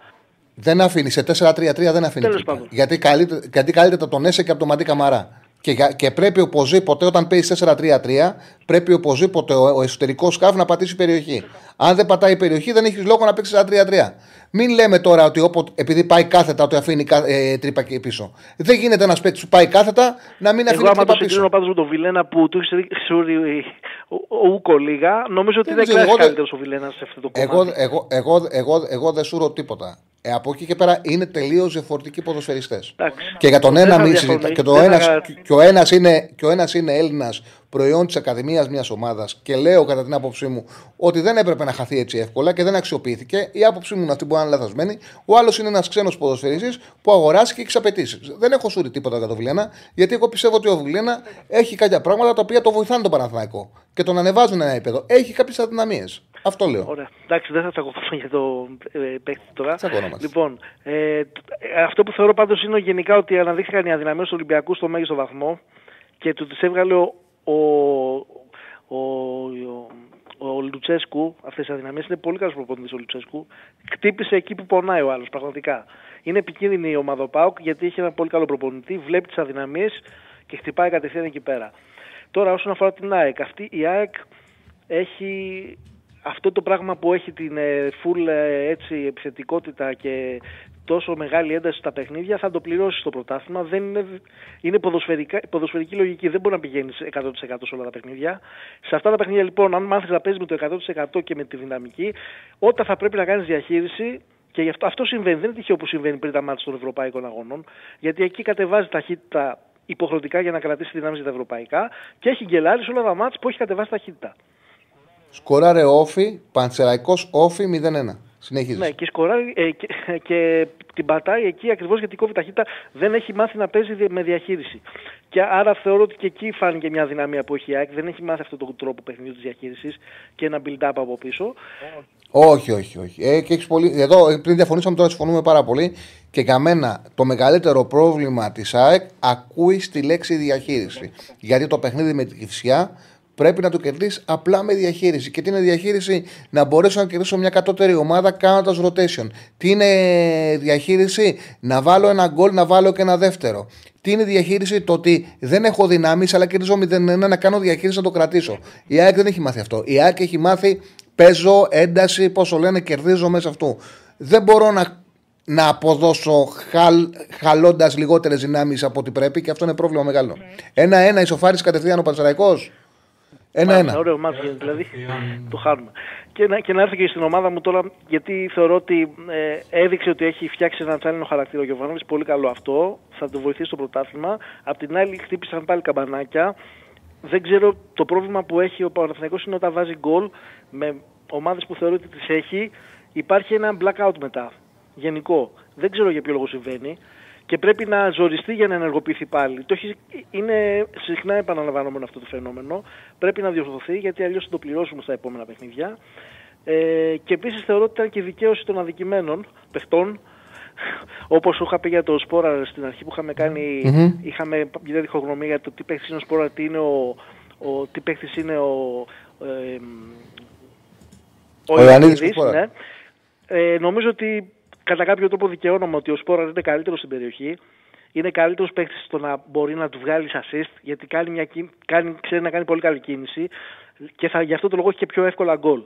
Δεν αφήνει σε 4-3-3 δεν αφήνει. Τέλος τρύπα. πάντων. Γιατί, καλύπτε, γιατί καλύπτεται τον Έσε και από τον Μαντί Καμαρά. Και, για- και πρέπει οπωσδήποτε όταν παίζει 4-3-3, πρέπει οπωσδήποτε ο, ο εσωτερικός σκάφ να πατήσει περιοχή. Αν δεν πατάει η περιοχή, δεν έχεις λόγο να παίξεις 4-3-3. Μην λέμε τώρα ότι όποτε, επειδή πάει κάθετα, ότι αφήνει κα- ε, τρύπα και πίσω. Δεν γίνεται ένας παίκτης που πάει κάθετα να μην αφήνει Εγώ, άμα τρύπα το πίσω. συγκρίνω πάντως με τον Βιλένα που του έχεις ρίξει ο, ο Ούκο λίγα, νομίζω ότι Δεν δεν ξέρω, κλάσει εγώ δεν- καλύτερος ο Βιλένας σε αυτό το κομμάτι. Εγώ, εγώ, εγώ, εγώ, εγώ δεν σου ρωτώ τίποτα. Ε, από εκεί και πέρα είναι τελείως διαφορετικοί ποδοσφαιριστές. Εντάξει. Και για τον Δεν ένα θα μην διαφωνήσω. συζητά. Και, το Δεν ένας, θα- και ο ένας είναι, και ο ένας είναι Έλληνας προϊόν της Ακαδημίας μιας ομάδας. Και λέω κατά την άποψή μου ότι δεν έπρεπε να χαθεί έτσι εύκολα και δεν αξιοποιήθηκε. Η άποψή μου είναι αυτή που είναι λαθασμένη. Ο άλλος είναι ένας ξένος ποδοσφαιριστής που αγοράσει και έχει απαιτήσεις. Δεν έχω σούρει τίποτα για τον Βιλένα, γιατί εγώ πιστεύω ότι ο Βιλένα έχει κάποια πράγματα τα οποία το βοηθάνε τον Παναθηναϊκό και τον ανεβάζουν ένα επίπεδο. Έχει κάποιες αδυναμίες. Αυτό λέω. Ωραία. Εντάξει, δεν θα τσακωθούμε για το ε, παίκτη τώρα. Τσακωνόμαστε. Λοιπόν, ε, τ- ε, αυτό που θεωρώ πάντως είναι γενικά ότι αναδείχθηκαν οι αδυναμίες του Ολυμπιακού στο μέγιστο βαθμό και του τις έβγαλε ο, ο, ο, ο, ο Λουτσέσκου, αυτές οι αδυναμίες. Είναι πολύ καλός προπονητής ο Λουτσέσκου. Χτύπησε εκεί που πονάει ο άλλος, πραγματικά. Είναι επικίνδυνη η ομάδα ΠΑΟΚ γιατί έχει ένα πολύ καλό προπονητή, βλέπει τις αδυναμίες και χτυπάει κατευθείαν εκεί πέρα. Τώρα όσον αφορά την ΑΕΚ, αυτή η ΑΕΚ έχει αυτό το πράγμα που έχει την ε, full ε, έτσι, επιθετικότητα και τόσο μεγάλη ένταση στα παιχνίδια θα το πληρώσεις στο πρωτάθλημα. Δεν είναι, είναι ποδοσφαιρικά, ποδοσφαιρική λογική. Δεν μπορεί να πηγαίνει 100% σε όλα τα παιχνίδια. Σε αυτά τα παιχνίδια λοιπόν, αν μάθεις να παίζεις με το 100% και με τη δυναμική, όταν θα πρέπει να κάνεις διαχείριση. Και γι' αυτό, αυτό συμβαίνει. Δεν είναι τυχαίο που συμβαίνει πριν τα μάτια των Ευρωπαϊκών Αγώνων. Γιατί εκεί κατεβάζει ταχύτητα υποχρεωτικά για να κρατήσει δυνάμεις για τα ευρωπαϊκά και έχει γκελάρει σε όλα τα μάτια που έχει κατεβάσει ταχύτητα. Σκοράρε όφι, πανσεραϊκός όφι 0-1. Συνεχίζεις. Ναι, και σκοράρει ε, και, και την πατάει εκεί ακριβώς γιατί κόβει ταχύτητα. Δεν έχει μάθει να παίζει δι- με διαχείριση. Και άρα θεωρώ ότι και εκεί φάνηκε μια δυναμία που έχει η ΑΕΚ. Δεν έχει μάθει αυτόν τον τρόπο παιχνιδιού της διαχείρισης και ένα build-up από πίσω. Όχι, όχι, όχι. Ε, και έχεις πολύ... Εδώ ε, πριν διαφωνήσαμε, τώρα συμφωνούμε πάρα πολύ. Και για μένα το μεγαλύτερο πρόβλημα της ΑΕΚ ακούει στη λέξη διαχείριση. Γιατί το παιχνίδι με την Κυφσιά πρέπει να το κερδίσεις απλά με διαχείριση. Και τι είναι διαχείριση, να μπορέσω να κερδίσω μια κατώτερη ομάδα κάνοντας rotation. Τι είναι διαχείριση, να βάλω ένα γκολ, να βάλω και ένα δεύτερο. Τι είναι διαχείριση, το ότι δεν έχω δυνάμεις, αλλά κερδίζω 0-1 να κάνω διαχείριση να το κρατήσω. Η ΑΕΚ δεν έχει μάθει αυτό. Η ΑΕΚ έχει μάθει παίζω ένταση, πόσο λένε, κερδίζω μέσα αυτού. Δεν μπορώ να, να αποδώσω χαλ, χαλώντας λιγότερες δυνάμεις από ό,τι πρέπει και αυτό είναι πρόβλημα μεγάλο. Ένα-ένα ισοφάρισε κατευθείαν ο Πανσεραϊκός. Ένα-ένα. Μάλιστα, Ωραίο μάτς γίνεται, δηλαδή το χάνουμε. Και να, και να έρθει και στην ομάδα μου τώρα, γιατί θεωρώ ότι ε, έδειξε ότι έχει φτιάξει ένα τσάλινο χαρακτήρα ο Γιωβάνοβης, πολύ καλό αυτό, θα το βοηθήσει στο πρωτάθλημα. Απ' την άλλη χτύπησαν πάλι καμπανάκια. Δεν ξέρω, το πρόβλημα που έχει ο Παναθηναϊκός είναι όταν βάζει γκολ με ομάδες που θεωρώ ότι τις έχει, υπάρχει ένα blackout μετά, γενικό. Δεν ξέρω για ποιο λόγο συμβαίνει και πρέπει να ζοριστεί για να ενεργοποιηθεί πάλι. Το έχει, είναι συχνά επαναλαμβανόμενο αυτό το φαινόμενο. Πρέπει να διορθωθεί γιατί αλλιώς θα το πληρώσουμε στα επόμενα παιχνίδια. Ε, και επίσης θεωρώ ότι ήταν και η δικαίωση των αδικημένων παιχτών. Όπως σου είχα πει για το Σπόρα στην αρχή που είχαμε κάνει, Μμμ. είχαμε μια διχογνωμία για το τι παίχτης είναι ο Σπόρα, τι, είναι ο, ο, τι παίχτης είναι ο, ε, Ο Ιωαννίδης Ιωαννίδης, του Σπόρα. ναι. Ε, νομίζω ότι κατά κάποιο τρόπο δικαιώνομαι ότι ο Σπόρα είναι καλύτερος στην περιοχή. Είναι καλύτερος παίκτης στο να μπορεί να του βγάλεις assist, γιατί κάνει μια, κι- κάνει, ξέρει να κάνει πολύ καλή κίνηση και θα, γι' αυτό το λόγο έχει και πιο εύκολα γκολ.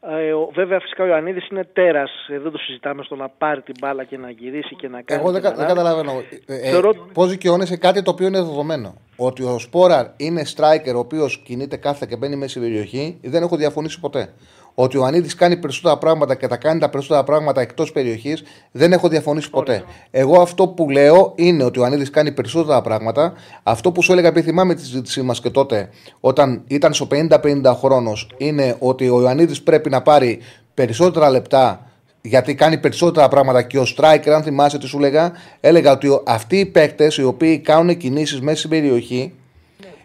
Ε, ο- βέβαια, φυσικά ο Ιωαννίδης είναι τέρας. Ε, δεν το συζητάμε στο να πάρει την μπάλα και να γυρίσει και να κάνει. Εγώ δεν, και κα- να δεν λάβει. καταλαβαίνω. Ε, Θεωρώ- Πώς δικαιώνεσαι κάτι το οποίο είναι δεδομένο. Ότι ο Σπόραρ είναι striker ο οποίος κινείται κάθε και μπαίνει μέσα στην περιοχή, δεν έχω διαφωνήσει ποτέ. Ότι ο Ανίδης κάνει περισσότερα πράγματα και τα κάνει τα περισσότερα πράγματα εκτός περιοχής, δεν έχω διαφωνήσει ποτέ. Εγώ αυτό που λέω είναι ότι ο Ανίδης κάνει περισσότερα πράγματα. Αυτό που σου έλεγα, επειδή θυμάμαι τη συζήτησή μας και τότε, όταν ήταν στο 50-50 χρόνος, είναι ότι ο Ιωαννίδη πρέπει να πάρει περισσότερα λεπτά γιατί κάνει περισσότερα πράγματα και ο striker, αν θυμάσαι τι σου έλεγα, έλεγα ότι ο- αυτοί οι παίκτες οι οποίοι κάνουν κινήσεις μέσα στην περιοχή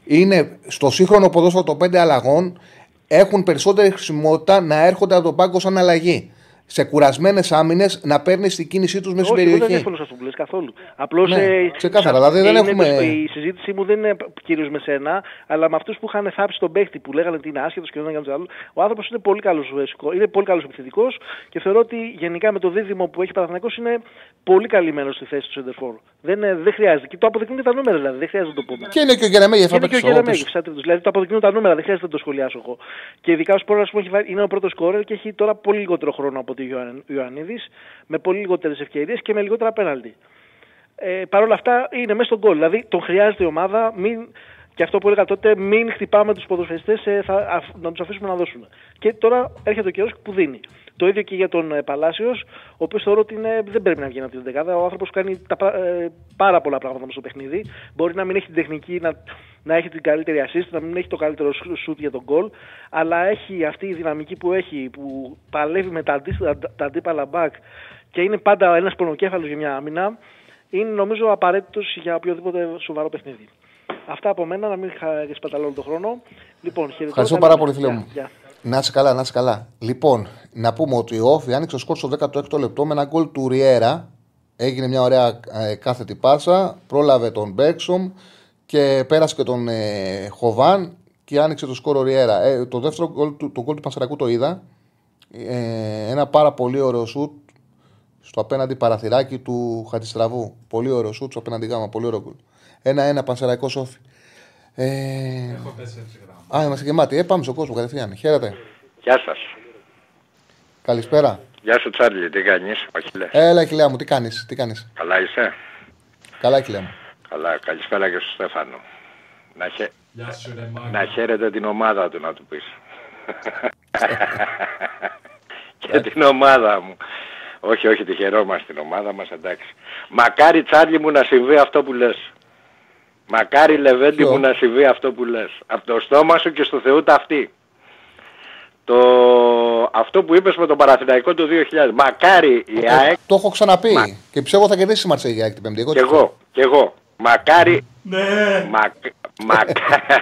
είναι στο σύγχρονο ποδόσφαιρο των πέντε αλλαγών έχουν περισσότερη χρησιμότητα να έρχονται από τον πάγκο σαν αλλαγή. Σε κουρασμένες άμυνες να παίρνεις την κίνησή τους μέσα στην Όχι, εγώ δεν περιοχή. διαφωνώ σε αυτό που λες καθόλου. Απλώς. Ναι, ξεκάθαρα, δηλαδή δεν έχουμε- Η συζήτησή μου δεν είναι κυρίως με σένα, αλλά με αυτούς που είχαν θάψει τον παίχτη που λέγανε ότι είναι άσχετος και δεν έκανε άλλο. Ο άνθρωπος είναι πολύ καλός είναι πολύ καλός επιθετικός και θεωρώ ότι γενικά με το δίδυμο που έχει Παναθυνακό είναι πολύ καλυμμένος στη θέση του Σεντερφόρ. Δεν, ε, δεν χρειάζεται. Και το αποδεικνύουν και τα νούμερα δηλαδή, δεν χρειάζεται να το πούμε. Και είναι και ο Γερεμέγεφ Και είναι και ο απ' έξω, Γερεμέγεφ, όπως- σαν τρίτος. Δηλαδή το αποδεικνύουν τα νούμερα, δεν χρειάζεται να το σχολιάσω εγώ. Και ειδικά ο Σπόρας είναι ο πρώτος σκόρερ και έχει τώρα πολύ λιγότερο χρόνο από ότι ο Ιωανν- Ιωαννίδης, με πολύ λιγότερες ευκαιρίες και με λιγότερα πέναλτι. Ε, Παρ' όλα αυτά είναι μέσα στον γκολ. Δηλαδή τον χρειάζεται η ομάδα. Μην, και αυτό που έλεγα τότε, μην χτυπάμε τους ποδοσφαιριστές, να τους αφήσουμε να δώσουν. Και τώρα έρχεται ο καιρός που δίνει. Το ίδιο και για τον ε, Παλάσιος, ο οποίος θεωρώ ότι είναι, δεν πρέπει να βγαίνει από την δεκάδα. Ο άνθρωπος κάνει τα, πρα- ε, πάρα πολλά πράγματα μέσα στο παιχνίδι. Μπορεί να μην έχει την τεχνική να, να έχει την καλύτερη assist, να μην έχει το καλύτερο σουτ για τον γκολ, αλλά έχει αυτή η δυναμική που έχει, που παλεύει με τα, αντί, τα, τα αντίπαλα back και είναι πάντα ένας πονοκέφαλος για μια άμυνα. Είναι νομίζω απαραίτητος για οποιοδήποτε σοβαρό παιχνίδι. Αυτά από μένα, να μην χα- σπαταλώ τον χρόνο. Λοιπόν, χαιρετώ. Ευχαριστώ Καλή πάρα νύχτα. πολύ, φίλε Γεια, μου. γεια. Να είσαι καλά, να είσαι καλά. Λοιπόν, να πούμε ότι ο Όφη άνοιξε το σκορ στο 16ο λεπτό με ένα γκολ του Ριέρα. Έγινε μια ωραία ε, κάθετη πάσα. Πρόλαβε τον Μπέξομ και πέρασε και τον ε, Χοβάν και άνοιξε το σκορ ο Ριέρα. Ε, το δεύτερο γκολ του, το γκολ του Πασαρακού το είδα. Ε, ένα πάρα πολύ ωραίο σουτ στο απέναντι παραθυράκι του Χατιστραβού. Πολύ ωραίο σουτ στο απέναντι γάμα. Πολύ ωραίο γκολ. Ένα-ένα Πανσεραϊκός Όφη. Ε, Έχω τέσσερις γράμματα. Α, είμαστε γεμάτοι. Ε, πάμε στον κόσμο κατευθείαν. Χαίρετε. Γεια σας. Καλησπέρα. Γεια σου Τσάρλι, τι κάνεις, Αχιλέ. Έλα, κοιλιά μου, τι κάνεις, τι κάνεις; Καλά είσαι; Καλά, κοιλιά μου. Καλά, καλησπέρα και στον Στέφανο. Να, χε... Γεια σου ρε μάγκα. να χαίρετε την ομάδα του να του πεις. και την ομάδα μου. Όχι, όχι, τη χαιρόμαστε την ομάδα μας, εντάξει. Μακάρι Τσάρλι μου να συμβεί αυτό που λες. Μακάρι Λεβέντη Ποιο; μου να συμβεί αυτό που λες. Από το στόμα σου και στο Θεού ταυτή. Το... Αυτό που είπες με τον Παραθυναϊκό του 2000. Μακάρι η ΑΕΚ Το έχω ξαναπεί. Μα- Και πιστεύω θα κερδίσει η Μαρσέη για την Πέμπτη. Εγώ Κι τι εγώ, κι εγώ. Μακάρι, Ναι. μα, μα,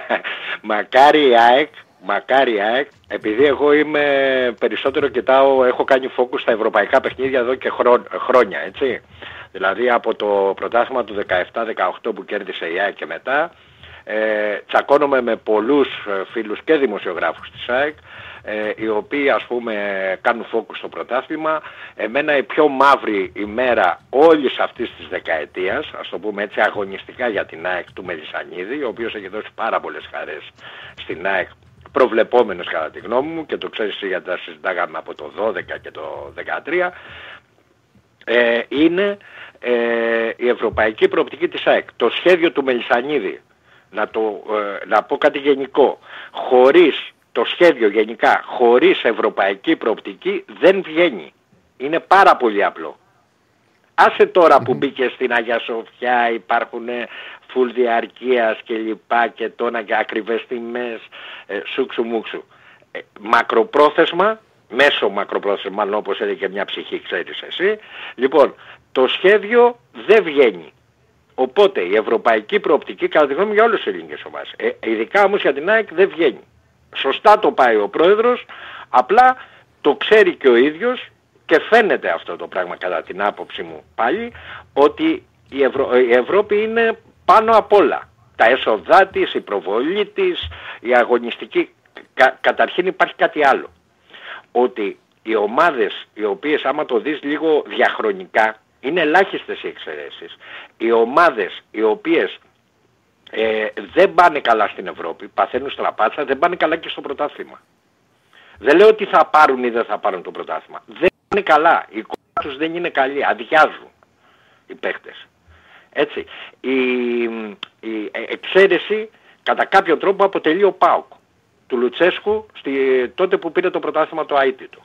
μακάρι η ΑΕΚ, μακάρι η ΑΕΚ, επειδή εγώ είμαι περισσότερο κοιτάω, έχω κάνει focus στα ευρωπαϊκά παιχνίδια εδώ και χρό- χρόνια, έτσι. Δηλαδή από το πρωτάθλημα του 17-18 που κέρδισε η ΑΕΚ και μετά, ε, τσακώνομαι με πολλούς ε, φίλους και δημοσιογράφους της ΑΕΚ, ε, οι οποίοι ας πούμε κάνουν focus στο πρωτάθλημα. Εμένα η πιο μαύρη ημέρα όλης αυτής της δεκαετίας, ας το πούμε έτσι αγωνιστικά για την ΑΕΚ του Μελισανίδη, ο οποίος έχει δώσει πάρα πολλές χαρές στην ΑΕΚ προβλεπόμενος κατά τη γνώμη μου και το ξέρεις εσύ γιατί τα συζητάγαμε από το 12 και το 13 ε, είναι ε, η ευρωπαϊκή προοπτική της ΑΕΚ. Το σχέδιο του Μελισανίδη, να, το, ε, να πω κάτι γενικό, χωρίς το σχέδιο γενικά, χωρίς ευρωπαϊκή προοπτική δεν βγαίνει. Είναι πάρα πολύ απλό. Άσε τώρα που μπήκε στην Αγία Σοφιά, υπάρχουν φουλ διαρκείας και λοιπά και τόνα και ακριβές τιμές, ε, σούξου μουξου. Ε, μακροπρόθεσμα, μέσω μακροπρόθεσμα, μάλλον όπως έλεγε μια ψυχή, ξέρεις εσύ. Λοιπόν, το σχέδιο δεν βγαίνει. Οπότε η ευρωπαϊκή προοπτική, κατά τη γνώμη μου, για όλες τις ελληνικές ομάδες, ε, ειδικά όμως για την ΑΕΚ δεν βγαίνει. Σωστά το πάει ο πρόεδρος, απλά το ξέρει και ο ίδιος και φαίνεται αυτό το πράγμα κατά την άποψη μου πάλι ότι η, Ευρω... η Ευρώπη είναι πάνω απ' όλα. Τα έσοδά της, η προβολή της, η αγωνιστική. Κα... Καταρχήν υπάρχει κάτι άλλο. Ότι οι ομάδες οι οποίες άμα το δεις λίγο διαχρονικά είναι ελάχιστες οι εξαιρέσεις. Οι ομάδες οι οποίες ε, δεν πάνε καλά στην Ευρώπη, παθαίνουν στραπάτσα, δεν πάνε καλά και στο πρωτάθλημα. Δεν λέω ότι θα πάρουν ή δεν θα πάρουν το πρωτάθλημα. Δεν είναι καλά. Η εικόνα τους δεν είναι καλή. Αδειάζουν οι παίχτες. Έτσι. Η, η εξαίρεση κατά κάποιο τρόπο αποτελεί ο ΠΑΟΚ του Λουτσέσκου στη, τότε που πήρε το πρωτάθλημα το ΑΕΤ του.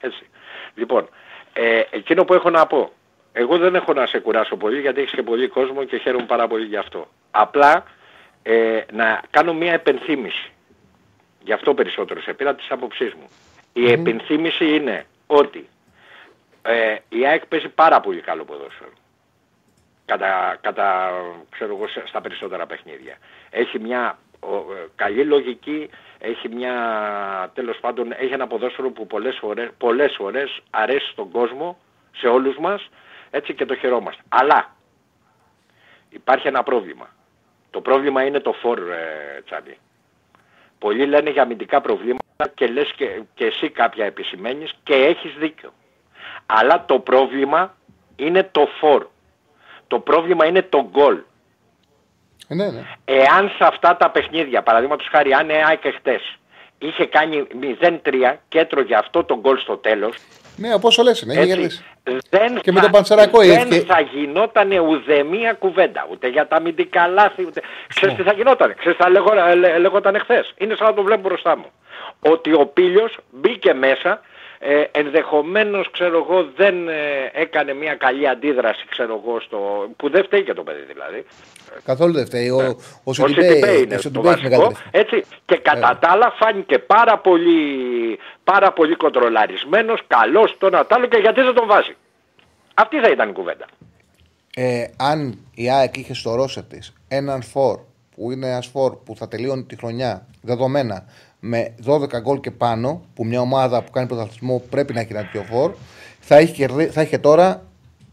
Έτσι. Λοιπόν, ε, εκείνο που έχω να πω, εγώ δεν έχω να σε κουράσω πολύ γιατί έχεις και πολύ κόσμο και χαίρομαι πάρα πολύ γι' αυτό. Απλά ε, να κάνω μια επενθύμηση. Γι' αυτό περισσότερο σε πήρα της άποψής μου. Η επενθύμηση είναι ότι ε, η ΑΕΚ παίζει πάρα πολύ καλό ποδόσφαιρο. Κατά, κατά ξέρω εγώ, στα περισσότερα παιχνίδια. Έχει μια ο, ε, καλή λογική, έχει μια, τέλος πάντων, έχει ένα ποδόσφαιρο που πολλές φορές, πολλές φορές αρέσει στον κόσμο, σε όλους μας, έτσι και το χαιρόμαστε. Αλλά υπάρχει ένα πρόβλημα. Το πρόβλημα είναι το φορ, ε, Τσάνι. Πολλοί λένε για αμυντικά προβλήματα και λες και, και εσύ κάποια επισημαίνεις και έχεις δίκιο. Αλλά το πρόβλημα είναι το φορ. Το πρόβλημα είναι το γκολ. Ε, ναι, ναι. Εάν σε αυτά τα παιχνίδια, παραδείγματος χάρη, αν η ΑΕΚ χτες είχε κάνει 0-3 και έτρωγε αυτό το γκολ στο τέλος, Ναι, όπως λε, είναι. έχει κερδίσει. δεν, Και με θα, τον Πανσεραϊκό δεν είχε. θα γινόταν ουδέμια κουβέντα. Ούτε για τα αμυντικά λάθη. Ούτε... Ξέρεις τι θα γινόταν. Ξέρεις τι θα λέγω, λέ- λέγονταν εχθές; Είναι σαν να το βλέπω μπροστά μου. Ότι ο Πίλιος μπήκε μέσα ε, ενδεχομένως ξέρω εγώ δεν ε, έκανε μια καλή αντίδραση ξέρω εγώ στο... που δεν φταίει και το παιδί δηλαδή. Καθόλου δεν φταίει. Ο, ο Ο Σιντιμπέ Σιντιμπέ είναι ο το Σιντιμπέ έχει μεγάλη βασικό. ευθύνη. Έτσι. Και κατά τα άλλα φάνηκε πάρα πολύ, πάρα πολύ κοντρολαρισμένος, καλός, το ένα τ' άλλο και γιατί δεν τον βάζει. Αυτή θα ήταν η κουβέντα. Ε, αν η ΑΕΚ είχε στο roster της έναν φορ που είναι ένας φορ που θα τελείωνει τη χρονιά δεδομένα με 12 γκολ και πάνω, που μια ομάδα που κάνει πρωταθλητισμό πρέπει να έχει ένα τέτοιο φορ, θα είχε, κερδί- θα είχε τώρα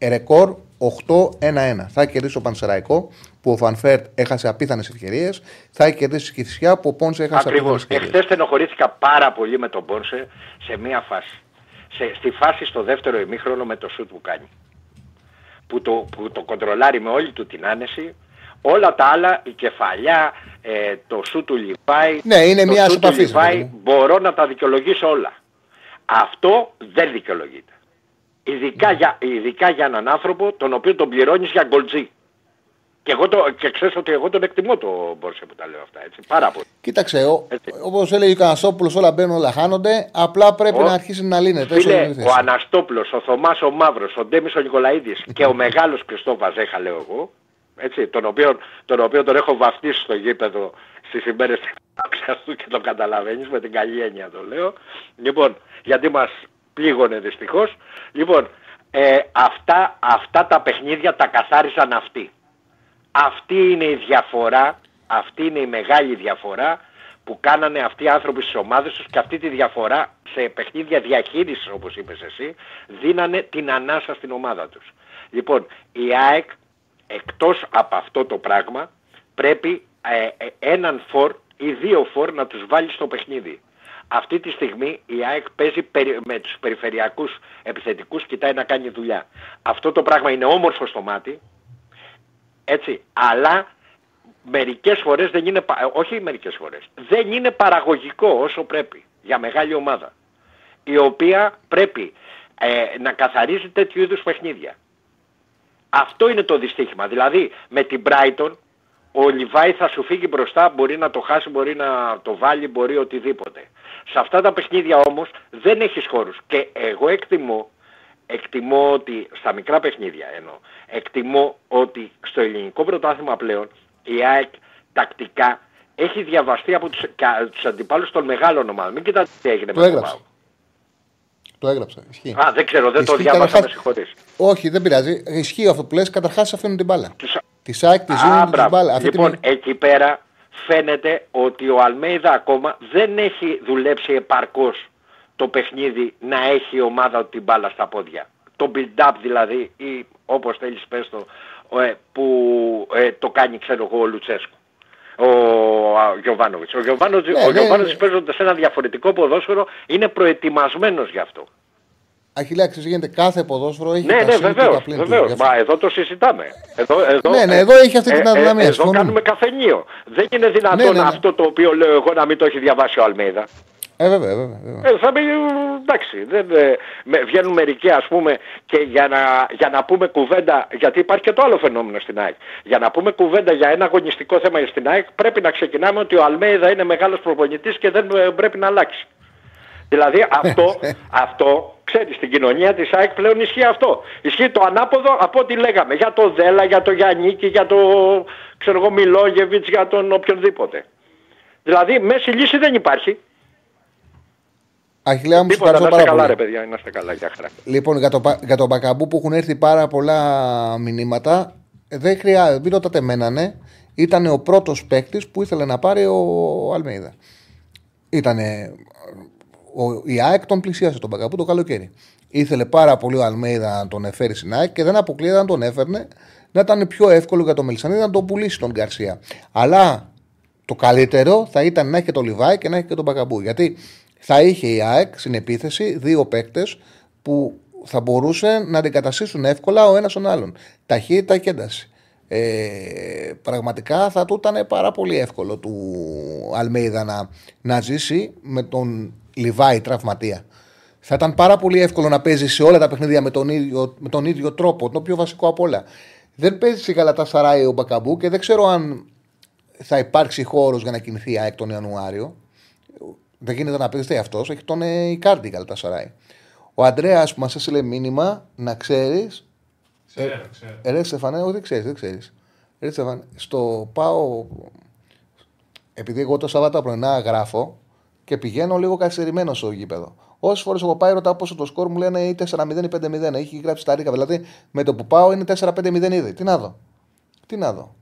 ρεκόρ 8-1-1. Θα είχε κερδίσει ο Πανσερραϊκό που ο Φαν Βέερτ έχασε απίθανες ευκαιρίες. Θα είχε κερδίσει η Κηφισιά που ο Πόνσε έχασε απίθανες Ακριβώς. ευκαιρίες. Εχθές στενοχωρήθηκα πάρα πολύ με τον Πόνσε σε μία φάση. Σε, στη φάση στο δεύτερο ημίχρονο με το σουτ που κάνει. Που το, που το κοντρολάρει με όλη του την άνεση. Όλα τα άλλα, η κεφαλιά, ε, το σουτ του Λιβάη, Ναι, είναι το μια σουτ του επαφή, Λιβάη, παιδί μου. μπορώ να τα δικαιολογήσω όλα. Αυτό δεν δικαιολογείται. Ειδικά, για, ειδικά για έναν άνθρωπο τον οποίο τον πληρώνεις για γκολτζή. Και, εγώ το, και ξέρεις ότι εγώ τον εκτιμώ το Μπόρσε που τα λέω αυτά, έτσι, πάρα πολύ. Κοίταξε, Έτσι. όπως έλεγε ο Κανασόπουλος, όλα μπαίνουν, όλα χάνονται. Απλά πρέπει Ο- να αρχίσει να λύνεται. όσο Φίλε, είναι η θέση. ο Αναστόπουλος, ο Θωμάς ο Μαύρος, ο Ντέμις ο Νικολαίδης και ο μεγάλος Χριστό Βαζέχα λέω εγώ, έτσι, τον οποίο, τον οποίο τον έχω βαφτίσει στο γήπεδο στις ημέρες της τάξης του και το καταλαβαίνεις με την καλή έννοια το λέω. Λοιπόν, γιατί μας πλήγωνε δυστυχώς. Λοιπόν, ε, αυτά, αυτά τα παιχνίδια τα καθάρισαν αυτοί. Αυτή είναι η διαφορά, αυτή είναι η μεγάλη διαφορά που κάνανε αυτοί οι άνθρωποι στις ομάδες τους και αυτή τη διαφορά σε παιχνίδια διαχείρισης όπως είπες εσύ δίνανε την ανάσα στην ομάδα τους. Λοιπόν, η ΑΕΚ εκτός από αυτό το πράγμα πρέπει ε, ε, έναν φορ ή δύο φορ να τους βάλει στο παιχνίδι. Αυτή τη στιγμή η ΑΕΚ παίζει περι- με τους περιφερειακούς επιθετικούς, κοιτάει να κάνει δουλειά. Αυτό το πράγμα είναι όμορφο στο μάτι, έτσι, αλλά μερικές φορές δεν είναι, πα- όχι μερικές φορές, δεν είναι παραγωγικό όσο πρέπει για μεγάλη ομάδα, η οποία πρέπει ε, να καθαρίζει τέτοιου είδους παιχνίδια. Αυτό είναι το δυστύχημα. Δηλαδή με την Brighton ο Λιβάη θα σου φύγει μπροστά, μπορεί να το χάσει, μπορεί να το βάλει, μπορεί οτιδήποτε. Σε αυτά τα παιχνίδια όμως δεν έχεις χώρους. Και εγώ εκτιμώ, εκτιμώ ότι στα μικρά παιχνίδια εννοώ, εκτιμώ ότι στο ελληνικό πρωτάθλημα πλέον η ΑΕΚ τακτικά έχει διαβαστεί από τους, και, τους αντιπάλους των μεγάλων ομάδων. Μην κοιτάτε τι έγινε Το με τον έγραψα. ΠΑΟΚ. Το έγραψα. Ισχύει. Α, δεν ξέρω, δεν το Ισχύει διάβασα, καταρχάς- με συγχωρείς. Όχι, δεν πειράζει. Ισχύει αυτό που λες. Καταρχάς αφήνουν την μπάλα. Τους- Τη ΣΑΚ, τη Α, ζώνη, τη μπράβο. μπάλα. Αυτή τη λοιπόν, στιγμή- εκεί πέρα φαίνεται ότι ο Αλμέιδα ακόμα δεν έχει δουλέψει επαρκώς το παιχνίδι να έχει η ομάδα την μπάλα στα πόδια. Το build-up δηλαδή ή όπως θέλεις πες το ε, που ε, το κάνει ξέρω εγώ ο Λουτσέσκου. Ο Γιωβάνοβιτς. Ο Γιωβάνοβιτς, Ναι, ο ναι, Γιωβάνοβιτς ναι. παίζοντας σε ένα διαφορετικό ποδόσφαιρο είναι προετοιμασμένος γι' αυτό. Αχιλέα, ξέρεις, γίνεται κάθε ποδόσφαιρο έχει Ναι, τα ναι, συν και βεβαίως, τα πλήν του. βεβαίως. Γι' αυτό- Μα εδώ το συζητάμε. Εδώ, εδώ, Ναι, ναι, ε, εδώ έχει αυτή την ε, ε, αδυναμία, Εδώ συμφωνούμε. κάνουμε καφενείο. Δεν είναι δυνατόν Ναι, ναι, ναι. αυτό το οποίο λέω εγώ να μην το έχει διαβάσει ο Αλμέιδα. Ε, βέβαια, βέβαια. βέβαια. Ε, θα πει, εντάξει, δεν, ε, με- βγαίνουν μερικοί ας πούμε και για να, για να πούμε κουβέντα, γιατί υπάρχει και το άλλο φαινόμενο στην ΑΕΚ. Για να πούμε κουβέντα για ένα αγωνιστικό θέμα στην ΑΕΚ πρέπει να ξεκινάμε ότι ο Αλμέιδα είναι μεγάλος προπονητής και δεν ε, πρέπει να αλλάξει. Δηλαδή αυτό, αυτό, ξέρεις, στην κοινωνία της ΑΕΚ πλέον ισχύει αυτό. Ισχύει το ανάποδο από ό,τι λέγαμε για το Δέλα, για το Γιάννικη, για το ξέρω εγώ Μιλόγεβιτς, για τον οποιονδήποτε. Δηλαδή μέση λύση δεν υπάρχει. Αχιλέα μου, σου Τίποτα, να ευχαριστώ είστε πάρα καλά πολύ. ρε παιδιά, να είστε καλά, για χαρά. Λοιπόν, για το, πα- για τον Μπακαμπού που έχουν έρθει πάρα πολλά μηνύματα, ε, δεν χρειάζεται, μην ρωτάτε εμένα, ναι. Ήταν ο πρώτος παίκτης που ήθελε να πάρει ο Αλμέιδα. Ήταν. Η ΑΕΚ τον πλησίασε τον Μπακαμπού το καλοκαίρι. Ήθελε πάρα πολύ ο Αλμέιδα να τον εφέρει στην ΑΕΚ και δεν αποκλείεται να τον έφερνε να ήταν πιο εύκολο για τον Μελισανίδη να τον πουλήσει τον Γκαρσία. Αλλά το καλύτερο θα ήταν να έχει και τον Λιβάη και να έχει και τον Μπακαμπού. Γιατί θα είχε η ΑΕΚ στην επίθεση δύο παίκτες που θα μπορούσε να αντικαταστήσουν εύκολα ο ένας τον άλλον. Ταχύτητα και ένταση. Ε, πραγματικά θα του ήταν πάρα πολύ εύκολο του Αλμέιδα να, να ζήσει με τον Λιβάη τραυματία. Θα ήταν πάρα πολύ εύκολο να παίζει σε όλα τα παιχνίδια με τον ίδιο, με τον ίδιο τρόπο, το πιο βασικό απ' όλα. Δεν παίζει στη Γαλατά Σαράι ο Μπακαμπού και δεν ξέρω αν θα υπάρξει χώρος για να κινηθεί η ΑΕΚ τον Ιανουάριο. Δεν γίνεται να παίζει αυτός. Έχει τον ε, Ικάρντι η Γαλατά Σαράι. Ο Αντρέας που μας έστειλε μήνυμα να ξέρει. Ξέρω, ξέρω. Ε, ρε Στεφανέ, όχι δεν ξέρεις, δεν ξέρεις. Ρε Στεφανέ, στο πάω. Επειδή εγώ το Σάββατο πρωινά γράφω και πηγαίνω λίγο καθυστερημένο στο γήπεδο. Όσες φορές έχω πάει, ρωτάω πόσο το σκορ μου λένε ή 4-0 ή 5-0. Έχει γράψει τα ρίκα. Δηλαδή με το που πάω είναι 4-5-0 ήδη. Τι να δω. Τι να δω.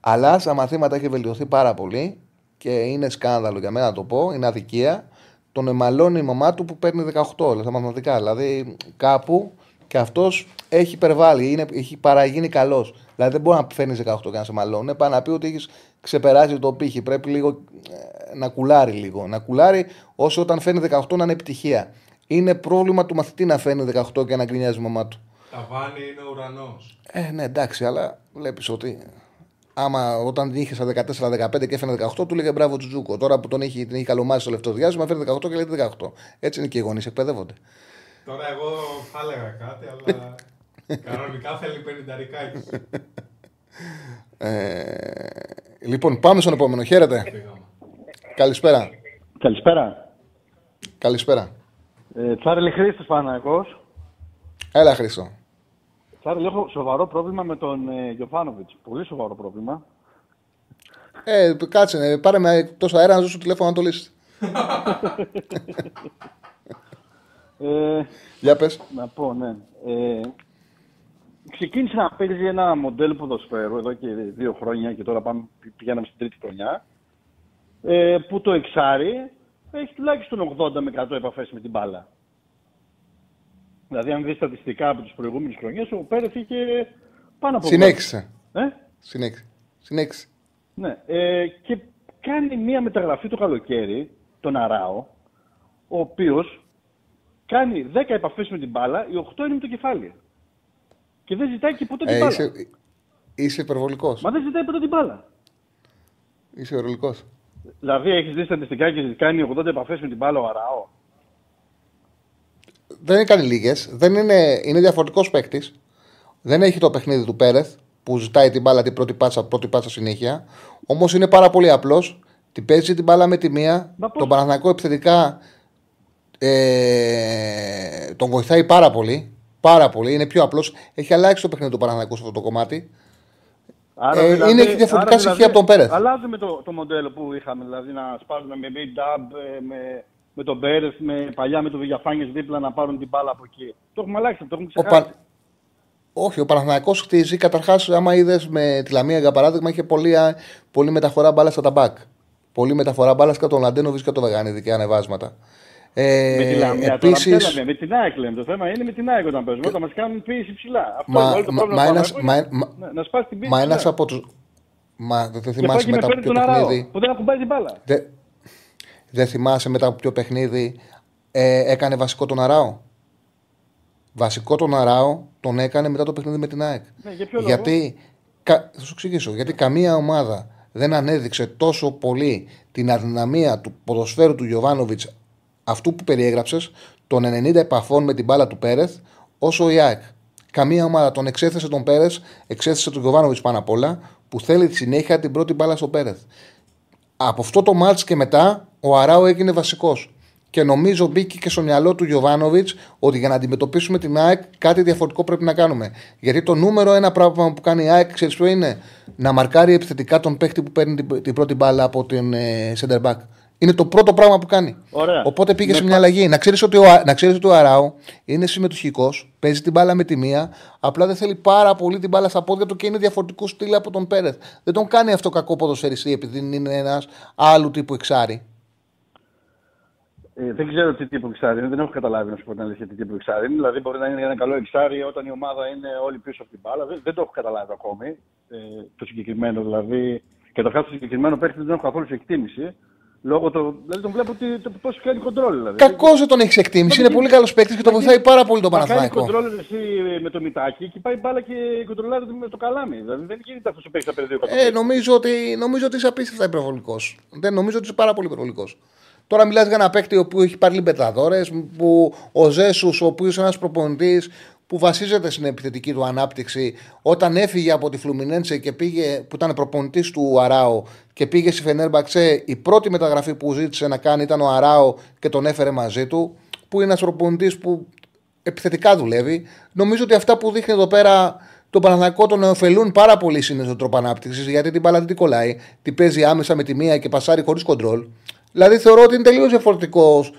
Αλλά στα μαθήματα έχει βελτιωθεί πάρα πολύ και είναι σκάνδαλο για μένα να το πω. Είναι αδικία. Τον εμαλώνει η μαμά του που παίρνει 18 στα μαθηματικά. Δηλαδή κάπου και αυτός έχει υπερβάλει, είναι, έχει παραγίνει καλός. Δηλαδή δεν μπορεί να φέρνεις 18 και να σε μαλώνει. Πάει να πει ότι έχεις ξεπεράσει το πύχη. Πρέπει λίγο ε, να κουλάρει λίγο. Να κουλάρει όσο όταν φέρνει 18 να είναι επιτυχία. Είναι πρόβλημα του μαθητή να φέρνει 18 και να γκρινιάζει η μαμά του. Ταβάνι είναι ουρανός. Ε, ναι, εντάξει, αλλά βλέπεις ότι άμα όταν την είχε στα 14-15 και έφερε 18, του λέγε μπράβο Τζουτζούκο. Τώρα που τον έχει, την έχει καλομάσει στο λεπτό διάστημα, φέρνει 18 και λέει 18. Έτσι είναι και οι γονείς, εκπαιδεύονται. Τώρα εγώ θα έλεγα κάτι, αλλά κανονικά θέλει 50 ρικάκι. Ε, λοιπόν, πάμε στον επόμενο. Χαίρετε. Καλησπέρα. Καλησπέρα. Καλησπέρα. Ε, Τσάρλι Χρήστος Παναγός. Έλα, Χρήστο. Τσάρλι, έχω σοβαρό πρόβλημα με τον ε, Γιωφάνοβιτς. Πολύ σοβαρό πρόβλημα. Ε, κάτσε, ε, πάρε με τόσο αέρα να ζω στο τηλέφωνο να το λύσεις. Ε, Για πες. να πω, ναι. Ε, ξεκίνησε να παίζει ένα μοντέλο ποδοσφαίρου εδώ και δύο χρόνια και τώρα πάμε, πηγαίναμε στην τρίτη χρονιά. Ε, που το εξάρι έχει τουλάχιστον 80 με 100 επαφές με την μπάλα. Δηλαδή, αν δεις στατιστικά από τις προηγούμενες χρονιές, ο Πέρεθ είχε πάνω από... Συνέχισε. Ε; Συνέχισε. Συνέχισε. Ναι. Ε, και κάνει μία μεταγραφή το καλοκαίρι, τον Αράο, ο οποίος κάνει 10 επαφές με την μπάλα, οι 8 είναι με το κεφάλι. Και δεν ζητάει και ποτέ την Ε, μπάλα. είσαι, είσαι υπερβολικός. Μα δεν ζητάει ποτέ την μπάλα. Είσαι υπερβολικός. Δηλαδή, έχεις δει στατιστικά και κάνει 80 επαφές με την μπάλα ο Αράο; Δεν έκανε λίγες. Είναι, είναι διαφορετικός παίκτης. Δεν έχει το παιχνίδι του Πέρεθ που ζητάει την μπάλα την πρώτη πάτσα, πρώτη πάτσα συνέχεια. Όμως είναι πάρα πολύ απλός. Την παίζει την μπάλα με τη μία. Μα πώς- Τον Παναθηναϊκό επιθετικά ε, τον βοηθάει πάρα πολύ. Πάρα πολύ. Είναι πιο απλός. Έχει αλλάξει το παιχνίδι του Παναθηναϊκού σε αυτό το κομμάτι. Άρα, Ε, δηλαδή, είναι και διαφορετικά άρα, στοιχεία από τον Πέρεθ. Αλλάζουμε το, το μοντέλο που είχαμε, δηλαδή να σπάζουμε με mid-dub, ε, με, με τον Πέρεθ, με παλιά με τον Βηγιαφάνιες δίπλα να πάρουν την μπάλα από εκεί. Το έχουμε αλλάξει, το έχουμε Ο ξεχάσει. Πα... Όχι, ο Παναθηναϊκός χτίζει. Καταρχάς, άμα είδες με τη Λαμία για παράδειγμα, είχε πολύ, α, πολύ μεταφορά μπάλας στα ταμπάκ. Πολύ μεταφορά μπάλας και από τον Λαντένοβιτ και από τον Βαγανίδη και ανεβάσματα. Ε, με τη Λαμία επίσης, τώρα, θέλαμε, με την ΑΕΚ λέμε. Το θέμα είναι με την ΑΕΚ όταν παίζουμε, όταν μας κάνουν πίεση ψηλά. Αυτό Μα- είναι όλο το μα- πρόβλημα μα του ένας- Παναθηναϊκού μα- είναι, ναι, να σπάσει την πίεση Μα ένας ψηλά. από του. Μα δεν Και πάει θυμάσαι και με μετά από παίρνει ποιο τον Αράο, παιχνίδι. που δεν ακουμπάει την μπάλα. Δεν δεν θυμάσαι μετά από ποιο παιχνίδι ε, έκανε βασικό τον Αράο; Βασικό τον Αράο τον έκανε μετά το παιχνίδι με την ΑΕΚ. Ναι, για ποιο λόγο; Γιατί, κα, θα σου εξηγήσω, γιατί καμία ομάδα δεν ανέδειξε τόσο πολύ την αδυναμία του ποδοσφαίρου του Γιωβάνοβιτς αυτού που περιέγραψες, των 90 επαφών με την μπάλα του Πέρεθ, όσο η ΑΕΚ. Καμία ομάδα τον εξέθεσε τον Πέρεθ, εξέθεσε τον Γιωβάνοβιτς πάνω απ' όλα, που θέλει τη συνέχεια την πρώτη μπάλα στο Πέρεθ. Από αυτό το μάτς και μετά ο Αράο έγινε βασικός. Και νομίζω μπήκε και στο μυαλό του Γιωβάνοβιτς ότι για να αντιμετωπίσουμε την ΑΕΚ κάτι διαφορετικό πρέπει να κάνουμε. Γιατί το νούμερο ένα πράγμα που κάνει η ΑΕΚ, ξέρεις ποιο είναι, να μαρκάρει επιθετικά τον παίχτη που παίρνει την, την πρώτη μπάλα από την ε, center back. Είναι το πρώτο πράγμα που κάνει. Ωραία. Οπότε πήγε Με σε πα- μια αλλαγή. Να ξέρεις ότι, ο, Α- να ξέρεις ότι ο Αράο είναι συμμετοχικός, παίζει την μπάλα με τη μία, απλά δεν θέλει πάρα πολύ την μπάλα στα πόδια του και είναι διαφορετικού στυλ από τον Πέρεθ. Δεν τον κάνει αυτό κακό ποδοσφαιριστή επειδή είναι ένας άλλου τύπου εξάρι. Ε, δεν ξέρω τι τύπο εξάρι είναι, δεν έχω καταλάβει να σου πω την αλήθεια τι τύπο εξάρι είναι. Δηλαδή, μπορεί να είναι ένα καλό εξάρι όταν η ομάδα είναι όλη πίσω από την μπάλα. Δεν, δεν το έχω καταλάβει ακόμη. Ε, το συγκεκριμένο δηλαδή. Καταρχάς, το συγκεκριμένο παίχτη δεν έχω καθόλου σε εκτίμηση. Λόγω το, δηλαδή, τον βλέπω ότι το, πώ κάνει κοντρόλ. Δηλαδή. Κακό δεν τον έχεις εκτίμηση. Είναι πολύ καλός παίκτης και το βοηθάει πάρα πολύ τον Μα κάνει Παναθηναϊκό. κοντρόλ εσύ με το μητάκι και πάει μπάλα και κοντρολάρεται με το καλάμι. Δηλαδή δεν γίνεται αυτός ο παίχτη να παίρνει δύο Ε, νομίζω ότι, νομίζω ότι είσαι απίστευτα υπερβολικός. Δεν νομίζω ότι είσαι πάρα πολύ υπερβολικός. Τώρα μιλάς για ένα παίκτη ο οποίο έχει πάρει λιμπεταδόρε, που ο Ζέσους, ο οποίος είναι ένας προπονητής που βασίζεται στην επιθετική του ανάπτυξη, όταν έφυγε από τη Φλουμινέντσε και πήγε, που ήταν προπονητής του Αράο και πήγε στη Φενέρμπαξε, η πρώτη μεταγραφή που ζήτησε να κάνει ήταν ο Αράο και τον έφερε μαζί του, που είναι ένας προπονητής που επιθετικά δουλεύει. Νομίζω ότι αυτά που δείχνει εδώ πέρα τον Παναθηναϊκό τον ωφελούν πάρα πολύ στον τρόπο ανάπτυξης, γιατί την μπάλα δεν την κολλάει, την παίζει άμεσα με τη μία και πασάρει χωρίς κοντρόλ. Δηλαδή θεωρώ ότι είναι τελείως διαφορετικός.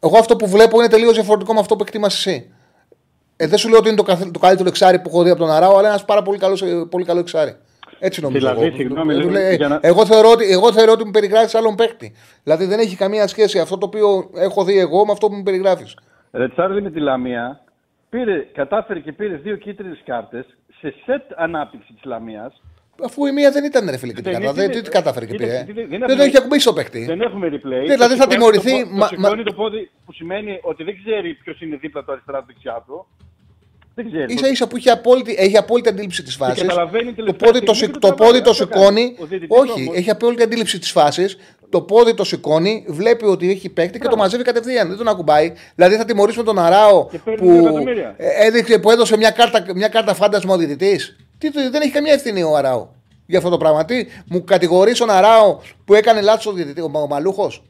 Εγώ αυτό που βλέπω είναι τελείως διαφορετικό με αυτό που εκτιμάς εσύ. Ε, δεν σου λέω ότι είναι το, καθ- το καλύτερο εξάρι που έχω δει από τον Αράο, αλλά ένας πάρα πολύ καλός, πολύ καλό εξάρι. Έτσι νομίζω. Δηλαδή, εγώ. συγγνώμη, Ε, λίγο, λέει, για να- εγώ, θεωρώ ότι, εγώ θεωρώ ότι μου περιγράφεις άλλον παίκτη. Δηλαδή δεν έχει καμία σχέση αυτό το οποίο έχω δει εγώ με αυτό που μου περιγράφεις. Ρετσάρδη με τη Λαμία πήρε, κατάφερε και πήρε δύο κίτρινες κάρτες σε σετ ανάπτυξη της Λαμίας. Αφού η μία δεν ήταν ρε φίλε και την Δεν κάρτα. είναι- Δεν τι κατάφερε και είναι- πήρε. είναι- Δεν είναι- το έχει ακουμπήσει ο παίκτη. Δεν έχουμε replay. Δηλαδή Το θα σηκώνει τιμωρηθεί, Το, πόδι- μα- το μα- σηκώνει το πόδι που σημαίνει ότι δεν ξέρει ποιος είναι δίπλα του αριστερά του δεξιά του. Δεν ξέρεις. σα ίσα που έχει απόλυτη, έχει απόλυτη αντίληψη της φάσης. καταλαβαίνει Το τελευταία πόδι το, στιγμή σηκ- και το το πόδι το τραβάει. Αυτό κάνει. σηκώνει. Ο διαιτητής Όχι, όμως- έχει απόλυτη αντίληψη της φάσης. Το πόδι το σηκώνει, βλέπει ότι έχει παίκτη και το μαζεύει κατευθείαν. Δεν τον ακουμπάει. Δηλαδή θα τιμωρήσουμε τον Αράο Και παίρνει δύο που, εκατομμύρια. ε, έδειξε, που έδωσε μια κάρτα, μια κάρτα φάντασμα ο διαιτητής. Δεν έχει καμία ευθύνη ο Αράο για αυτό το πράγμα. Τι, μου κατηγορεί τον Αράο που έκανε λάθος ο, διαιτητής, ο, ο Μαλούχος;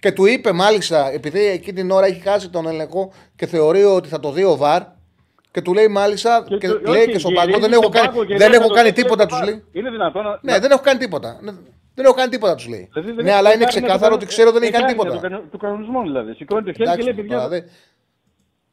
Και του είπε μάλιστα, επειδή εκείνη την ώρα έχει χάσει τον έλεγχο και θεωρεί ότι θα το δει ο Βαρ, και του λέει μάλιστα, και, το- λέει όχι, και στον γυρίζει πάγκο, δεν στον έχω κάνει, πάγκο και δεν λέει, έχω θα κάνει το δει τίποτα, ο τους Βαρ. λέει. Είναι δυνατόν να. Ναι, δεν έχω κάνει τίποτα. Ναι, Δεν έχω κάνει τίποτα, τους λέει. Δηλαδή, δεν ναι, έχει- αλλά είναι κάνει ξεκάθαρο το- ότι ξέρω δεν έχει κάνει κάνει τίποτα. το κανο- Του κανονισμού δηλαδή. Σηκώνει το χέρι και Εντάξει, λέει παιδιά.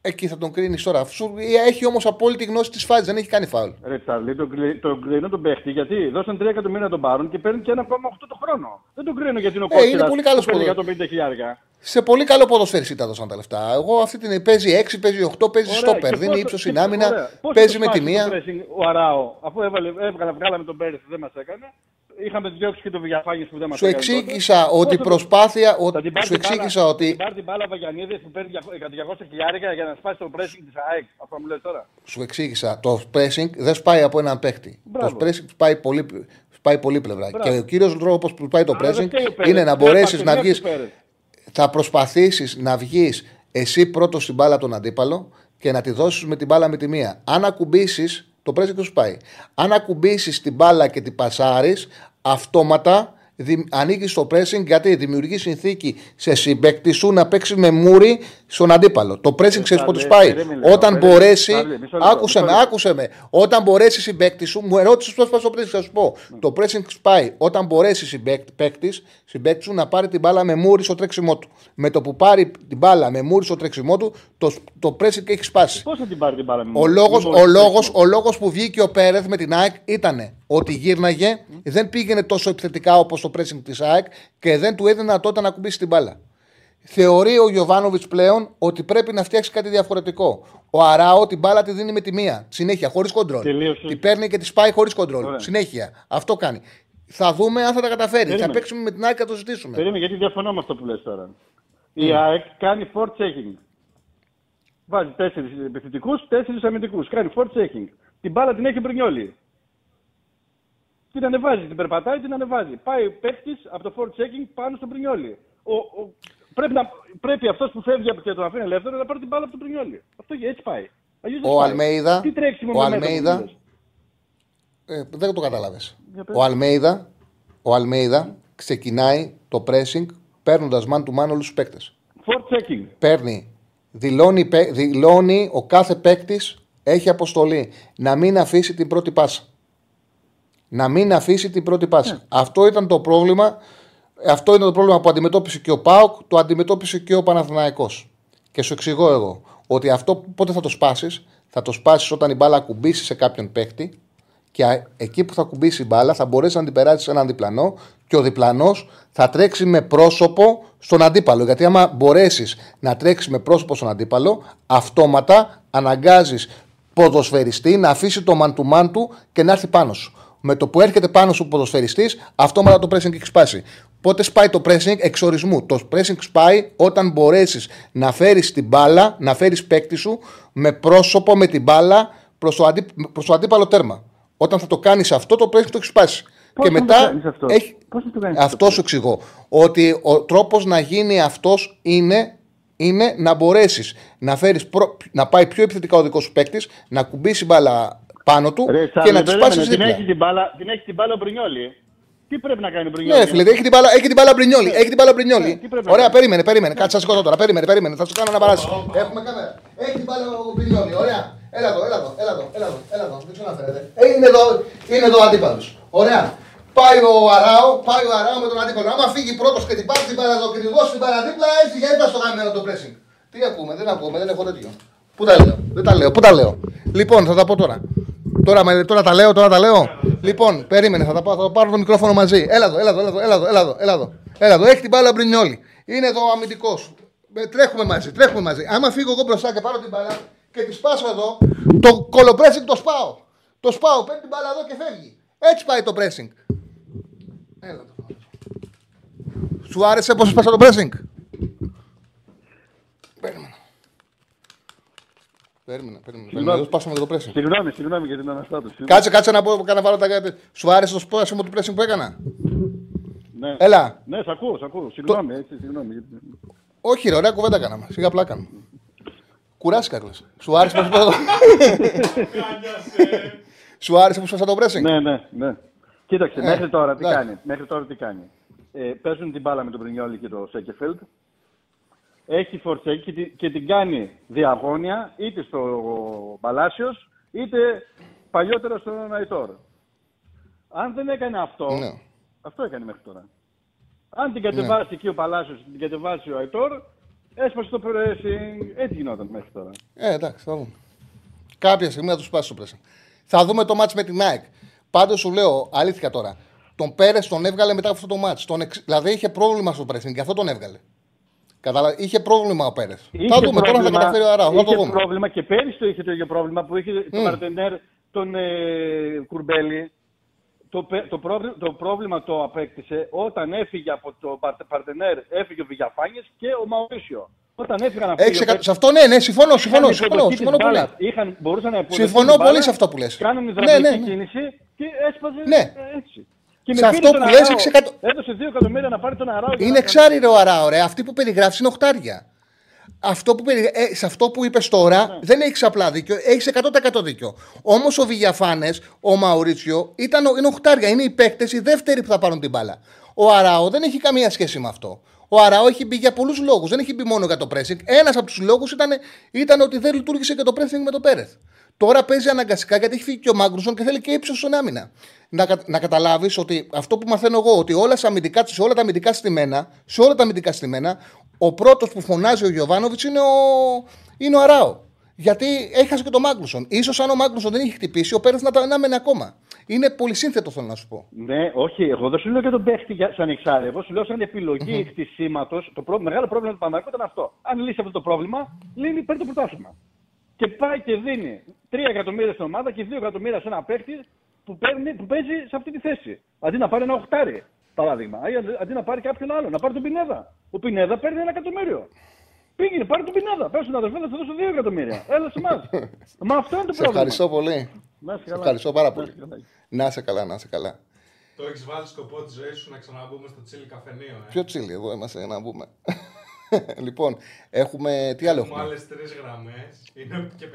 Τώρα, δεν- Εκεί θα τον κρίνεις τώρα. Σου- Έχει όμως απόλυτη γνώση της φάση, δεν έχει κάνει φάουλ. Ρε Τσάρλι, τον κρι- τον κρίνω τον παίχτη γιατί δώσαν 3 εκατομμύρια να τον πάρουν και παίρνουν και 1,8 το χρόνο. Δεν τον κρίνω γιατί είναι ο Ε, είναι Κόκκινας πολύ καλός που παίρνει ποδο- 150 χιλιάρικα. Σε πολύ καλό ποδοσφαιριστή τα δώσαν τα λεφτά. Εγώ αυτή την παίζει 6, παίζει 8, παίζει Ωραία, στόπερ. και Δίνει πώς- ύψος και- στην άμυνα, ωραία. Πώς παίζει το με τη σπάσει μία. το pressing Ο Αράο, αφού έβαλε, έβγαλε, βγάλαμε τον Πέρεθ, δεν μας έκανε. Είχαμε διώξει και το Βιαφάγη που δεν μας Σου έκανε. εξήγησα τότε. ότι Πώς η θα- προσπάθεια. θα ότι- την πάρει Σου την μπάλα- εξήγησα Θα ότι. την πάρει την μπάλα Βαγιανίδη που παίρνει 200 χιλιάρικα για να σπάσει το pressing της ΑΕΚ. Αυτό μου λέει τώρα. Σου εξήγησα. Το pressing δεν σπάει από έναν παίχτη. Μπράβο. Το pressing σπάει πολύ, σπάει πολύ πλευρά. Μπράβο. Και ο κύριος τρόπο που σπάει το Αλλά δεν pressing φταίει ο Πέρεθ. είναι να Δεν μπορέσεις έπαθε, να δεν βγει. έπαθε ο Πέρεθ. Θα προσπαθήσεις να βγεις εσύ πρώτος στην μπάλα από τον αντίπαλο και να τη δώσεις με την μπάλα με τη μία. Αν ακουμπήσεις, το pressing σου πάει. Αν ακουμπήσεις την μπάλα και την πασάρεις, αυτόματα δη- ανοίγει το pressing γιατί δημιουργεί συνθήκη σε συμπέκτη σου να παίξει με μούρι στον αντίπαλο. Το pressing ξέρεις πότε Τσάρλι, πάει. περίμενε λίγο, Όταν περίμενε. μπορέσει. Τσάρλι, μισό λεπτό, Άκουσε μισό με, λεπτό. άκουσε με. Όταν μπορέσει συμπέκτη σου, μου ερώτησες πώς πας στο pressing, θα σου πω. Το pressing σπάει. Όταν μπορέσει συμπέκτη συμπέκτη σου να πάρει την μπάλα με μούρι στο τρέξιμό του. Με το που πάρει την μπάλα με μούρι στο τρέξιμό του, το, το pressing έχει σπάσει. Πώς θα την πάρει την μπάλα με Ο λόγος, ο, λόγος, ο λόγος που βγήκε ο Πέρεθ με την ΑΕΚ ήταν ότι γύρναγε, δεν πήγαινε τόσο επιθετικά όπως το pressing της ΑΕΚ και δεν του έδινε δυνατότητα να κουμπίσει την μπάλα. Θεωρεί ο Γιωβάνοβιτς πλέον ότι πρέπει να φτιάξει κάτι διαφορετικό. Ο Αράο την μπάλα τη δίνει με τη μία. Συνέχεια, χωρίς κοντρόλ. Τελείωσες. Την παίρνει και τη σπάει χωρίς κοντρόλ. Ωραία. Συνέχεια. Αυτό κάνει. Θα δούμε αν θα τα καταφέρει. Περίμενε. Θα παίξουμε με την ΑΕΚ να το ζητήσουμε. Περίμενε, γιατί διαφωνώ με αυτό που λες τώρα. Η Ναι. ΑΕΚ κάνει for checking. Βάζει τέσσερις επιθετικούς, τέσσερις αμυντικούς. Κάνει for checking. Την μπάλα την έχει ο Μπρινιόλη. Την ανεβάζει, την περπατάει, την ανεβάζει. Πάει παίχτης από το for checking πάνω στον Μπρινιόλη. Ο, ο, πρέπει, να, πρέπει αυτός που φεύγει από και τον αφήνει ελεύθερο να πάρει την μπάλα από τον Μπρινιόλη. Αυτό έτσι πάει. Αλλιώς δεν Ο πάει. Αλμέιδα, Τι τρέξιμο ο με μέτωπο Αλμέιδα, που λες. Ε, δεν το κατάλαβες. Για πες. Ο Αλμέιδα, ο Αλμέιδα ξεκινάει το pressing παίρνοντας man to man όλους τους παίκτες. For checking. Παίρνει, δηλώνει, παί- δηλώνει ο κάθε παίκτης έχει αποστολή να μην αφήσει την πρώτη πάσα. Να μην αφήσει την πρώτη πάσα. Αυτό ήταν το πρόβλημα. Αυτό είναι το πρόβλημα που αντιμετώπισε και ο Πάοκ, το αντιμετώπισε και ο Παναθηναϊκός. Και σου εξηγώ εγώ ότι αυτό πότε θα το σπάσεις, θα το σπάσεις όταν η μπάλα ακουμπήσει σε κάποιον παίκτη και α- εκεί που θα κουμπίσει η μπάλα θα μπορέσεις να την περάσεις σε έναν διπλανό και ο διπλανός θα τρέξει με πρόσωπο στον αντίπαλο. Γιατί άμα μπορέσεις να τρέξεις με πρόσωπο στον αντίπαλο, αυτόματα αναγκάζεις ποδοσφαιριστή να αφήσει το man to man του και να έρθει πάνω σου. Με το που έρχεται πάνω σου ο ποδοσφαιριστής, αυτόματα το pressing έχει σπάσει. Πότε σπάει το pressing εξορισμού. Το pressing σπάει όταν μπορέσεις να φέρεις την μπάλα, να φέρεις παίκτη σου με πρόσωπο με την μπάλα προς το, αντί, προς το αντίπαλο τέρμα. Όταν θα το κάνεις αυτό, το pressing το έχεις σπάσει. Πώς και θα το μετά κάνεις αυτό; έχει. Πώς θα το κάνεις Αυτό σου εξηγώ. Ότι ο τρόπος να γίνει αυτός είναι, είναι να μπορέσεις να, φέρεις προ- να πάει πιο επιθετικά ο δικός σου παίκτης, να κουμπίσει μπάλα πάνω του Ρε, και Σάρλ, να τη περίμενε, σπάσεις την δίπλα. έχει την μπάλα, την έχει την μπάλα ο Μπρινιόλη. Τι πρέπει να κάνει ο Μπρινιόλη. Ναι, φίλε, έχει την μπάλα, έχει την μπάλα μπρινιόλι. Έχει την μπάλα μπρινιόλι. Ναι, τι πρέπει να Ωραία, κάνει. περίμενε, περίμενε. Κάτσε, θα σηκώσω τώρα. Περίμενε, περίμενε. Θα σου κάνω ένα παράσι. Έχουμε κάμερα. Έχει την μπάλα ο μπρινιόλι. Ωραία. Έλα εδώ, έλα εδώ, έλα εδώ, έλα εδώ, έλα εδώ. Δεν ξέρω να φέρετε. Ε, είναι εδώ, είναι εδώ ο αντίπαλος. Ωραία. Πάει ο Αράο, πάει ο Αράο με τον αντίπαλο. Άμα φύγει πρώτος και την πάρει την μπάλα εδώ και τη δώσει την μπάλα δίπλα, έτσι γιατί θα στο γάμιο το pressing. Τι ακούμε, δεν ακούμε, δεν έχω τέτοιο. Πού τα λέω, δεν τα λέω, πού τα λέω. Λοιπόν, θα τα πω τώρα. Τώρα, με- τώρα τα λέω, τώρα τα λέω. Λοιπόν, περίμενε, θα, τα, πάω- θα το πάρω το μικρόφωνο μαζί. Έλα εδώ, έλα εδώ, έλα εδώ, έλα εδώ, έλα εδώ, έλα εδώ. Έλα εδώ. Έχει την μπάλα μπρινιόλι. Είναι εδώ ο αμυντικός. Τρέχουμε μαζί, τρέχουμε μαζί. Άμα φύγω εγώ μπροστά και πάρω την μπάλα και τη σπάσω εδώ, το κολοπρέσινγκ το σπάω. Το σπάω, παίρνει την μπάλα εδώ και φεύγει. Έτσι πάει το pressing. Έλα εδώ. Σου άρεσε πώ σπάσα το pressing; Περίμενα. Περίμενα, περίμενα. περίμενα. Εδώ σπάσαμε το pressing. Συγγνώμη, συγγνώμη για την αναστάτωση. Κάτσε, κάτσε να, πω, να βάλω τα κάτι. Σου άρεσε το σπάσιμο του pressing που έκανα; Ναι. Έλα. Ναι, σ' ακούω, σ' ακούω. Συγγνώμη, έτσι, συγγνώμη. γιατί- Όχι, ρε, ωραία κουβέντα κάναμε. Σιγά πλάκα μου. Κουράστηκα, κλαις. Σου άρεσε πώς σπάσα το... Σου άρεσε που σπάσα το pressing; Ναι, ναι, ναι. Κοίταξε, Ε, μέχρι τώρα τι εντάξει. κάνει. Μέχρι τώρα τι κάνει. Ε, παίζουν την μπάλα με τον Πρινιόλη και τον Σέκεφελτ. Έχει φορτσέκι και, τη- και την κάνει διαγώνια είτε στο Παλάσιος είτε παλιότερα στον Αϊτόρ. Αν δεν έκανε αυτό, Ναι. αυτό έκανε μέχρι τώρα. Αν την κατεβάσει εκεί ο Παλάσιος, την κατεβάσει ο Αϊτόρ, έσπασε το pressing. Έτσι γινόταν μέχρι τώρα. Ε, εντάξει, θα δούμε. Κάποια στιγμή θα τους σπάσει το pressing. Θα δούμε το match με την ΑΕΚ. Πάντως σου λέω αλήθεια τώρα. Τον Πέρες τον έβγαλε μετά από αυτό το match. Τον εξ... Δηλαδή είχε πρόβλημα στο pressing και αυτό τον έβγαλε. Κατάλαβε. Είχε πρόβλημα ο Πέρες. Θα δούμε τώρα θα καταφέρει ο Αράου. Θα το είχε δούμε. πρόβλημα και πέρυσι το είχε το ίδιο πρόβλημα που είχε το Μμ. Μαρτενέρ τον ε, Κουρμπέλη. Το, πε- το, πρόβλημα, το πρόβλημα το απέκτησε όταν έφυγε από το Παρ- Παρτενέρ, έφυγε ο Βηγιαφάνιες και ο Μαουρίσιο. Όταν έφυγαν αυτοί. Έχεις οι εκα- οποίοι Σε αυτό ναι, ναι, συμφωνώ, συμφωνώ, είχαν συμφωνώ, υποδοχή συμφωνώ της πολύ. μπάλας, Είχαν, μπορούσαν να υποδεχτούν Συμφωνώ την πολύ μπάλα, σε αυτό που λες. Κάνουν Ναι, υδραυλική ναι, ναι. κίνηση και έσπαζε Ναι. ε, έτσι. Και Σε με αυτό πήρε τον που λες, Αράο. έχεις εκατό- Έδωσε 2 εκατομμύρια να πάρει τον Αράο. για Είναι να- εξάρτητο ο Αράο, ρε. Αυτή που περιγράφεις είναι οχτάρια. Αυτό που περι... ε, σε αυτό που είπες τώρα Ναι. δεν έχεις απλά δίκιο, έχεις 100% δίκιο. Όμως ο Βηγιαφάνες, ο Μαουρίτσιο, ήταν, ο- είναι οχτάρια. Είναι οι παίκτες οι δεύτεροι που θα πάρουν την μπάλα. Ο Αράο δεν έχει καμία σχέση με αυτό. Ο Αράο έχει μπει για πολλούς λόγους. Δεν έχει μπει μόνο για το pressing. Ένας από τους λόγους ήταν, ήταν ότι δεν λειτουργήσε και το pressing με το Πέρεθ. Τώρα παίζει αναγκαστικά γιατί έχει φύγει και ο Μάγκρουσον και θέλει και ύψος στον άμυνα. Να, κα- να καταλάβεις ότι αυτό που μαθαίνω εγώ, ότι όλα, στα αμυντικά, σε όλα τα αμυντικά στημένα, σε όλα τα αμυντικά στημένα, ο πρώτος που φωνάζει ο Γιωβάνοβιτς είναι ο, είναι ο Αράο. Γιατί έχασε και τον Μάγκρουσον. σω αν ο Μάγκρουσον δεν είχε χτυπήσει, ο Πέρεθ να, τα- να έμενε ακόμα. Είναι πολυσύνθετο, θέλω να σου πω. Ναι, όχι, εγώ δεν σου λέω για τον παίχτη για- σαν εξάρι. Εγώ σου λέω σαν επιλογή χτισήματο. Το προ... μεγάλο πρόβλημα του Παναγικού ήταν αυτό. Αν λύσει αυτό το πρόβλημα, λύνει, παίρνει το πρωτάθλημα. Και πάει και δίνει 3 εκατομμύρια στην ομάδα και 2 εκατομμύρια σε ένα παίχτη που, παίρνει, που παίζει σε αυτή τη θέση. Αντί να πάρει ένα οχτάρι, παράδειγμα. Ή αντί- αντί να πάρει κάποιον άλλο, να πάρει τον Πινέδα. Ο Πινέδα παίρνει ένα εκατομμύριο. Πήγαινε, πάρει τον Πινέδα. Πες στον αδερφέ, θα σου δώσω 2 εκατομμύρια. Έλα σε εμάς. Μα αυτό είναι το Σε πρόβλημα. ευχαριστώ πολύ. Να είσαι Σε καλά. ευχαριστώ πάρα Να πολύ. είσαι καλά. Να είσαι καλά, να είσαι καλά. Το έχεις βάλει σκοπό της ζωής σου να ξαναμπούμε στο τσίλι καφενείο, ε; Πιο τσίλι, εδώ είμαστε να μπούμε. λοιπόν, έχουμε. Τι άλλο Έχουμε έχουμε; άλλες τρεις γραμμές. Είναι και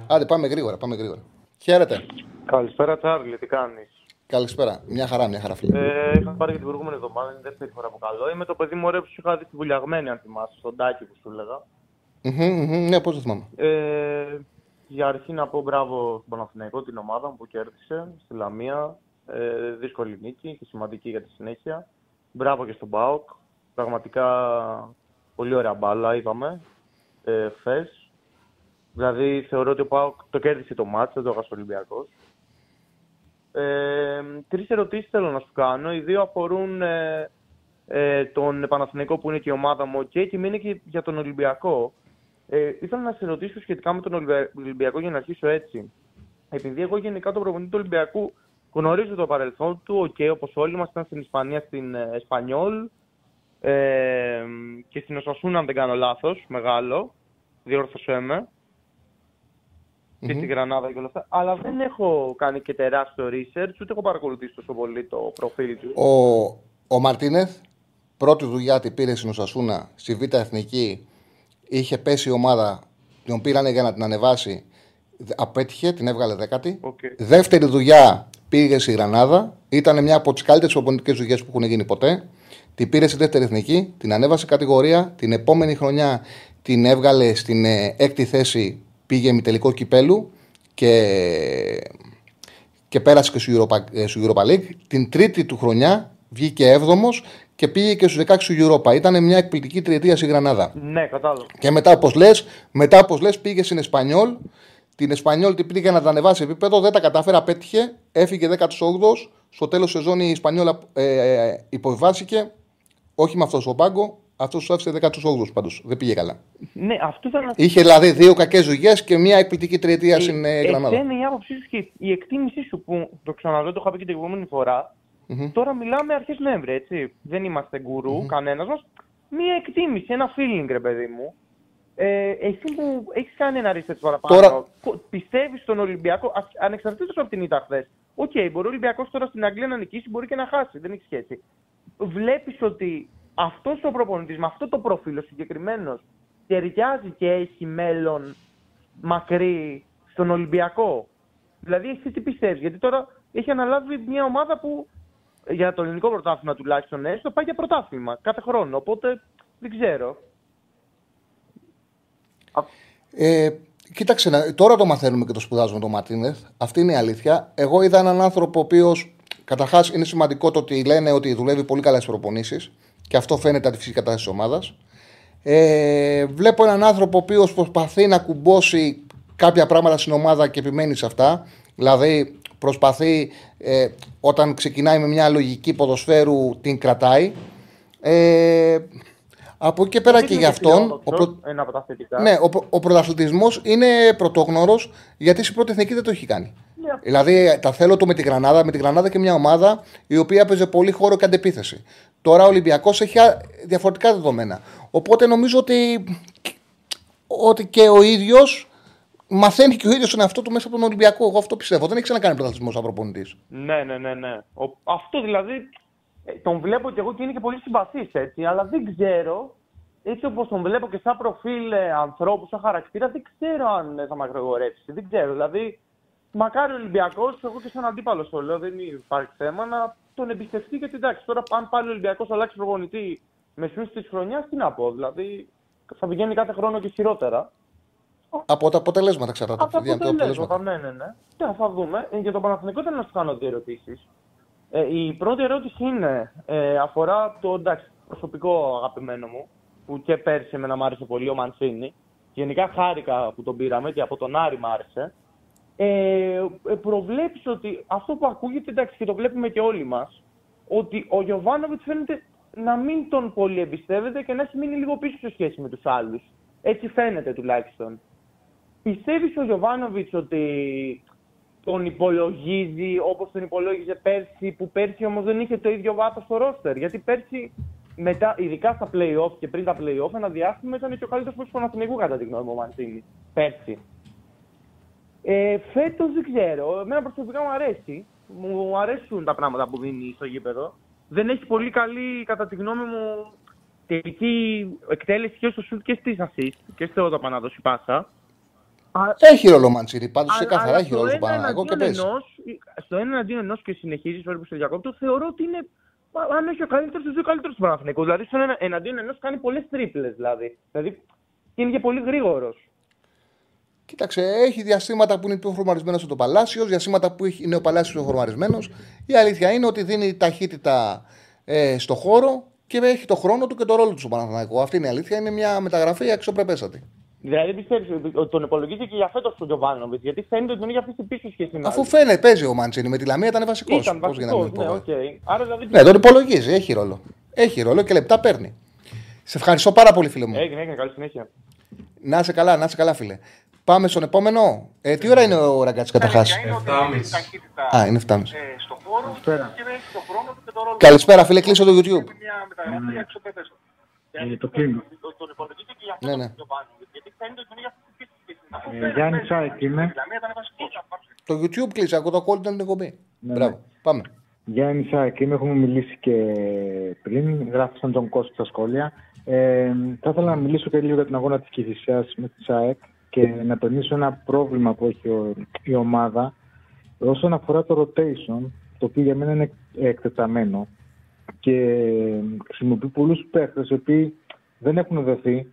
51. Άντε, πάμε γρήγορα, πάμε γρήγορα. Χαίρετε. Καλησπέρα, Τσάρλι, τι κάνεις; Καλησπέρα. Μια χαρά, μια χαρά, φίλε. Ε, είχα πάρει και την προηγούμενη εβδομάδα, είναι η δεύτερη φορά που καλό. Είμαι το παιδί μου ωραίο που σου είχα δει στη βουλιαγμένη, αν θυμάσαι, στον τάκι που σου έλεγα. Μμμ, μμμ, Ναι, πώς δεν θυμάμαι. Ε, για αρχή να πω μπράβο στον Παναθηναϊκό, την ομάδα μου που κέρδισε στη Λαμία. Ε, δύσκολη νίκη και σημαντική για τη συνέχεια. Μπράβο και στον ΠΑΟΚ. Πραγματικά πολύ ωραία μπάλα, είπαμε. Ε, χθες. Δηλαδή θεωρώ ότι ο ΠΑΟΚ το κέρδισε το μάτς, δεν το έχασε ο Ολυμπιακός. Ε, τρεις ερωτήσεις θέλω να σου κάνω. Οι δύο αφορούν ε, ε, τον Παναθηναϊκό που είναι και η ομάδα μου okay, και μία είναι και για τον Ολυμπιακό. Ε, ήθελα να σε ρωτήσω σχετικά με τον Ολυμπια- Ολυμπιακό για να αρχίσω έτσι. Επειδή εγώ γενικά τον προπονητή του Ολυμπιακού γνωρίζω το παρελθόν του, οκ, όπως όλοι μας ήταν στην Ισπανία, στην ε, Εσπανιόλ ε, και στην Οσασούνα, αν δεν κάνω λάθος, μεγάλο, διόρθωσέ με, και στην Γρανάδα και όλα αυτά. Αλλά δεν έχω κάνει και τεράστιο research, ούτε έχω παρακολουθήσει τόσο πολύ το προφίλ του. Ο, ο Μαρτίνεθ, πρώτη δουλειά την πήρε στην Οσασούνα, στη Β' Εθνική. Είχε πέσει η ομάδα, την πήρανε για να την ανεβάσει. Δε- Απέτυχε, την έβγαλε δέκατη. Δεύτερη δουλειά πήγε στη Γρανάδα. Ήταν μια από τις καλύτερες προπονητικέ δουλειές που έχουν γίνει ποτέ. Την πήρε στη δεύτερη εθνική, την ανέβασε κατηγορία. Την επόμενη χρονιά την έβγαλε στην ε, έκτη θέση, πήγε με τελικό κυπέλου και, και πέρασε και στο Europa, ε, στο Europa League. Την τρίτη του χρονιά βγήκε έβδομος και πήγε και στους 16 του Europa. Ήταν μια εκπληκτική τριετία στη Γρανάδα. Ναι, κατάλαβα. Και μετά, όπως λες, μετά, όπως λες, πήγε στην Εσπανιόλ. Την Εσπανιόλ την πήγε να τα ανεβάσει επίπεδο, δεν τα κατάφερα, πέτυχε, έφυγε 18ο. Στο τέλος σεζόν η Ισπανιόλα ε, υποβιβάστηκε. Όχι με αυτός στον πάγκο, αυτός του άφησε 18ο πάντως. Δεν πήγε καλά. Ναι, αυτό ήταν να Είχε δηλαδή δύο κακές δουλειές και μια εκπληκτική τριετία στην ε, Γρανάδα. Εσένα η άποψή σου και η εκτίμησή σου που το ξαναλέω, το είχα πει και την προηγούμενη φορά. Μμμ. Τώρα μιλάμε αρχές Νοέμβρη, έτσι. Δεν είμαστε γκουρού, Μμμ. κανένας μας. Μία εκτίμηση, ένα feeling, ρε παιδί μου. Ε, εσύ που έχεις κάνει ένα research παραπάνω, Τώρα- πιστεύεις στον Ολυμπιακό, ανεξαρτήτως από την ήττα χθες. Οκ, μπορεί ο Ολυμπιακός τώρα στην Αγγλία να νικήσει, μπορεί και να χάσει, δεν έχει σχέση. Βλέπεις ότι αυτός ο προπονητής, με αυτό το προφίλ ο συγκεκριμένος, ταιριάζει και έχει μέλλον μακρύ στον Ολυμπιακό. Δηλαδή, εσύ τι πιστεύεις, Γιατί τώρα έχει αναλάβει μια ομάδα που για το ελληνικό πρωτάθλημα τουλάχιστον έστω πάει για πρωτάθλημα κάθε χρόνο. Οπότε δεν ξέρω. Ε, κοίταξε, να- τώρα το μαθαίνουμε και το σπουδάζουμε το Μαρτίνεθ. Αυτή είναι η αλήθεια. Εγώ είδα έναν άνθρωπο ο οποίος, καταρχάς, είναι σημαντικό το ότι λένε ότι δουλεύει πολύ καλά στις προπονήσεις και αυτό φαίνεται από τη φυσική κατάσταση της ομάδας. Ε, βλέπω έναν άνθρωπο ο οποίος προσπαθεί να κουμπώσει κάποια πράγματα στην ομάδα και επιμένει σε αυτά. Δηλαδή, προσπαθεί ε, όταν ξεκινάει με μια λογική ποδοσφαίρου την κρατάει. Ε, από εκεί και πέρα και για αυτόν. ο προ- Ένα από τα θετικά. ναι, ο, προ- ο πρωταθλητισμός είναι πρωτόγνωρος γιατί στην πρώτη εθνική δεν το έχει κάνει. Ναι. Δηλαδή τα θέλω του με τη Γρανάδα, με τη Γρανάδα και μια ομάδα η οποία έπαιζε πολύ χώρο και αντεπίθεση. Τώρα ο Ολυμπιακός έχει α- διαφορετικά δεδομένα. Οπότε νομίζω ότι, ότι και ο ίδιος μαθαίνει και ο ίδιος τον εαυτό του μέσα από τον Ολυμπιακό. Εγώ αυτό πιστεύω. Δεν έχει ξανακάνει πρωταθλητισμός σαν προπονητής. Ναι, ναι, ναι. ναι. Ο, αυτό δηλαδή ε, τον βλέπω κι εγώ και είναι και πολύ συμπαθής έτσι, αλλά δεν ξέρω, έτσι όπως τον βλέπω και σαν προφίλ ε, ανθρώπου, σαν χαρακτήρα, δεν ξέρω αν ε, θα μακρογορέψει. Δεν ξέρω. Δηλαδή, μακάρι ο Ολυμπιακός, εγώ και σαν αντίπαλο το λέω, δεν υπάρχει θέμα, να τον εμπιστευτεί γιατί εντάξει, τώρα αν πάλι ο Ολυμπιακός αλλάξει προπονητή με σύνθεση της χρονιάς, τι να πω. Δηλαδή, θα πηγαίνει κάθε χρόνο και χειρότερα. Από τα αποτελέσματα εξαρτάται. Από τα παιδιά, από τα αποτελέσματα, ναι, ναι, ναι. Ναι, θα δούμε. Ε, για τον Παναθηνικό θέλω να σου κάνω δύο ερωτήσεις. Ε, η πρώτη ερώτηση είναι, ε, αφορά το εντάξει, προσωπικό αγαπημένο μου, που και πέρσι εμένα μου άρεσε πολύ ο Μανσίνη. Γενικά χάρηκα που τον πήραμε και από τον Άρη μ' άρεσε. Ε, ε, προβλέψεις ότι αυτό που ακούγεται, εντάξει και το βλέπουμε και όλοι μας, ότι ο Γιωβάνοβιτς φαίνεται να μην τον πολύ εμπιστεύεται και να έχει μείνει λίγο πίσω σε σχέση με τους άλλους. Έτσι φαίνεται τουλάχιστον. Πιστεύεις ο Γιωβάνοβιτς ότι τον υπολογίζει όπως τον υπολόγιζε πέρσι, που πέρσι όμως δεν είχε το ίδιο βάθος στο ρόστερ; Γιατί πέρσι, μετά, ειδικά στα play-off και πριν τα play-off, ένα διάστημα ήταν και ο καλύτερος του Παναθηναϊκού κατά τη γνώμη μου, ο Μαντσίνη. Πέρσι. Ε, φέτος δεν ξέρω. Εμένα προσωπικά μου αρέσει. Μου αρέσουν τα πράγματα που δίνει στο γήπεδο. Δεν έχει πολύ καλή, κατά τη γνώμη μου, τελική εκτέλεση και στο σουτ και στις assist και στο όταν να δώσει πάσα. Έχει ρόλο ο Μαντσίνη, πάντως σε καθαρά έχει ρόλο στον Παναγιώτο και παίζει. Στο ένα εναντίον ενός και συνεχίζεις στο που στο διακόπτω, θεωρώ ότι είναι αν όχι ο καλύτερος, του δύο καλύτερου του Παναθηναϊκού. Δηλαδή, στον ένα εναντίον ενός κάνει πολλές τρίπλες. Δηλαδή. δηλαδή είναι και πολύ γρήγορος. Κοίταξε, έχει διαστήματα που είναι πιο φορμαρισμένο στο Παλάσιος, διαστήματα που είναι ο Παλάσιος πιο φορμαρισμένος. Η αλήθεια είναι ότι δίνει ταχύτητα ε, στο χώρο και έχει το χρόνο του και το ρόλο του στο Παναθηναϊκό. Αυτή είναι η αλήθεια. Είναι μια μεταγραφή αξιοπρεπέστατη. Δηλαδή πιστεύεις ότι τον υπολογίζει και για φέτος τον Τζοβάνοβιτς, γιατί φαίνεται ότι τον έχει αφήσει πίσω σχέση με. Αφού φαίνεται, παίζει ο Μαντσίνη με τη Λαμία ήταν βασικός. Ήταν βασικός. Ναι, okay. Άρα δηλαδή... ναι, τον υπολογίζει, έχει ρόλο. Έχει ρόλο και λεπτά παίρνει. Σε ευχαριστώ πάρα πολύ, φίλε μου. Έγινε, έγινε, καλή συνέχεια. Να είσαι καλά, να είσαι καλά, φίλε. Πάμε στον επόμενο. Ε, τι ώρα είναι ο Ραγκάτση καταρχάς; Α, είναι 7.30. Καλησπέρα, φίλε, κλείσω το YouTube. Ε, το κλείνω. Ναι, ναι. Ε, Γιάννη Σάικ είμαι. Το YouTube κλείσε, ακούω το κόλλη την εκπομπή. Ναι, Μπράβο, πάμε. Γιάννη Σάικ είμαι, έχουμε μιλήσει και πριν, γράφησαν τον κόσμο στα σχόλια. Ε, θα ήθελα να μιλήσω και λίγο για την αγώνα της Κηφισιάς με τη ΣΑΕΚ και να τονίσω ένα πρόβλημα που έχει ο, η ομάδα όσον αφορά το rotation, το οποίο για μένα είναι εκτεταμένο και χρησιμοποιεί πολλούς παίχτες οι οποίοι δεν έχουν δοθεί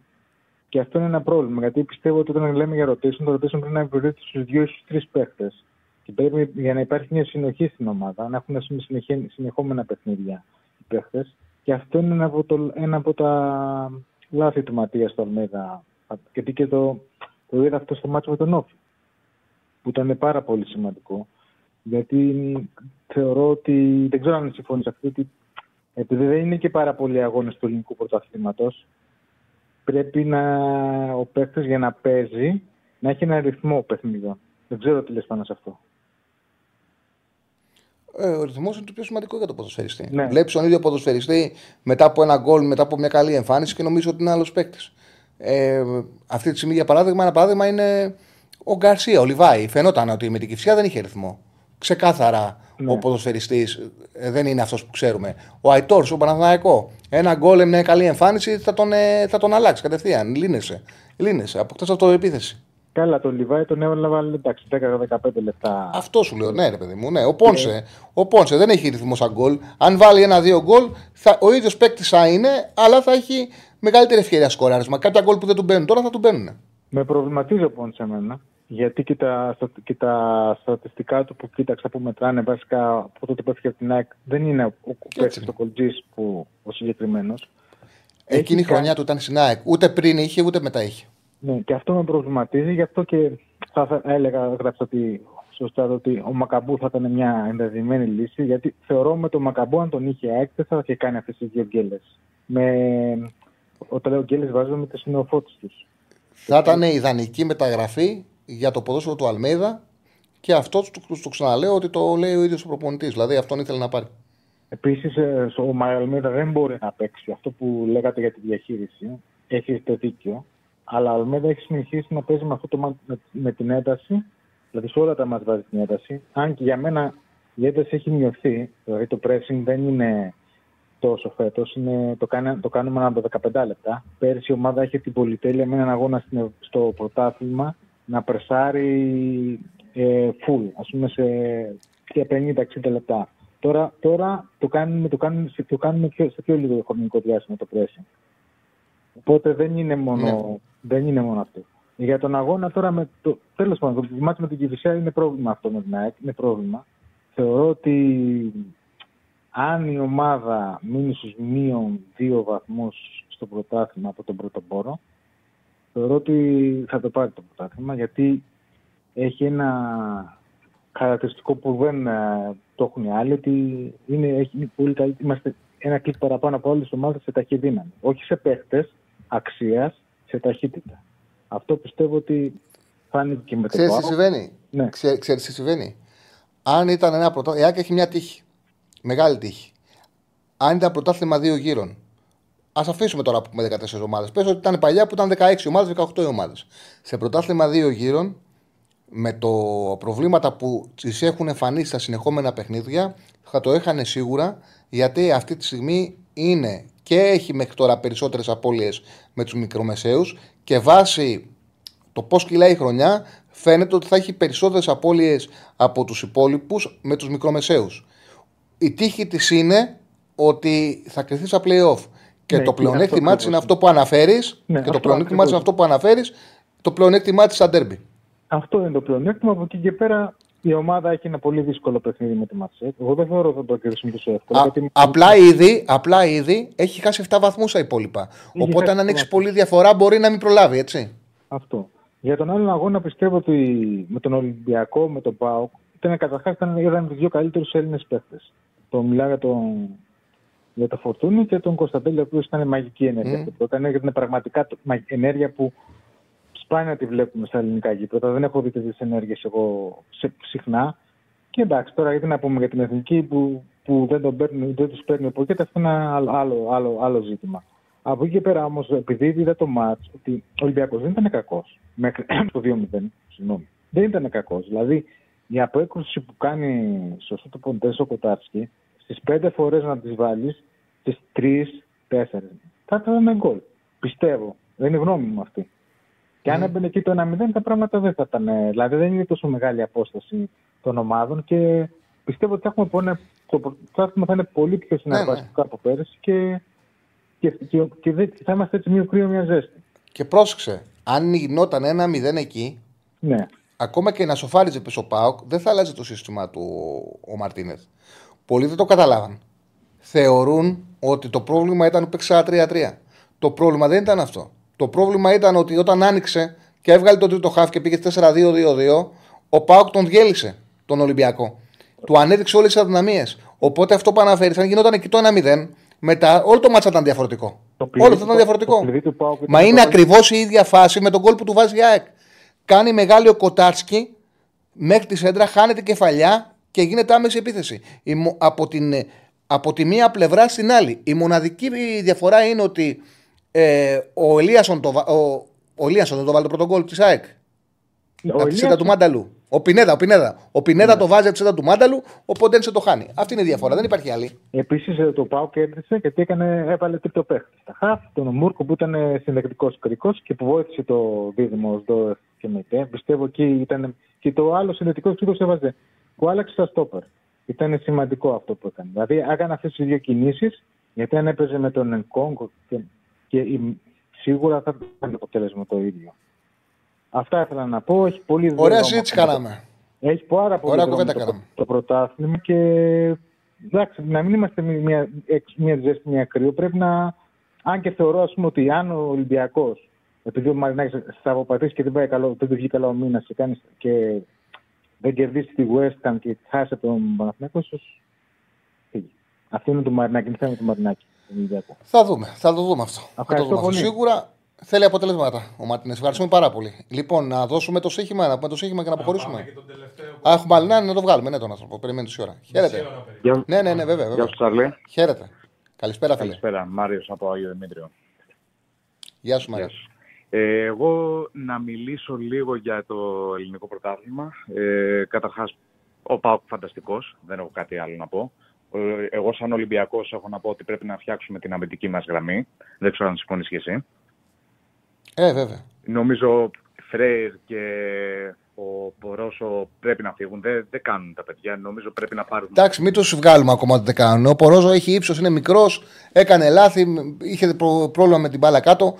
και αυτό είναι ένα πρόβλημα, γιατί πιστεύω ότι όταν λέμε για rotation, το rotation πρέπει να επιβεβαιωθεί στους δύο ή στους τρεις παίχτες. Και πρέπει για να υπάρχει μια συνοχή στην ομάδα, να έχουν συνεχόμενα παιχνίδια οι παίχτες. Και αυτό είναι ένα από, το, ένα από τα λάθη του Ματίας στο Αλμέδα. Γιατί και το, το είδα αυτό στο μάτσο με τον Όφη, που ήταν πάρα πολύ σημαντικό. Γιατί θεωρώ ότι, δεν ξέρω αν συμφωνείς αυτό, ότι επειδή δεν είναι και πάρα πολλοί αγώνες του ελληνικού πρωταθλήματος, πρέπει να, ο παίκτης για να παίζει να έχει ένα ρυθμό παιχνιδιών. Δεν ξέρω τι λες πάνω σε αυτό. Ε, ο ρυθμός είναι το πιο σημαντικό για το ποδοσφαιριστή. Ναι. Βλέπεις τον ίδιο ποδοσφαιριστή μετά από ένα γκολ, μετά από μια καλή εμφάνιση και νομίζω ότι είναι άλλος παίκτης. Ε, αυτή τη στιγμή, για παράδειγμα, ένα παράδειγμα είναι ο Γκαρσία, ο Λιβάη. Φαινόταν ότι με την Κυφσιά δεν είχε ρυθμό. Ξεκάθαρα Ναι. ο ποδοσφαιριστής δεν είναι αυτός που ξέρουμε. Ο Αϊτόρ, ο Παναθηναϊκό. Ένα γκολ, μια καλή εμφάνιση θα τον, ε, θα τον αλλάξει κατευθείαν. Λύνεσαι. Λύνεσαι. Αποκτάς αυτοεπίθεση. Καλά, τον Λιβάη τον έβαλα εντάξει 10-15 λεπτά. Αυτό σου λέω, ναι, ρε παιδί μου. Ναι. Ο, Πόνσε, ο Πόνσε δεν έχει ρυθμό σαν γκολ. Αν βάλει ένα-δύο γκολ, θα, ο ίδιος παίκτης θα είναι, αλλά θα έχει μεγαλύτερη ευκαιρία σκοράρισμα. Κάποια γκολ που δεν του μπαίνουν τώρα θα του μπαίνουν. Με προβληματίζει ο Πόντς εμένα. Γιατί και τα, στα- και τα στατιστικά του που κοίταξα που μετράνε βασικά από τότε που έφυγε από την ΑΕΚ δεν είναι ο κουπέτσι το κολτζής που ο συγκεκριμένος. Εκείνη η χρονιά του ήταν στην ΑΕΚ. Ούτε πριν είχε, ούτε μετά είχε. Ναι, και αυτό με προβληματίζει, γι' αυτό και θα ήθελα- έλεγα, έγραψα ότι σωστά ότι ο Μακαμπού θα ήταν μια ενδεδειμένη λύση, γιατί θεωρώ με τον Μακαμπού αν τον είχε η ΑΕΚ δεν θα είχε κάνει αυτές τις δύο γκέλες. Με, όταν λέω γκέλες βάζω με τις νεοφώτες τους. Θα ήταν ιδανική μεταγραφή για το ποδόσφαιρο του Αλμέιδα και αυτό το, το, το ξαναλέω ότι το λέει ο ίδιος ο προπονητής. Δηλαδή αυτόν ήθελε να πάρει. Επίσης, ο Μαϊαλμίδα δεν μπορεί να παίξει αυτό που λέγατε για τη διαχείριση. Έχετε δίκιο. Αλλά ο Αλμίδα έχει συνεχίσει να παίζει με, αυτό το, μα- με, με την ένταση. Δηλαδή σε όλα τα μας βάζει την ένταση. Αν και για μένα η ένταση έχει μειωθεί. Δηλαδή το pressing δεν είναι τόσο φέτος. Το, κάνε- το κάνουμε ανά από 15 λεπτά. Πέρσι η ομάδα είχε την πολυτέλεια με έναν αγώνα στην- στο πρωτάθλημα να πρεσάρει ε, full, ας πούμε σε 50-60 λεπτά. Τώρα, τώρα το κάνουμε, το κάνουμε, σε- το κάνουμε πιο, σε πιο λίγο χρονικό διάστημα το pressing. Οπότε δεν είναι μόνο, Ναι. δεν είναι μόνο αυτό. Για τον αγώνα τώρα, με το, τέλος πάντων, το μάτι με την Κηφισιά είναι πρόβλημα αυτό με την ΑΕΚ, είναι πρόβλημα. Θεωρώ ότι αν η ομάδα μείνει στους μείον δύο βαθμούς στο πρωτάθλημα από τον πρώτο πόρο, θεωρώ ότι θα το πάρει το πρωτάθλημα, γιατί έχει ένα χαρακτηριστικό που δεν ε, το έχουν οι άλλοι, ότι είναι, έχει, είναι πολύ καλή, είμαστε ένα κλικ παραπάνω από όλες τις ομάδες σε ταχυδύναμη. Όχι σε παίχτες αξίας, σε ταχύτητα. Αυτό πιστεύω ότι φάνηκε και με το Ξέρεις τι ΠΑΟΚ. συμβαίνει; Ναι. Ξέ- Ξέρεις τι συμβαίνει; Αν ήταν ένα πρωτάθλημα. Η ΑΕΚ έχει μια τύχη. Μεγάλη τύχη. Αν ήταν πρωτάθλημα δύο γύρων. Α αφήσουμε τώρα που πούμε 14 ομάδες. Πες ότι ήταν παλιά που ήταν 16 ομάδες, 18 ομάδες. Σε πρωτάθλημα δύο γύρων, με το προβλήματα που τις έχουν εμφανίσει στα συνεχόμενα παιχνίδια, θα το έχανε σίγουρα γιατί αυτή τη στιγμή είναι και έχει μέχρι τώρα περισσότερες απώλειες με τους μικρομεσαίους και βάσει το πώς κυλάει η χρονιά, φαίνεται ότι θα έχει περισσότερες απώλειες από τους υπόλοιπους με τους μικρομεσαίους. Η τύχη της είναι ότι θα κρυθεί στα playoff. Και Ναι, το και είναι πλεονέκτημά αυτό της είναι ακριβώς. αυτό που αναφέρεις. Ναι, και το αυτό πλεονέκτημά της είναι ακριβώς. αυτό που αναφέρεις. Το πλεονέκτημά της στα ντέρμπι. Αυτό είναι το πλεονέκτημα. Από εκεί και πέρα η ομάδα έχει ένα πολύ δύσκολο παιχνίδι με τη Μαρσέκ. Εγώ δεν θεωρώ ότι θα το κερδίσουμε τόσο εύκολα. Α- γιατί- απλά, ήδη, απλά ήδη έχει χάσει 7 βαθμούς τα υπόλοιπα. Οπότε, χάσει αν ανοίξει βαθμούς. πολύ διαφορά, μπορεί να μην προλάβει, έτσι. Αυτό. Για τον άλλον αγώνα πιστεύω ότι με τον Ολυμπιακό, με τον ΠΑΟΚ, ήταν καταρχάς ήταν, ήταν τους δύο καλύτερους Έλληνες παίχτε. Το μιλάω για τον, για το Φορτούνη και τον Κωνσταντέλη, ο οποίος ήταν μαγική ενέργεια. Μμ. αυτό που έκανε, γιατί είναι πραγματικά το- μα- ενέργεια που σπάνια τη βλέπουμε στα ελληνικά γήπεδα. Δεν έχω δει τέτοιες ενέργειες εγώ σε, συχνά. Και εντάξει, τώρα γιατί να πούμε για την εθνική που, που δεν, τον παίρνει, δεν τους παίρνει ο Ποκέτας, αυτό είναι ένα άλλο, άλλο, άλλο, άλλο ζήτημα. Από εκεί και πέρα όμως, επειδή είδα το μάτς, ότι ο Ολυμπιακός δεν ήταν κακός. Μέχρι το 2-0, συγγνώμη. Δεν ήταν κακός. Δηλαδή, η απόκριση που κάνει σωστό το ποντές ο Κοτάρσκι, στι πέντε φορές να τις βάλεις, στι τρει-τέσσερι, θα ήταν γκολ. Πιστεύω. Δεν είναι γνώμη μου αυτή. Και αν έμπαινε εκεί το 1-0, τα πράγματα δεν θα ήταν. ε, Δηλαδή, δεν είναι τόσο μεγάλη απόσταση των ομάδων και πιστεύω ότι θα έχουμε πόνε, το πρωτάθλημα θα είναι πολύ πιο συναρπαστικό από πέρυσι και, και, και, και δεν- θα είμαστε έτσι μία κρύο, μία ζέστη. Και πρόσεξε, αν γινόταν ένα 0 εκεί, Ναι. ακόμα και να σοφάριζε πίσω ο Πάοκ, δεν θα άλλαζε το σύστημα του ο Μαρτίνεθ. Πολλοί δεν το καταλάβαν. Θεωρούν ότι το πρόβλημα ήταν που παίξε ένα 3-3. Το πρόβλημα δεν ήταν αυτό. Το πρόβλημα ήταν ότι όταν άνοιξε και έβγαλε το τρίτο χάφ και πήγε 4-2-2-2, ο Πάοκ τον διέλυσε τον Ολυμπιακό. Του ανέδειξε όλες τις αδυναμίες. Οπότε αυτό που αναφέρεις, αν γινόταν εκεί το 1-0, μετά όλο το μάτσα ήταν διαφορετικό. Όλο θα ήταν διαφορετικό. Το κλειδί του ΠΑΟΚ ήταν Μα το είναι πρώτο- ακριβώς η ίδια φάση με τον κόλ που του βάζει η ΑΕΚ. Κάνει μεγάλη ο Κοτάρσκι μέχρι τη σέντρα, χάνεται κεφαλιά και γίνεται άμεση επίθεση. Η μο- από, την, ε, από τη μία πλευρά στην άλλη. Η μοναδική διαφορά είναι ότι ε, ο Ελίασον το, βα- ο, ο Ελίασον δεν το βάλει το πρώτο γκολ της ΑΕΚ. Ο Από τη σέντα Ελίασον- του Μάνταλου. Ο Πινέδα, ο Πινέδα. Ο Πινέδα το βάζει από τη σέντα του Μάνταλου, οπότε δεν σε το χάνει. Αυτή είναι η διαφορά, δεν υπάρχει άλλη. Επίσης το ΠΑΟ κέρδισε γιατί έκανε, έβαλε τρίτο παίχτη. Στα χαφ, τον Μούρκο που ήταν συνδεκτικό κρικό και που βοήθησε το δίδυμο ΣΔΟΕΦ και ΜΕΤΕ. Πιστεύω εκεί ήταν. Και το άλλο συνδεκτικό κρικό έβαζε. Που άλλαξε στα στόπερ. Ήταν σημαντικό αυτό που έκανε. Δηλαδή έκανε αυτές τις δύο κινήσεις γιατί αν έπαιζε με τον Ενκόγκο και, και η- σίγουρα θα ήταν το αποτέλεσμα το ίδιο. Αυτά ήθελα να πω. Έχει πολύ Ωραία δρόμο συζήτηση ακόμα. κάναμε. Έχει πάρα πολύ Ωραία δρόμο κουβέντα το, κάναμε. το πρωτάθλημα και εντάξει, να μην είμαστε μη- μια, εξ- μια ζέστη, μια κρύο. Πρέπει να. Αν και θεωρώ ας πούμε, ότι αν ο Ολυμπιακός, επειδή ο Μαρινάκης θα αποπατήσει και δεν πάει καλό, δεν του βγει καλά ο μήνας και, κάνει- και δεν κερδίσει τη West Ham και χάσει από τον Παναθηναϊκό, ίσως φύγει. Αυτό είναι το Μαρινάκη, είναι θέμα του Μαρινάκη. τον Ολυμπιακό. Θα δούμε, θα το δούμε αυτό. Θα το Ευχαριστώ δούμε αυτό. πολύ. Σίγουρα θέλει αποτελέσματα ο Μαρτίνε. Ευχαριστούμε πάρα πολύ. Λοιπόν, να δώσουμε το σύγχυμα, να πούμε το σύγχυμα και να αποχωρήσουμε. Α, έχουμε άλλη, ναι, να το βγάλουμε, ναι, τον άνθρωπο. Περιμένει τόση ώρα. Χαίρετε. Γεια- Ναι, ναι, ναι, βέβαια. βέβαια. Γεια σου, Τσαρλί. Χαίρετε. Καλησπέρα, φίλε. Καλησπέρα, Μάριος από Άγιο Δημήτριο. Γεια σου, Μαρία. Ε, εγώ να μιλήσω λίγο για το ελληνικό πρωτάθλημα. Ε, καταρχάς, ο ΠΑΟΚ φανταστικός, δεν έχω κάτι άλλο να πω. Ε, Εγώ σαν Ολυμπιακός έχω να πω ότι πρέπει να φτιάξουμε την αμυντική μας γραμμή. Δεν ξέρω αν συμφωνείς και εσύ. Ε, βέβαια. Νομίζω Φρέιρ και ο Πορόσο πρέπει να φύγουν. Δεν, δεν κάνουν τα παιδιά. Νομίζω πρέπει να πάρουν Εντάξει, μην του βγάλουμε ακόμα ότι δεν κάνουν. Ο Πορόζο έχει ύψος, είναι μικρός, έκανε λάθη, είχε προ- πρόβλημα με την μπάλα κάτω.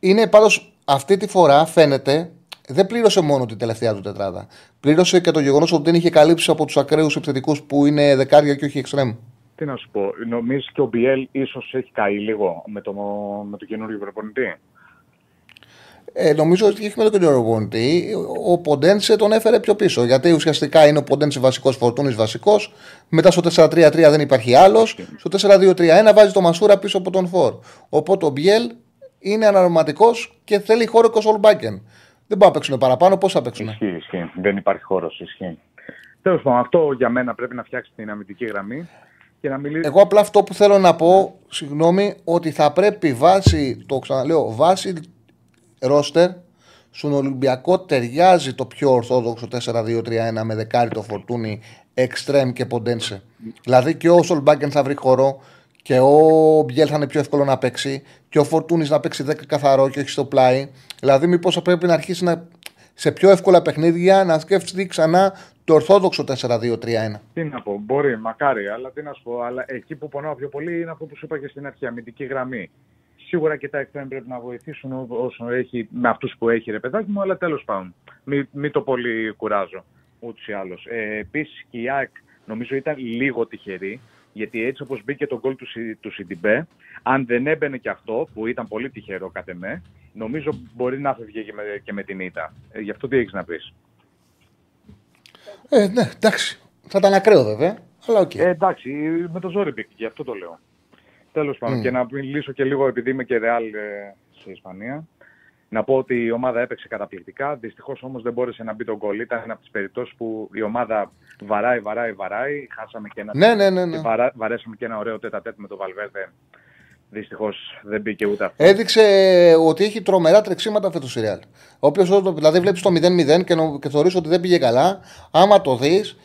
Είναι πάντως αυτή τη φορά φαίνεται δεν πλήρωσε μόνο την τελευταία του τετράδα. Πλήρωσε και το γεγονός ότι δεν είχε καλύψει από τους ακραίους επιθετικούς που είναι δεκάρια και όχι εξτρέμ. Τι να σου πω, νομίζεις και ο Μπιέλ ίσως έχει καεί λίγο με το, με το καινούριο προπονητή; Ε, νομίζω ότι έχει με τον κύριο Ρογόντη. Ο Ποντένσε τον έφερε πιο πίσω. Γιατί ουσιαστικά είναι ο Ποντένσε βασικός, Φορτούνης βασικός. Μετά στο 4-3-3 δεν υπάρχει άλλος. Στο 4-2-3-1 βάζει το Μασούρα πίσω από τον Φορ. Οπότε ο Μπιέλ είναι αναρωματικός και θέλει χώρο και ο Σολμπάκεν. Δεν μπορεί να παίξουν παραπάνω. Πώς θα παίξουν. Ισχύει, ισχύει. Δεν υπάρχει χώρος. Ισχύει. Τέλος πάντων, αυτό για μένα πρέπει να φτιάξει την αμυντική γραμμή και να μιλήσει. Εγώ απλά αυτό που θέλω να πω, συγγνώμη, ότι θα πρέπει βάσει, το ξαναλέω, βάσει ρόστερ, στον Ολυμπιακό ταιριάζει το πιο ορθόδοξο 4-2-3-1 με δεκάρι το φορτούνι, εξτρέμ και ποντένσε. Δηλαδή και ο Σολμπάγκεν θα βρει χώρο και ο Μπιέλ θα είναι πιο εύκολο να παίξει και ο Φορτούνης να παίξει 10 καθαρό και όχι στο πλάι. Δηλαδή, μήπως θα πρέπει να αρχίσει να, σε πιο εύκολα παιχνίδια να σκέφτεται ξανά το ορθόδοξο 4-2-3-1. Τι να πω, μπορεί, μακάρι, αλλά τι να σου πω. Αλλά εκεί που πονάω πιο πολύ είναι αυτό που σου είπα και στην αρχή, αμυντική γραμμή. Σίγουρα και τα εξτρέμ πρέπει να βοηθήσουν όσο έχει, με αυτούς που έχει ρε παιδάκι μου, αλλά τέλος πάντων. Μην μη το πολύ κουράζω ούτως ή άλλως. Ε, Επίσης και η ΑΕΚ νομίζω ήταν λίγο τυχερή, γιατί έτσι όπως μπήκε το γκολ του, Σι- του Σιντιμπέ, αν δεν έμπαινε και αυτό, που ήταν πολύ τυχερό κατ' εμέ, νομίζω μπορεί να φεύγει και με, και με την ήττα. Ε, γι' αυτό τι έχεις να πεις; Ε, ναι, εντάξει. Θα ήταν ακραίο βέβαια. Αλλά οκ. Ε, εντάξει, με το ζόρι μπήκε, γι' αυτό το λέω. Τέλος πάντων, Μμ. και να μιλήσω και λίγο, επειδή είμαι και Ρεάλ ε, σε Ισπανία, να πω ότι η ομάδα έπαιξε καταπληκτικά. Δυστυχώς όμως δεν μπόρεσε να μπει τον γκολ. Ήταν ένα από τις περιπτώσεις που η ομάδα βαράει, βαράει, βαράει. Χάσαμε και ένα. Ναι, ναι, ναι, ναι. και βαρά- βαρέσαμε και ένα ωραίο τέτα τέτ με τον Βαλβέρδε. Δυστυχώς δεν μπήκε ούτε αυτό. Έδειξε ότι έχει τρομερά τρεξίματα φέτος η Real. Όποιο δηλαδή βλέπεις το 0-0 και, νο- και θεωρείς ότι δεν πήγε καλά, άμα το δεις,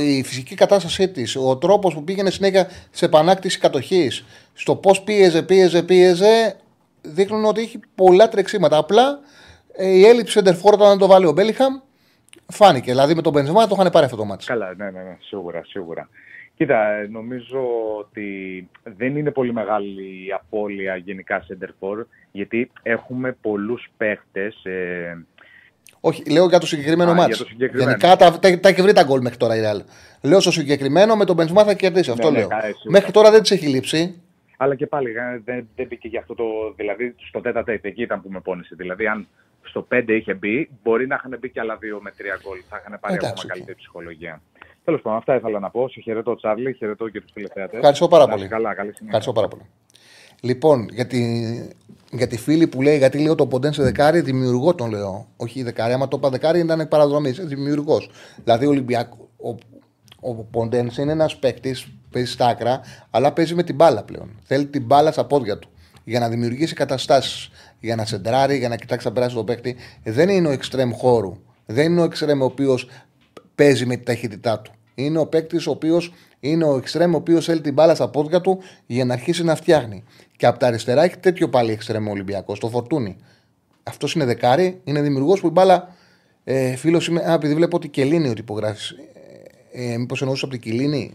η φυσική κατάστασή της, ο τρόπος που πήγαινε συνέχεια σε επανάκτηση κατοχής, στο πώς πίεζε, πίεζε, πίεζε, δείχνουν ότι έχει πολλά τρεξίματα. Απλά ε, η έλλειψη σεντερφόρ όταν το βάλει ο Μπέλιχαμ φάνηκε. Δηλαδή με τον Μπενζεμά το είχαν πάρει αυτό το μάτι. Καλά, ναι, ναι, ναι, σίγουρα, σίγουρα. Κοίτα, ε, νομίζω ότι δεν είναι πολύ μεγάλη η απώλεια γενικά center for, γιατί έχουμε πολλούς παίχτες. Ε, Όχι, λέω για το συγκεκριμένο Α, μάτι. για το συγκεκριμένο. Γενικά τα, τα, τα έχει βρει τα γκολ μέχρι τώρα η Real. Λέω στο συγκεκριμένο με τον Μπενζεμά θα κερδίσει. Αυτό ναι, λέω. καλά, σίγουρα. μέχρι τώρα δεν της έχει λείψει. Αλλά και πάλι ε, δεν, δεν μπήκε για αυτό το. Δηλαδή στο τετ α τετ εκεί ήταν που με πόνεσε. Δηλαδή, αν στο 5 είχε μπει, μπορεί να είχαν μπει και άλλα δύο με τρία γκολ. Θα είχαν πάρει Εντάξει, ακόμα οκ. καλύτερη ψυχολογία. Τέλος πάντων, αυτά ήθελα να πω. Σε χαιρετώ, Τσάρλι, χαιρετώ και τους τηλεθεατές. Ευχαριστώ πάρα πολύ. Καλά, καλή συνέχεια. Ευχαριστώ πάρα πολύ. Λοιπόν, για τη, για τη φίλη που λέει, γιατί λέω το Ποντένσε δεκάρι, δημιουργό τον λέω. Όχι δεκάρι, άμα το είπα δεκάρι ήταν παραδρομή. Δημιουργός. Δηλαδή, ο Ολυμπιακό. Ο, ο Ποντένς είναι ένας παίκτης, παίζει στα άκρα, αλλά παίζει με την μπάλα πλέον. Θέλει την μπάλα στα πόδια του για να δημιουργήσει καταστάσεις. Για να σεντράρει, για να κοιτάξει να περάσει τον παίκτη. Δεν είναι ο εξτρέμ χώρου. Δεν είναι ο εξτρέμ ο οποίος παίζει με τη ταχύτητά του. Είναι ο παίκτης ο οποίος είναι ο εξτρέμ ο οποίος θέλει την μπάλα στα πόδια του για να αρχίσει να φτιάχνει. Και από τα αριστερά έχει τέτοιο πάλι εξτρέμ ο Ολυμπιακός, το φορτούνι. Αυτός είναι δεκάρι, είναι δημιουργός που η μπάλα. Ε, Φίλος είμαι, α, επειδή βλέπω ότι Κελίνη ότι υπογράφει. Ε, ε, Μήπως εννοούσες από την Κελίνη.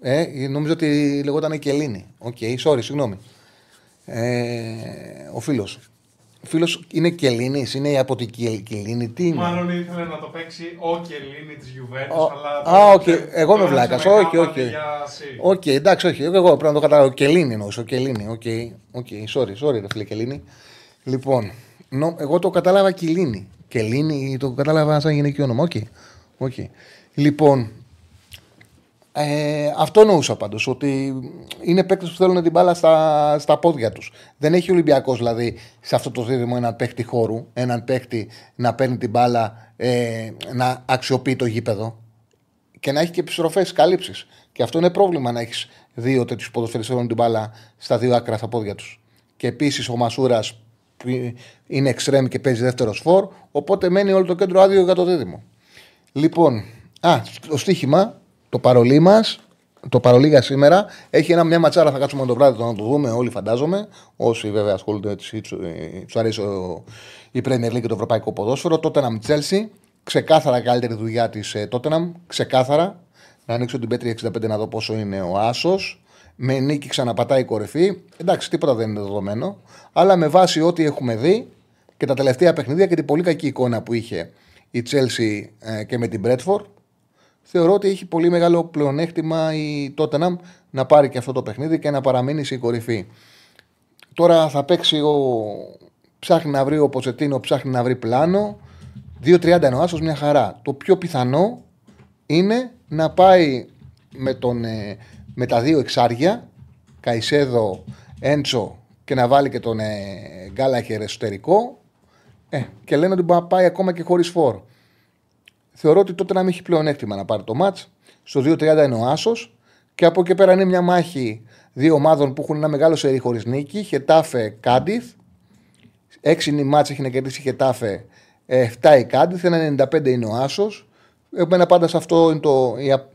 Ε, νόμιζα ότι λεγόταν Κελίνη. Οκ, sorry, συγγνώμη. Ε, ο φίλος. Ο φίλος είναι Κελίνης, είναι από την Κελ- Κελίνη. Τι είναι; Μάλλον ήθελε να το παίξει ο Κελίνη της Juventus, Ο- αλλά. Α, το- οκ. Εγώ είμαι το βλάκας. έβαζε με Όχι, γάμα όχι. αντί για σι. Οκ, εντάξει, όχι. Εγώ πρέπει να το καταλάβω. Κελίνη εννοούσα. Ο Κελίνη. Οκ, οκ. Sorry, sorry, ρε φίλε Κελίνη. Λοιπόν, νο- εγώ το κατάλαβα Κελίνη. Κελίνη το κατάλαβα σαν γυναικείο όνομα. Οκ. οκ. Λοιπόν, ε, αυτό εννοούσα πάντως. Ότι είναι παίκτες που θέλουν την μπάλα στα, στα πόδια τους. Δεν έχει ο Ολυμπιακός δηλαδή σε αυτό το δίδυμο έναν παίκτη χώρου, έναν παίκτη να παίρνει την μπάλα, ε, να αξιοποιεί το γήπεδο και να έχει και επιστροφές καλύψεις. Και αυτό είναι πρόβλημα να έχεις δύο τέτοιους ποδοσφαιριστές την μπάλα στα δύο άκρα στα πόδια τους. Και επίσης ο Μασούρας είναι εξτρέμ και παίζει δεύτερος σφόρ. Οπότε μένει όλο το κέντρο άδειο για το δίδυμο. Λοιπόν, α, το στοίχημα, το παρολί μας, το παρολί για σήμερα, έχει ένα, μια ματσάρα. Θα κάτσουμε το βράδυ να το δούμε όλοι, φαντάζομαι. Όσοι βέβαια ασχολούνται, τους αρέσει ο, η Premier League και το ευρωπαϊκό ποδόσφαιρο. Τότε να Chelsea, ξεκάθαρα καλύτερη δουλειά της ε, Tottenham, ξεκάθαρα. Να ανοίξω την Πέτρη 65 να δω πόσο είναι ο Άσος. Με νίκη ξαναπατάει η κορυφή. Εντάξει, τίποτα δεν είναι δεδομένο. Αλλά με βάση ό,τι έχουμε δει και τα τελευταία παιχνίδια και την πολύ κακή εικόνα που είχε η Chelsea ε, και με την Bradford, θεωρώ ότι έχει πολύ μεγάλο πλεονέκτημα η Tottenham να πάρει και αυτό το παιχνίδι και να παραμείνει στην κορυφή. Τώρα θα παίξει ο Ψάχνει να βρει ο Ποτσετίνο, ψάχνει να βρει πλάνο. 2-30 είναι ο Άσο μια χαρά. Το πιο πιθανό είναι να πάει με, τον, ε, με τα δύο εξάρια, Καϊσέδο, Έντσο και να βάλει και τον ε, Γκάλαχερ εσωτερικό. Ε, και λένε ότι μπορεί να πάει ακόμα και χωρίς φόρ. Θεωρώ ότι τότε να μην έχει πλεονέκτημα να πάρει το μάτ. Στο 2-30 είναι ο Άσος. Και από εκεί πέρα είναι μια μάχη δύο ομάδων που έχουν ένα μεγάλο σερί χωρίς νίκη. Χετάφε Κάντιθ. Έξι είναι η μάτσα έχει να κερδίσει η Χετάφε. 7 η Κάντιθ. Ένα 95 είναι ο Άσος. Εμένα πάντα σε, αυτό είναι το, η α-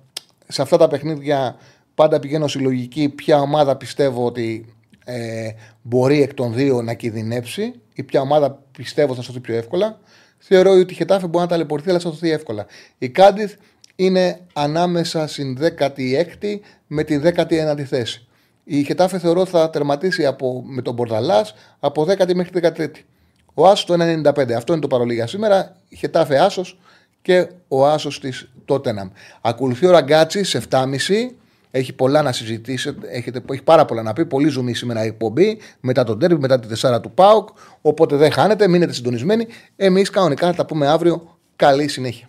σε αυτά τα παιχνίδια πάντα πηγαίνω στη λογική ποια ομάδα πιστεύω ότι ε, μπορεί εκ των δύο να κινδυνεύσει ή ποια ομάδα πιστεύω θα σωθεί πιο εύκολα. Θεωρώ ότι η Χετάφε μπορεί να ταλαιπωρηθεί, αλλά θα σωθεί εύκολα. Η Κάντιθ είναι ανάμεσα στην 16η με τη 19η θέση. Η Χετάφε θεωρώ θα τερματίσει από, με τον Μπορδαλάς από 10η μέχρι 13η. Ο Άσος το 1,95. Αυτό είναι το παρολί για σήμερα. Η Χετάφε Άσος και ο Άσος της Τότεναμ. Ακολουθεί ο Ραγκάτσι σε 7,5. Έχει πολλά να συζητήσει, έχετε, έχει πάρα πολλά να πει. Πολύ ζουμί σήμερα η εκπομπή. Μετά τον τέρμι, μετά τη τεσσάρα του Πάουκ. Οπότε δεν χάνετε, μείνετε συντονισμένοι. Εμείς κανονικά θα τα πούμε αύριο. Καλή συνέχεια.